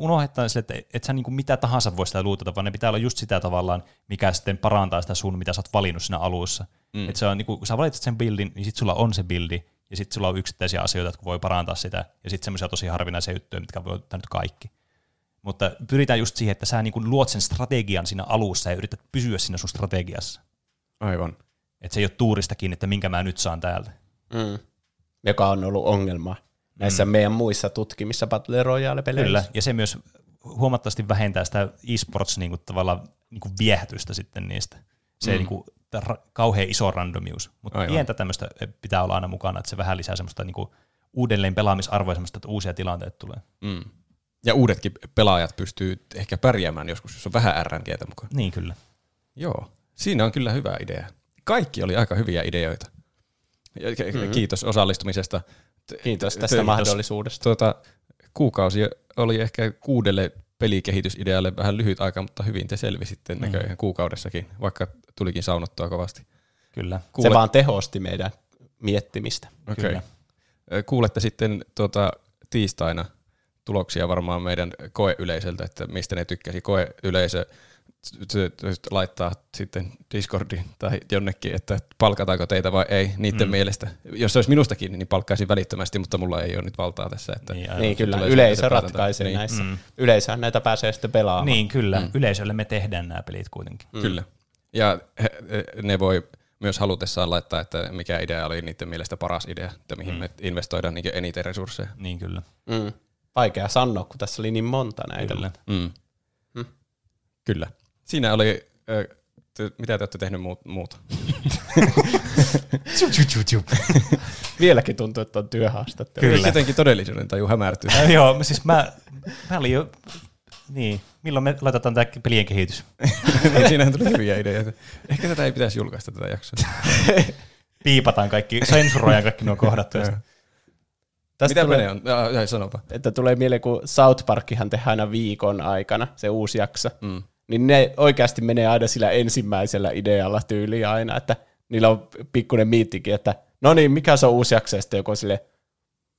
unohdetaan sille, että et sä niin kuin mitä tahansa voi sitä luutata, vaan ne pitää olla just sitä tavallaan, mikä sitten parantaa sitä sun, mitä sä oot valinnut siinä alussa. Mm. Että se on, niin kuin, kun sä valitset sen buildin, niin sit sulla on se buildi, ja sitten sulla on yksittäisiä asioita, jotka voi parantaa sitä, ja sitten semmoisia tosi harvinaisia juttuja, mitkä voi ottaa nyt kaikki. Mutta pyritään just siihen, että sä niin luot sen strategian siinä alussa ja yrität pysyä siinä sun strategiassa. Aivan. Että se ei ole tuurista kiinni, että minkä mä nyt saan täältä. Mm. Joka on ollut ongelma näissä mm. meidän muissa tutkimissa Battle Royale-peleissä. Kyllä, ja se myös huomattavasti vähentää sitä esports niin kuin, tavallaan niin kuin viehätystä sitten niistä. Se mm. niin kuin, ra- kauhean iso randomius, mutta Aivan. pientä tämmöistä pitää olla aina mukana, että se vähän lisää semmoista niin kuin, uudelleen pelaamisarvoa semmoista, että uusia tilanteita tulee. Mm. Ja uudetkin pelaajat pystyy ehkä pärjäämään joskus, jos on vähän RNGtä mukaan. Niin kyllä. Joo, siinä on kyllä hyvä idea. Kaikki oli aika hyviä ideoita. Mhm. Kiitos osallistumisesta. Kiitos tästä t- mahdollisuudesta. Tuota, kuukausi oli ehkä kuudelle pelikehitysidealle vähän lyhyt aika, mutta hyvin te selvisitte Mm. näköjään kuukaudessakin, vaikka tulikin saunottua kovasti. Kyllä. Se vaan tehosti meidän miettimistä. Okei. Kyllä. Kuulette sitten tuota, tiistaina tuloksia varmaan meidän koeyleisöltä, että mistä ne tykkäsi. Koeyleisö t- laittaa sitten Discordiin tai jonnekin, että palkataanko teitä vai ei niiden mm. mielestä. Jos se olisi minustakin, niin palkkaisin välittömästi, mutta mulla ei ole nyt valtaa tässä. Että Niin, aivan. Niin kyllä, yleisö se ratkaisee Niin. näissä. Mm. Yleisöhän näitä pääsee sitten pelaamaan. Niin kyllä, mm. yleisölle me tehdään nämä pelit kuitenkin. Mm. Kyllä. Ja he, ne voi myös halutessaan laittaa, että mikä idea oli niiden mielestä paras idea, että mihin mm. me investoidaan niin eniten resursseja. Niin kyllä. Mm. Vaikea sanoa, kun tässä oli niin monta näitä. Kyllä. mutta- Mm. Mm. Kyllä. Siinä oli, ö, te, mitä te olette tehnyt muut, muuta? Vieläkin tuntuu, että on työhaastattelu. Kyllä. Jotenkin todellisuuden taju hämärtyy. Äh, joo, siis mä, mä olin jo, niin, milloin me laitetaan tämä pelien kehitys? niin, siinähän tuli hyviä ideoita. Ehkä tätä ei pitäisi julkaista tätä jaksoa. Piipataan kaikki, sensuroidaan kaikki nuo kohdat. ja Tästä Mitä tulee, menee on? Jäi sanopa. että tulee mieleen, kun South Parkihan tehdään aina viikon aikana, se uusi jakso, Mm. Niin ne oikeasti menee aina sillä ensimmäisellä idealla tyyliin aina, että niillä on pikkuinen miittikin, että no niin, mikä se on uusi jakso, ja sitten joku sille,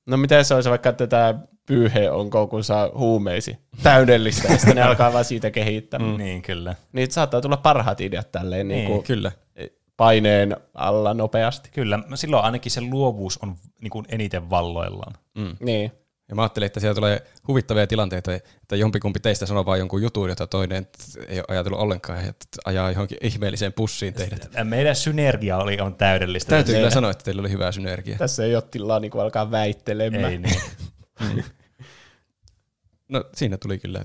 no miten se olisi vaikka, että tämä pyyhe on kun saa huumeisi. Täydellistä, ja sitten ne alkaa vaan siitä kehittää. Mm. Niin, kyllä. Niin saattaa tulla parhaat ideat tälleen niin. Niin. Niin kuin Kyllä. paineen alla nopeasti. Kyllä, silloin ainakin se luovuus on niin kuin eniten valloillaan. Mm. Niin. Ja mä ajattelin, että siellä tulee huvittavia tilanteita, että jompikumpi teistä sanoo vaan jonkun jutun, jota toinen ei ole ajatellut ollenkaan, ja että ajaa johonkin ihmeelliseen pussiin teidät. Meidän synergia oli on täydellistä. Täytyy kyllä sanoa, että teillä oli hyvää synergiaa. Tässä ei ole tilaa niin alkaa väittelemään. Ei niin. *laughs* No siinä tuli kyllä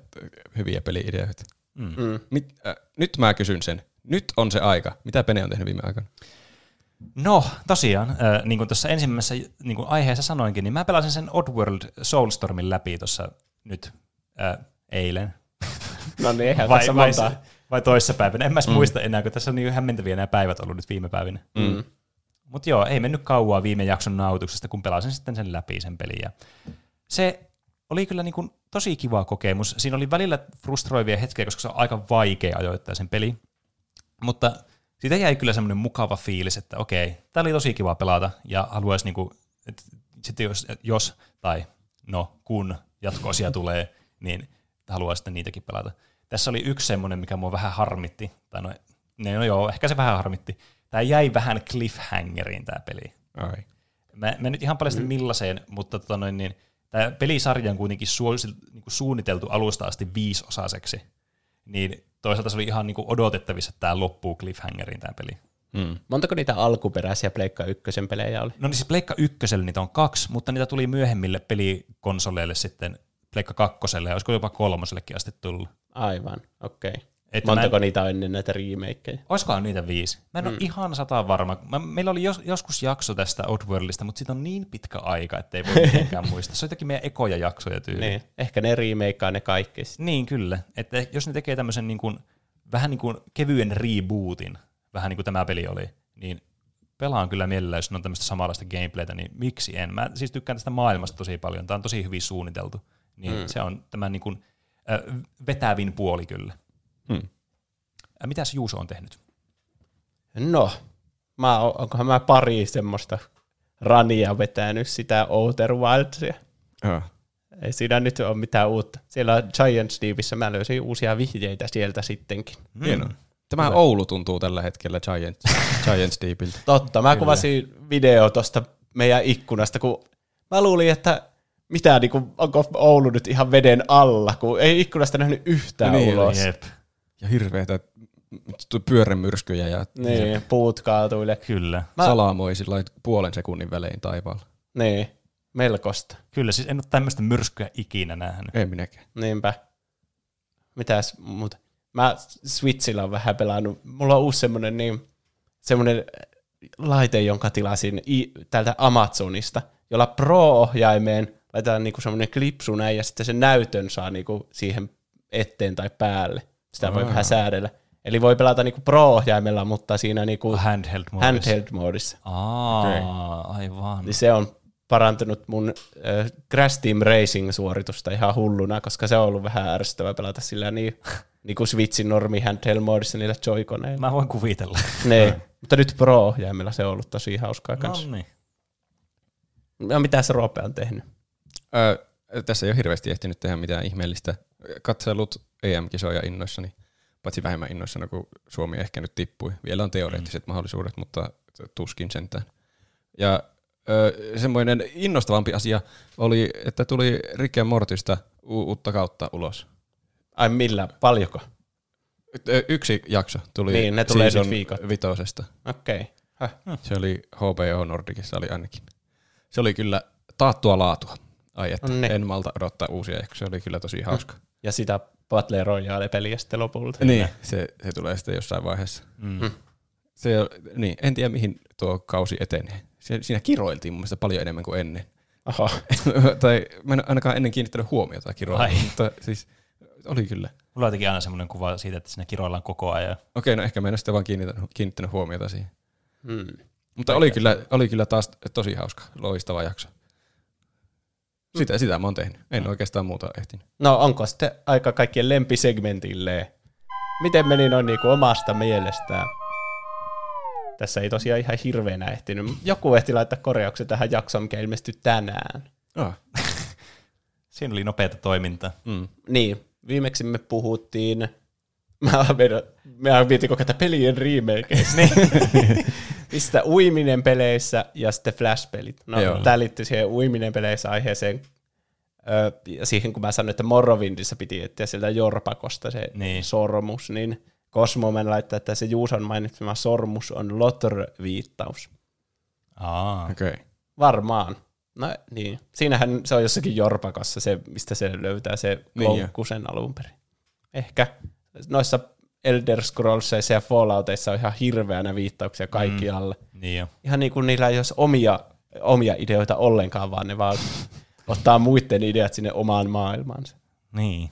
hyviä peli-ideoita. Mm. Mm. Mit, äh, nyt mä kysyn sen. Nyt on se aika. Mitä Pene on tehnyt viime aikoina? No, tosiaan, äh, niin kuin tuossa ensimmäisessä niin kuin aiheessa sanoinkin, niin mä pelasin sen Oddworld Soulstormin läpi tuossa nyt äh, eilen. *laughs* No niin, eihän Vai, tässä vai, monta. vai toissapäivänä. En mä mm. muista enää, kun tässä on niin hämmentäviä nämä päivät ollut nyt viime päivinä. Mm. Mutta joo, ei mennyt kauaa viime jakson nautuksesta, kun pelasin sitten sen läpi sen pelin. Ja se oli kyllä niin kuin tosi kiva kokemus. Siinä oli välillä frustroivia hetkiä, koska se on aika vaikea ajoittaa sen peli. Mutta siitä jäi kyllä semmoinen mukava fiilis, että okei, tämä oli tosi kiva pelata ja haluaisi niin kuin, että sitten jos, jos, tai no kun jatko-osia tulee, niin haluaisi sitten niitäkin pelata. Tässä oli yksi semmoinen, mikä mua vähän harmitti, tai no, no joo, ehkä se vähän harmitti. Tämä jäi vähän cliffhangeriin tämä peli. Ai. Mä, mä nyt ihan paljasta mm. millaiseen, mutta tota noin, niin, tämä pelisarja on kuitenkin su, niin kuin suunniteltu alusta asti viisosaiseksi. Niin toisaalta se oli ihan niin kuin odotettavissa, että tämä loppuu cliffhangeriin tämä peli. Mm. Montako niitä alkuperäisiä Pleikka ykkösen pelejä oli? No niin siis Pleikka ykköselle niitä on kaksi, mutta niitä tuli myöhemmille pelikonsoleille sitten Pleikka kakkoselle ja olisiko jopa kolmosellekin asti tullut. Aivan, okei. Okay. Että Montako en, niitä on ennen näitä remakeja? olisikohan niitä viisi? Mä en ole ihan sata varma. Mä, meillä oli jos, joskus jakso tästä Outworldista, mutta siitä on niin pitkä aika, että ei voi *laughs* mitenkään muistaa. Se on jotenkin meidän ekoja jaksoja tyyli. Niin. Ehkä ne remakeaa ne kaikki. sit. Niin, kyllä. Että jos ne tekee tämmöisen niin kuin, vähän niin kuin kevyen rebootin, vähän niin kuin tämä peli oli, niin pelaan kyllä mielellä, jos ne on tämmöistä samanlaista gameplaytä, niin miksi en? Mä siis tykkään tästä maailmasta tosi paljon. Tämä on tosi hyvin suunniteltu. Niin mm. se on tämä niin kuin, äh, vetävin puoli kyllä. Hmm. Äh, mitäs Juuso on tehnyt? No, mä, oon- onkohan mä pari semmoista rania vetänyt sitä Outer Wildsia. Ah. Ei siinä nyt ole mitään uutta. Siellä Giants Deepissä mä löysin uusia vihjeitä sieltä sittenkin. Hienoa. Tämä Oulu tuntuu tällä hetkellä Giants, *laughs* Giants Deepiltä. Totta, mä kuvasin video tuosta meidän ikkunasta, kun mä luulin, että mitä, niin kuin, onko Oulu nyt ihan veden alla, kun ei ikkunasta nähnyt yhtään Niin, ulos. Jep, Ja hirveitä pyörämyrskyjä ja Niin, puut kaatuille. kyllä. Mä- salamoi sillä puolen sekunnin välein taivaalla. Niin, melkoista. Kyllä, siis en ole tämmöistä myrskyä ikinä nähnyt. Ei minäkään. Niinpä. mitäs muuta. Mä Switchillä on vähän pelannut. Mulla on uusi semmonen, niin, semmonen laite, jonka tilasin i, täältä Amazonista, jolla Pro-ohjaimeen laitetaan niinku semmoinen klipsu näin, ja sitten sen näytön saa niinku siihen eteen tai päälle. Sitä voi vähän säädellä. Eli voi pelata niinku Pro-ohjaimella, mutta siinä niinku Handheld modissa. handheld-moodissa. Aa, aivan. Niin se on parantunut mun äh, Crash Team Racing-suoritusta ihan hulluna, koska se on ollut vähän ärsyttävää pelata sillä niin, *laughs* niin kuin Switchin normi handheld-moodissa niillä joikoneilla. Mä voin kuvitella. *laughs* Ne, mutta nyt Pro-ohjaimella se on ollut tosi hauskaa kanssa. No niin. No, mitä se Roope on tehnyt? Öö, tässä ei ole hirveästi ehtinyt tehdä mitään ihmeellistä. Katsellut EM-kisoja innoissani, paitsi vähemmän innoissani kuin Suomi ehkä nyt tippui. Vielä on teoreettiset mm. mahdollisuudet, mutta tuskin sentään. Ja öö, semmoinen innostavampi asia oli, että tuli Rick and Mortista u- uutta kautta ulos. Ai millä, paljonko? Ö, Yksi jakso tuli Niin, ne tulee season vitosesta. Okei. Okay. Se oli HBO Nordicissa oli ainakin. Se oli kyllä taattua laatua. Ai että, en malta odottaa uusia jaksoja. Se oli kyllä tosi hauska. Ja sitä Battle Royale-peliä sitten lopulta. Niin, se, se tulee sitten jossain vaiheessa. Mm. Se, niin, en tiedä mihin tuo kausi etenee. Se, siinä kiroiltiin mun mielestä paljon enemmän kuin ennen. Oho. *laughs* tai mä en ainakaan ennen kiinnittänyt huomiota kiroiluun, Ai. mutta siis oli kyllä. Mulla on jotenkin aina semmoinen kuva siitä, että siinä kiroillaan koko ajan. Okei, no ehkä mä en ole sitä vaan kiinnittänyt, kiinnittänyt huomiota siihen. Hmm. Mutta oli kyllä, oli kyllä taas tosi hauska, loistava jakso. Sitä, sitä mä oon tehnyt. En oikeastaan muuta ehtinyt. No onko sitten aika kaikkien lempisegmentille? Miten meni noin niinku omasta mielestään? Tässä ei tosiaan ihan hirveänä ehtinyt. Joku ehti laittaa korjauksen tähän jaksoon, mikä ilmestyi tänään. Ah. *laughs* Siinä oli nopeata toimintaa. Mm. Niin, viimeksi me puhuttiin, mä mä mietin koko tätä pelien remakeista. *laughs* *laughs* Mistä uiminen peleissä ja sitten Flash-pelit. No, Joo. tämä liittyy siihen uiminen peleissä aiheeseen, ö, ja siihen kun mä sanoin, että Morrowindissa piti etsiä sieltä Jorpakosta se Niin. niin. sormus, niin Cosmoman laittaa, että se Juuson mainitsema sormus on Lotr-viittaus. Aa. Okei. Okay. Varmaan. No niin. Siinähän se on jossakin Jorpakossa se, mistä se löytää se Niin loukku sen alun perin. Ehkä. Noissa Elder Scrollsissa ja Fallouteissa on ihan hirveänä viittauksia kaikkialle. Mm. Niin jo. Ihan niin kuin niillä ei olisi omia, omia ideoita ollenkaan, vaan ne vaan ottaa muiden ideat sinne omaan maailmaansa. Niin.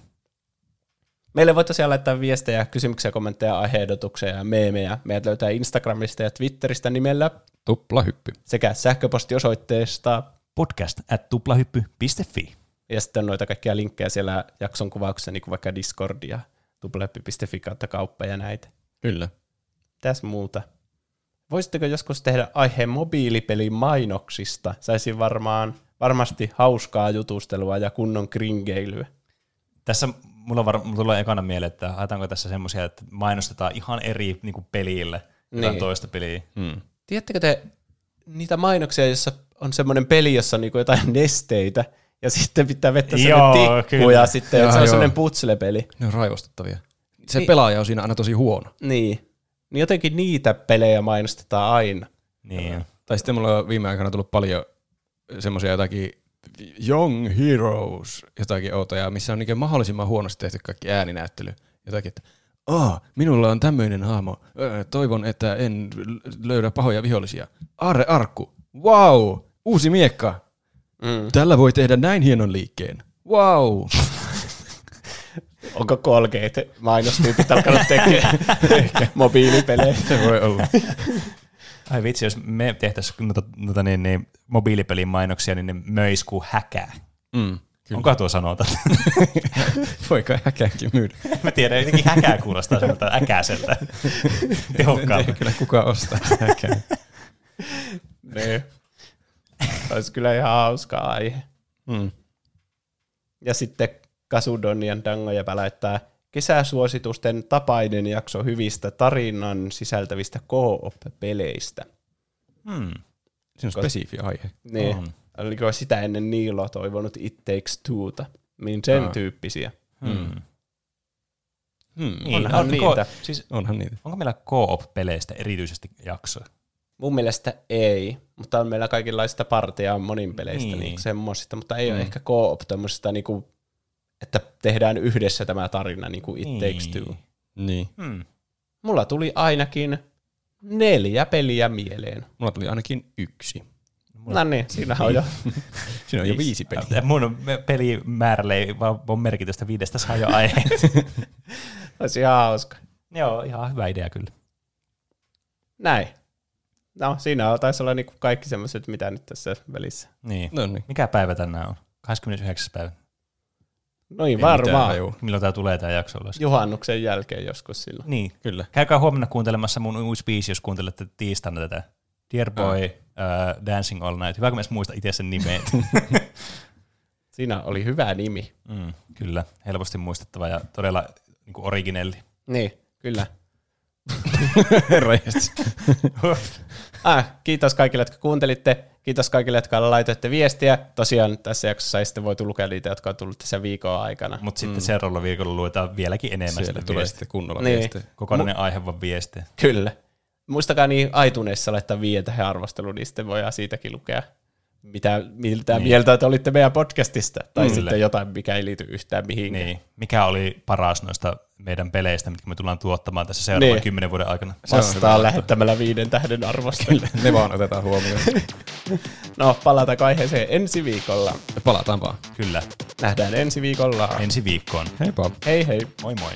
Meille voi tosiaan laittaa viestejä, kysymyksiä, kommentteja, aiheehdotuksia ja meemejä. Meidät löytää Instagramista ja Twitteristä nimellä Tupla hyppy. sekä sähköpostiosoitteesta Podcast at tuplahyppy.fi. Ja sitten on noita kaikkia linkkejä siellä jakson kuvauksessa, niin kuin vaikka Discord ja tupleppi.fi kautta kauppa ja näitä. Kyllä. Tässä muuta. Voisitteko joskus tehdä aiheen mobiilipelin mainoksista? Saisi varmaan, varmasti hauskaa jutustelua ja kunnon kringeilyä. Tässä mulla, var, mulla tulee ekana mieleen, että haetaanko tässä semmoisia, että mainostetaan ihan eri niin kuin pelille jotain Niin. toista peliä. Mm. Tiedättekö te niitä mainoksia, jossa on semmoinen peli, jossa on niinku jotain nesteitä, ja sitten pitää vetää Joo, semmoinen tikku, kyllä. ja sitten Joo, se on joo. semmoinen putslepeli. Ne on raivostuttavia. Se Niin. pelaaja on siinä aina tosi huono. Niin. Niin jotenkin niitä pelejä mainostetaan aina. Niin. Tai sitten mulla on viime aikoina tullut paljon semmoisia jotakin Young Heroes, jotakin outoja, missä on niin mahdollisimman huonosti tehty kaikki ääninäyttely. Jotakin, että Aa, minulla on tämmöinen hahmo. Öö, toivon, että en löydä pahoja vihollisia. Aarre Arkku. Wow! Uusi miekka. Mm. Tällä voi tehdä näin hienon liikkeen. Wow! *laughs* Onko Colgate mainostyypit alkanut tekemään mobiilipelejä? Se voi olla. Ai vitsi, jos me tehtäisiin noita, noita niin, niin, mobiilipelin mainoksia, niin ne möis kuin häkää. Mm, kyllä. Onko tuo sanota? *laughs* Voiko häkääkin myydä? Mä tiedän, jotenkin häkää kuulostaa semmoilta äkäiseltä. Tehokkaalta. kyllä kuka ostaa häkää. Niin. Olisi kyllä ihan hauska aihe. Mm. Ja sitten Kasudonian dangoja väläyttää kesäsuositusten tapainen jakso hyvistä tarinan sisältävistä co-op-peleistä. Hmm. Se on spesifi aihe. Niin. On. Oliko sitä ennen Niilo toivonut It Takes Two'ta? Niin sen Aa. tyyppisiä. Hmm. Hmm. Niin, Onhan onko, niitä. Siis, Onhan niitä. onko meillä co-op-peleistä erityisesti jakso? Mun mielestä ei, mutta on meillä kaikenlaista partia monin peleistä Niin. niin. niin semmoisista, mutta ei mm. ole ehkä co-op tämmöisistä niinku että tehdään yhdessä tämä tarina niin kuin It Niin. Takes Two. Niin. Hmm. Mulla tuli ainakin neljä peliä mieleen. Mulla tuli ainakin yksi. No niin, siinä on jo. *laughs* Siinä on jo viisi peliä. Mun pelimäärälle ei vaan ole merkitystä viidestä saa jo aiheet. *laughs* Olisi ihan hauska. Joo, ihan hyvä idea kyllä. Näin. No, siinä on, taisi olla niinku kaikki semmoiset, mitä nyt tässä välissä. Niin. No niin. Mikä päivä tänään on? 29. päivä. Noin Ei varmaan. Milloin tämä tulee tämä jakso ulos? Juhannuksen jälkeen joskus silloin. Niin. Kyllä. Käykää huomenna kuuntelemassa mun uusi biisi, jos kuuntelette tiistaina tätä. Dear Boy, uh, Dancing All Night. Hyvä, kun mä edes muista itse sen nimeä. *laughs* Siinä oli hyvä nimi. mm, kyllä, helposti muistettava ja todella niin originelli. Niin, kyllä. Herranjestas. *laughs* Ah, kiitos kaikille, jotka kuuntelitte. Kiitos kaikille, jotka laitoitte viestiä. Tosiaan tässä jaksossa ei sitten voitu lukea niitä, jotka on tullut tässä viikon aikana. Mutta sitten seuraavalla viikolla luetaan vieläkin enemmän Siellä sitä tulee viestiä. sitten kunnolla Niin. viestejä. Kokonainen aihe vaan viestejä. Kyllä. Muistakaa niin iTunesissa laittaa viien tähän arvostelu, niin sitten voidaan siitäkin lukea, mitä, miltä niin. mieltä te olitte meidän podcastista. Tai Kyllä. sitten jotain, mikä ei liity yhtään mihinkään. Niin. Mikä oli paras noista meidän peleistä, mitkä me tullaan tuottamaan tässä seuraavan Niin. kymmenen vuoden aikana? Se on Vastaa lähettämällä viiden tähden arvostelu. Ne vaan otetaan huomioon. *laughs* No, palataanko aiheeseen ensi viikolla. Palataan vaan. Kyllä. Nähdään ensi viikolla. Ensi viikkoon. Heippa. Hei hei. Moi moi.